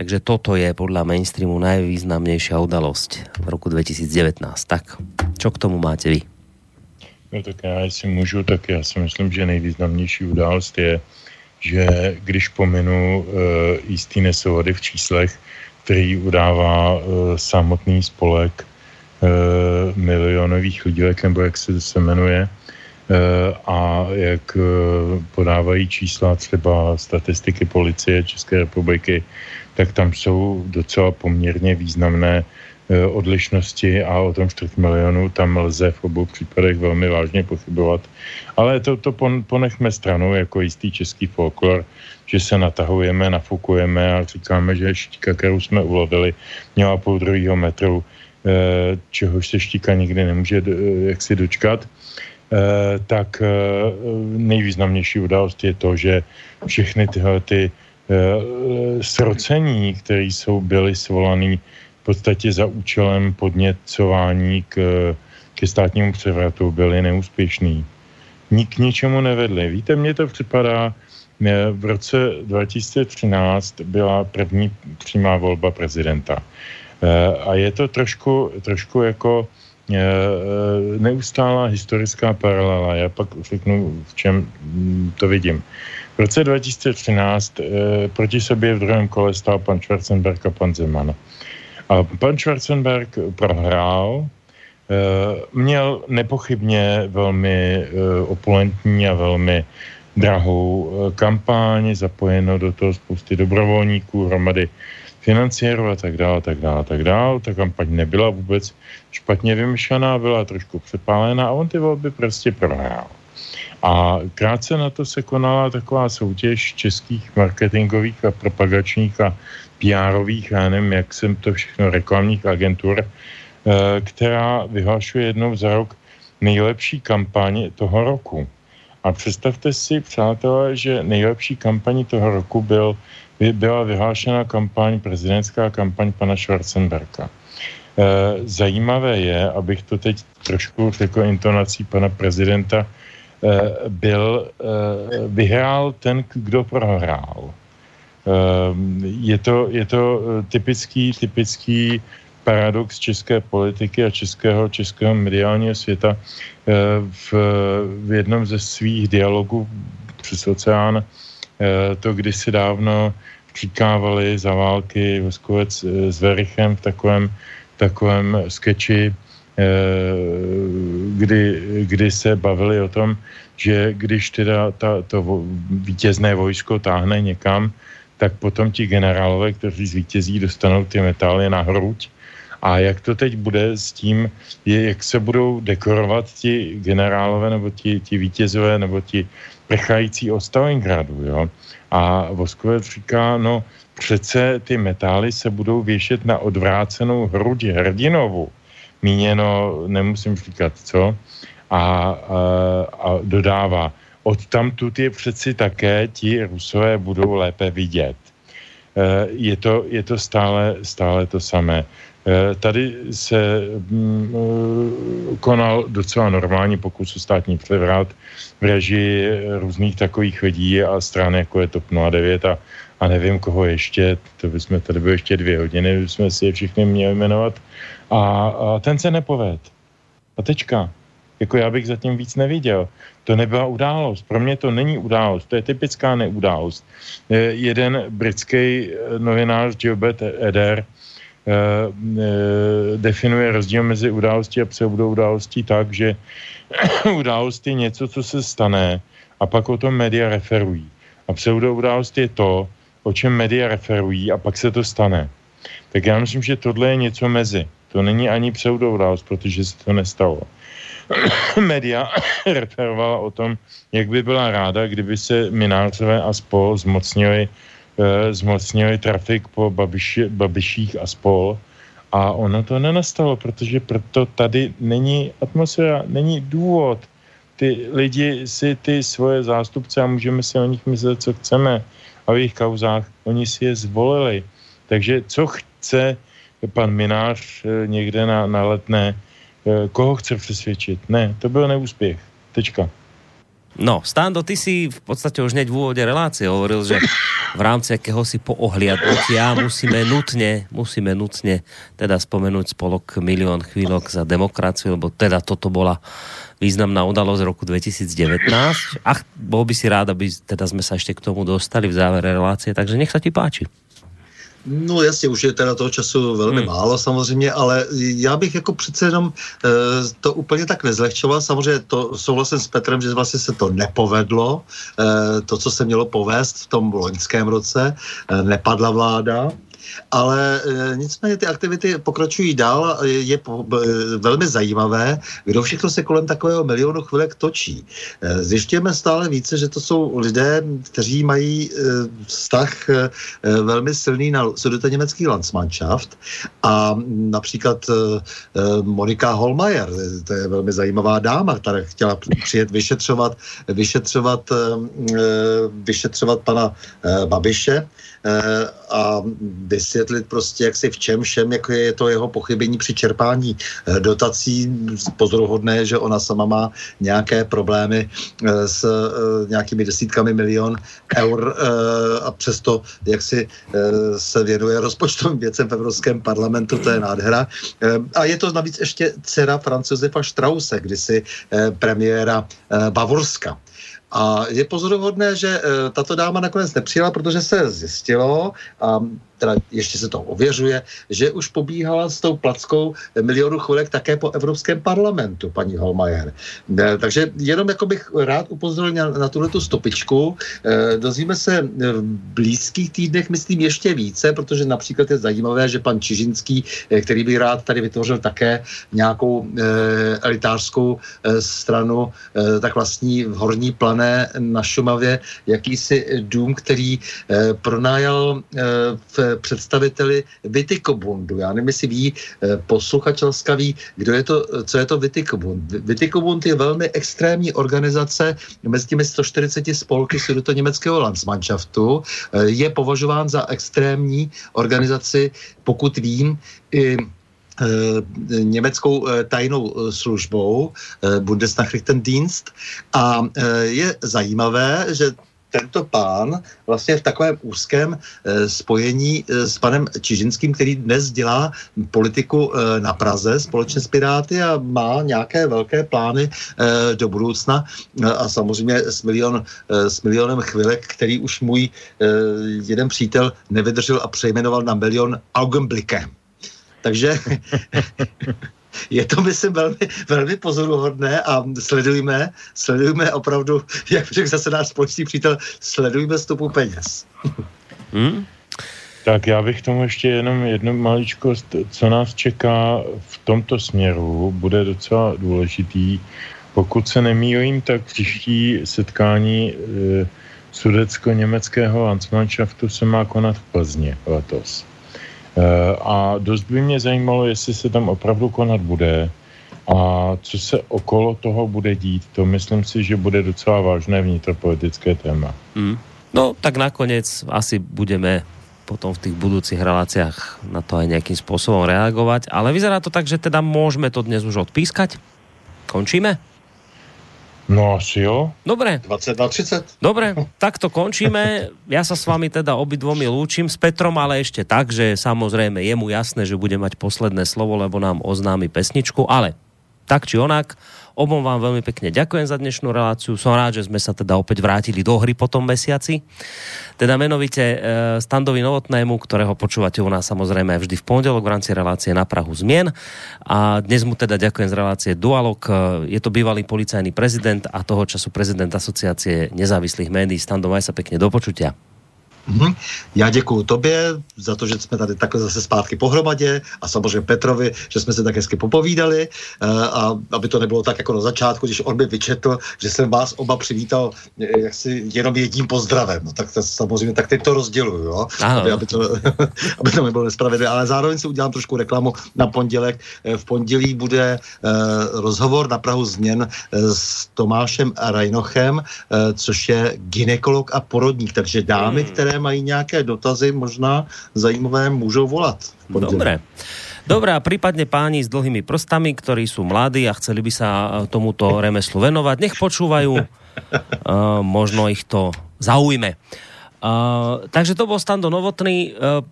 Speaker 2: Takže toto je podľa mainstreamu najvýznamnejšia udalosť v roku 2019. Tak, čo k tomu máte vy?
Speaker 4: No tak já, jestli můžu, tak já si myslím, že nejvýznamnější událost je, že když pominu uh, jistý nesoulady v číslech, který udává uh, samotný spolek uh, milionových lidí, nebo jak se se jmenuje, a jak podávají čísla třeba statistiky policie České republiky, tak tam jsou docela poměrně významné e, odlišnosti a o tom čtvrt milionu tam lze v obou případech velmi vážně pochybovat. Ale to, to ponechme stranou jako jistý český folklor, že se natahujeme, nafukujeme a říkáme, že štíka, kterou jsme ulovili, měla půl druhého metru. čehož se štíka nikdy nemůže jak si dočkat, tak nejvýznamnější událost je to, že všechny tyhle ty srocení, které jsou byly svolaný v podstatě za účelem podněcování k, ke státnímu převratu, byly neúspěšný. Nik ničemu nevedli. Víte, mně to připadá, v roce 2013 byla první přímá volba prezidenta. Eh, a je to trošku, trošku jako eh, neustálá historická paralela. Já pak řeknu, v čem mm, to vidím. Roce 2013 eh, proti sobě v druhém kole stál pan Schwarzenberg a pan Zeman. A pan Schwarzenberg prohrál, měl nepochybně velmi opulentní a velmi drahou kampaň, zapojeno do toho spousty dobrovolníků, hromady financiérů a tak dále, tak dále, tak dále. Ta kampaň nebyla vůbec špatně vymyšlená, byla trošku přepálená a on ty volby prostě prohrál. A krátce na to se konala taková soutěž českých marketingových a propagačních a PRových, já nevím, jak jsem to všechno, reklamních agentur, eh, která vyhlašuje jednou za rok nejlepší kampaň toho roku. A představte si, přátelé, že nejlepší kampaní toho roku byl, byla vyhlášena kampaň, prezidentská kampaň pana Schwarzenberga. E, zajímavé je, abych to teď trošku řekl intonací pana prezidenta, byl, e, vyhrál ten, kdo prohrál. E, je to, je to typický, typický paradox české politiky a českého, českého mediálního světa eh, v, v jednom ze svých dialogů přes oceán eh, to kdysi dávno přikávali za války Voskovec eh, s Verichem v takovém, takovém skeči, kdy, kdy se bavili o tom, že když teda ta, to vítězné vojsko táhne někam, tak potom ti generálové, kteří zvítězí, dostanou ty metály na hruď a jak to teď bude s tím, je, jak se budou dekorovat ti generálové nebo ti, ti vítězové nebo ti prechající o Stalingradu, jo. A Voskovec říká, no přece ty metály se budou věšet na odvrácenou hruď hrdinovu. Míněno, nemusím říkat co. A, a, a dodává, od tamtud je přeci také ti Rusové budou lépe vidět. E, je to, je to stále, stále to samé. Eh, tady se mm, eh, konal docela normální pokus o státní převrat v režii různých takových lidí a stran, jako je TOP 09 a, a nevím koho ještě, to bychom tady byli ještě dvě hodiny, bychom si je všichni měli jmenovat. A, a ten se nepoved. A tečka. Jako já bych zatím víc neviděl. To nebyla událost. Pro mě to není událost. To je typická neudálost. Jeden britský novinář Gilbert Eder Eh, eh, definuje rozdíl mezi událostí a pseudoudálostí tak, že událost je něco, co se stane a pak o tom média referují. A pseudoudálost je to, o čem média referují a pak se to stane. Tak já myslím, že tohle je něco mezi. To není ani pseudoudálost, protože se to nestalo. média referovala o tom, jak by byla ráda, kdyby se Minářové a spol zmocnili Eh, zmocnili trafik po babiši, babiších a spol. A ono to nenastalo, protože proto tady není atmosféra, není důvod. Ty lidi si ty svoje zástupce a můžeme si o nich myslet, co chceme. A v jejich kauzách oni si je zvolili. Takže co chce pan Minář eh, někde na, na letné, eh, koho chce přesvědčit? Ne, to byl neúspěch. Tečka.
Speaker 2: No, Stando, ty si v podstate už hneď v úvode relácie hovoril, že v rámci akéhosi poohliadnutia musíme nutne, musíme nutne teda spomenúť spolok Milión chvíľok za demokraciu, lebo teda toto bola významná udalosť roku 2019. Ach, bol by si rád, aby teda sme sa ešte k tomu dostali v závere relácie, takže nech sa ti páči.
Speaker 3: No jasně, už je teda toho času velmi hmm. málo samozřejmě, ale já bych jako přece jenom e, to úplně tak nezlehčoval. Samozřejmě to souhlasím s Petrem, že vlastně se to nepovedlo. E, to, co se mělo povést v tom loňském roce, e, nepadla vláda. Ale e, nicméně ty aktivity pokračují dál. Je, po, velmi zajímavé, kdo všechno se kolem takového milionu chvilek točí. E, zjišťujeme stále více, že to jsou lidé, kteří mají e, vztah velmi silný na německý Landsmannschaft a například Monika Holmajer, to je velmi zajímavá dáma, která chtěla přijet vyšetřovat, vyšetřovat, vyšetřovat pana Babiše a vysvětlit prostě, jak si v čem všem, jako je to jeho pochybení při čerpání eh, dotací. Pozoruhodné, že ona sama má nějaké problémy eh, s nějakými desítkami milion eur a přesto, jak si se věnuje rozpočtovým věcem v Evropském parlamentu, to je nádhera. A je to navíc ještě dcera Francozefa Strause, kdysi premiéra Bavorska. A je pozoruhodné, že e, tato dáma nakonec nepřijela, protože se zjistilo, a teda ještě se to ověřuje, že už pobíhala s tou plackou milionu chvilek také po Evropském parlamentu, paní Holmajer. E, takže jenom jako bych rád upozornil na, na tuhle tu stopičku. E, dozvíme se v blízkých týdnech, myslím, ještě více, protože například je zajímavé, že pan Čižinský, e, který by rád tady vytvořil také nějakou e, elitářskou e, stranu, e, tak vlastní v horní plané na Šumavě jakýsi dům, který e, pronájal e, v představiteli Vitikobundu. Já nevím, jestli ví eh, posluchač ví, kdo je to, co je to Vitikobund. Vitikobund je velmi extrémní organizace mezi těmi 140 spolky německého Landsmannschaftu. Eh, je považován za extrémní organizaci, pokud vím, i eh, německou tajnou službou Bundesnachrichtendienst a je zajímavé, že tento pán vlastně v takovém úzkém e, spojení e, s panem Čižinským, který dnes dělá politiku e, na Praze společně s Piráty a má nějaké velké plány do budoucna a samozřejmě s, milion, s milionem chvilek, který už můj jeden přítel nevydržel a přejmenoval na milion Augenblicke. Takže je to, myslím, velmi, velmi pozoruhodné a sledujme, sledujme opravdu, jak řekl zase náš společný přítel, sledujme stopu peněz.
Speaker 4: Hmm? Tak já bych tomu ještě jenom jednu maličkost, co nás čeká v tomto směru, bude docela důležitý. Pokud se nemýlím, tak příští setkání e, sudecko-německého Landsmannschaftu se má konat v Plzně letos. Eh, a dost by mě zajímalo, jestli se tam opravdu konat bude a co se okolo toho bude dít. To myslím si, že bude docela vážné vnitropolitické téma.
Speaker 2: Mm. No, tak nakonec asi budeme potom v tých budúcich reláciách na to aj nejakým spôsobom reagovať. Ale vyzerá to tak, že teda môžeme to dnes už odpískať. Končíme?
Speaker 4: No asi jo.
Speaker 2: Dobre.
Speaker 3: 22.30.
Speaker 2: Dobre, tak to končíme. Ja sa s vami teda obidvomi lúčim s Petrom, ale ešte tak, že samozrejme je mu jasné, že bude mať posledné slovo, lebo nám oznámi pesničku, ale tak či onak, Obom vám veľmi pekne ďakujem za dnešnú reláciu. Som rád, že sme sa teda opäť vrátili do hry po tom mesiaci. Teda menovite e, Standovi Novotnému, ktorého počúvate u nás samozrejme vždy v pondelok v rámci relácie na Prahu zmien. A dnes mu teda ďakujem z relácie Dualog. Je to bývalý policajný prezident a toho času prezident asociácie nezávislých médií. Stando, maj sa pekne do počutia.
Speaker 3: Mm-hmm. Já děkuji tobě za to, že jsme tady takhle zase zpátky pohromadě a samozřejmě Petrovi, že jsme se tak hezky popovídali uh, a aby to nebylo tak jako na začátku, když on by vyčetl, že jsem vás oba přivítal eh, jaksi jenom jedním pozdravem. No, tak to, samozřejmě tak teď to rozděluju, jo? Aby, aby, to, aby to nebylo nespravedlivé. Ale zároveň si udělám trošku reklamu na pondělek. Eh, v pondělí bude uh, rozhovor na Prahu změn s Tomášem Rajnochem, uh, což je ginekolog a porodník. Takže dámy, hmm. Které mají nějaké dotazy, možná zajímavé, můžou volat.
Speaker 2: Dobré, a prípadne páni s dlhými prstami, ktorí sú mladí a chceli by sa e, tomuto remeslu venovať, nech počúvajú, uh, možno ich to zaujme. Uh, takže to bol Stando Novotný. Uh,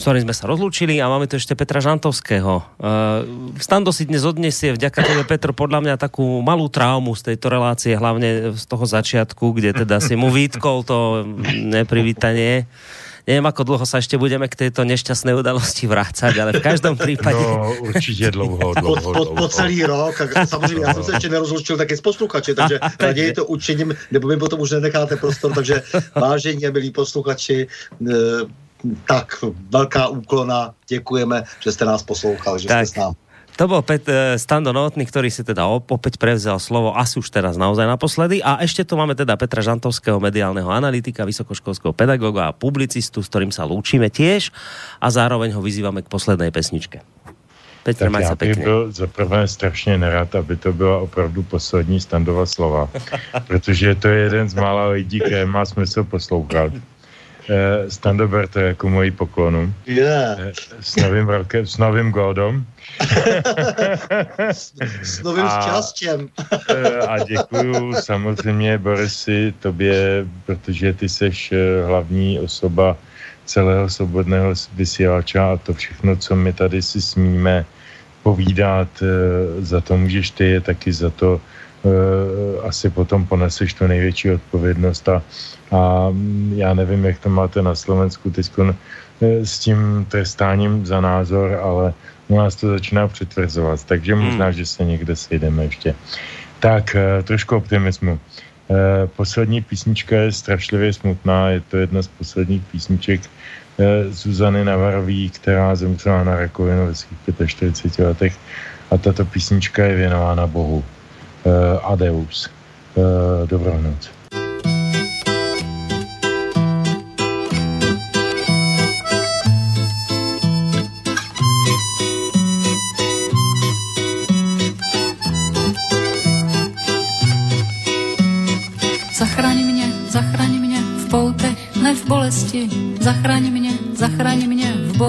Speaker 2: sorry, sme sa rozlúčili a máme tu ešte Petra Žantovského. Uh, Stando si dnes odnesie, vďaka tebe, Petr, podľa mňa takú malú traumu z tejto relácie, hlavne z toho začiatku, kde teda si mu výtkol to neprivítanie. Neviem, ako dlho sa ešte budeme k tejto nešťastnej udalosti vrácať, ale v každom prípade...
Speaker 4: No, určitě dlouho, dlouho,
Speaker 3: po, po, po celý rok. A samozřejmě, já jsem se ještě nerozlučil taky s posluchači, takže raději to učiním, nebo mi potom už nenecháte prostor, takže vážení a milí posluchači, tak, velká úklona, děkujeme, že jste nás poslouchal, že tak. jste s námi.
Speaker 2: To bol Pet, uh, Stando Novotný, ktorý si teda opäť prevzal slovo asi už teraz naozaj naposledy. A ešte tu máme teda Petra Žantovského, mediálneho analytika, vysokoškolského pedagoga a publicistu, s ktorým sa lúčime tiež a zároveň ho vyzývame k poslednej pesničke.
Speaker 4: Petr, tak já bych byl za prvé strašně nerad, aby to byla opravdu poslední standová slova, protože to je jeden z mála lidí, které má smysl poslouchat. Eh, Stando berte jako moji poklonu.
Speaker 3: Yeah.
Speaker 4: S novým rokem, s novým godom.
Speaker 3: s, s novým a, šťastím.
Speaker 4: Eh, a děkuju samozřejmě Borisi tobě, protože ty seš eh, hlavní osoba celého svobodného vysílača a to všechno, co my tady si smíme povídat, za to můžeš ty, je taky za to asi potom poneseš tu největší odpovědnost a a já nevím, jak to máte na Slovensku teď eh, s tím trestáním za názor, ale u nás to začíná přitvrzovat, takže hmm. možná, že se někde sejdeme ještě. Tak, eh, trošku optimismu. Eh, poslední písnička je strašlivě smutná, je to jedna z posledních písniček Zuzany Navarový, která zemřela na rakovinu ve svých 45 letech a tato písnička je věnována Bohu. Adeus. Dobrou noc.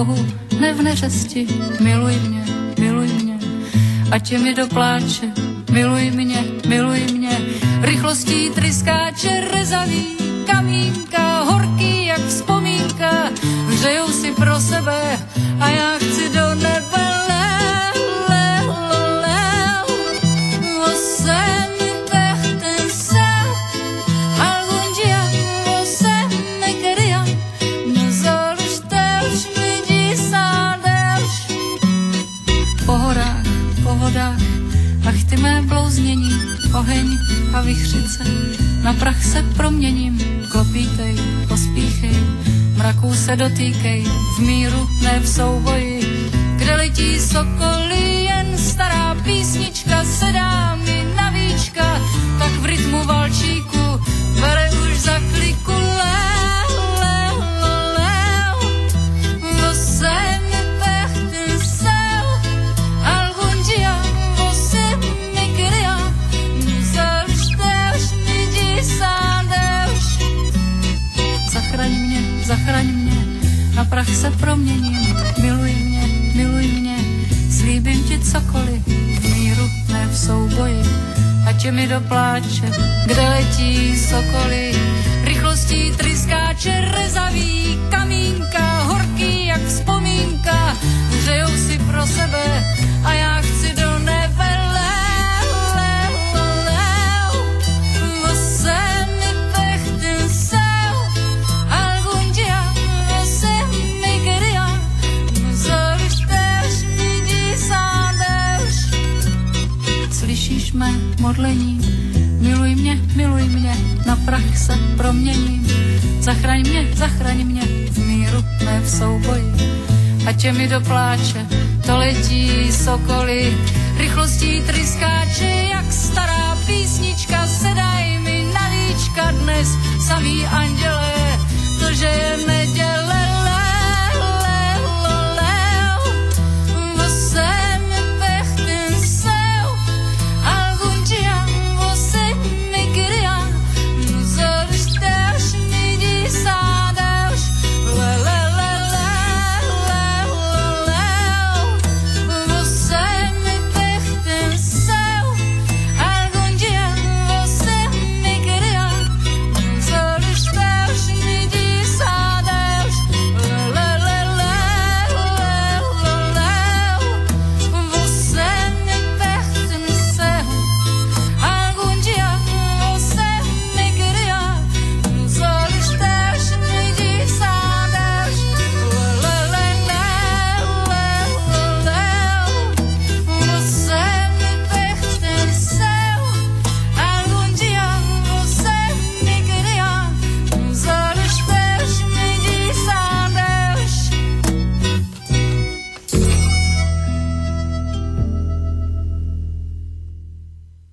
Speaker 5: Bohu, ne v neřesti, miluj mě, miluj mě, ať je mi do pláče, miluj mě, miluj mě, rychlostí tryskáče rezavý, kamínka, horký jak vzpomínka, hřejou si pro sebe a já chci do nebe a vychřice. Na prach se proměním, klopítej, pospíchej, mraků se dotýkej, v míru, ne v souboji. Kde letí sokoly, jen stará písnička se dá mi na víčka, tak v rytmu valčíku bere už za kliku prach se proměním. Miluj mě, miluj mě, slíbím ti cokoliv, v míru, ne v souboji. Ať je mi do pláče, kde letí sokoly, rychlostí tryskáče rezavý, kamínka, horký jak vzpomínka, hřejou si pro sebe a já chci modlení. Miluj mě, miluj mě, na prach se proměním. Zachraň mě, zachraň mě, v míru, ne v souboji. Ať je mi do pláče, to letí sokoly, rychlostí tryskáče, jak stará písnička, sedaj mi na víčka dnes, samý andělé, to, že je neděle,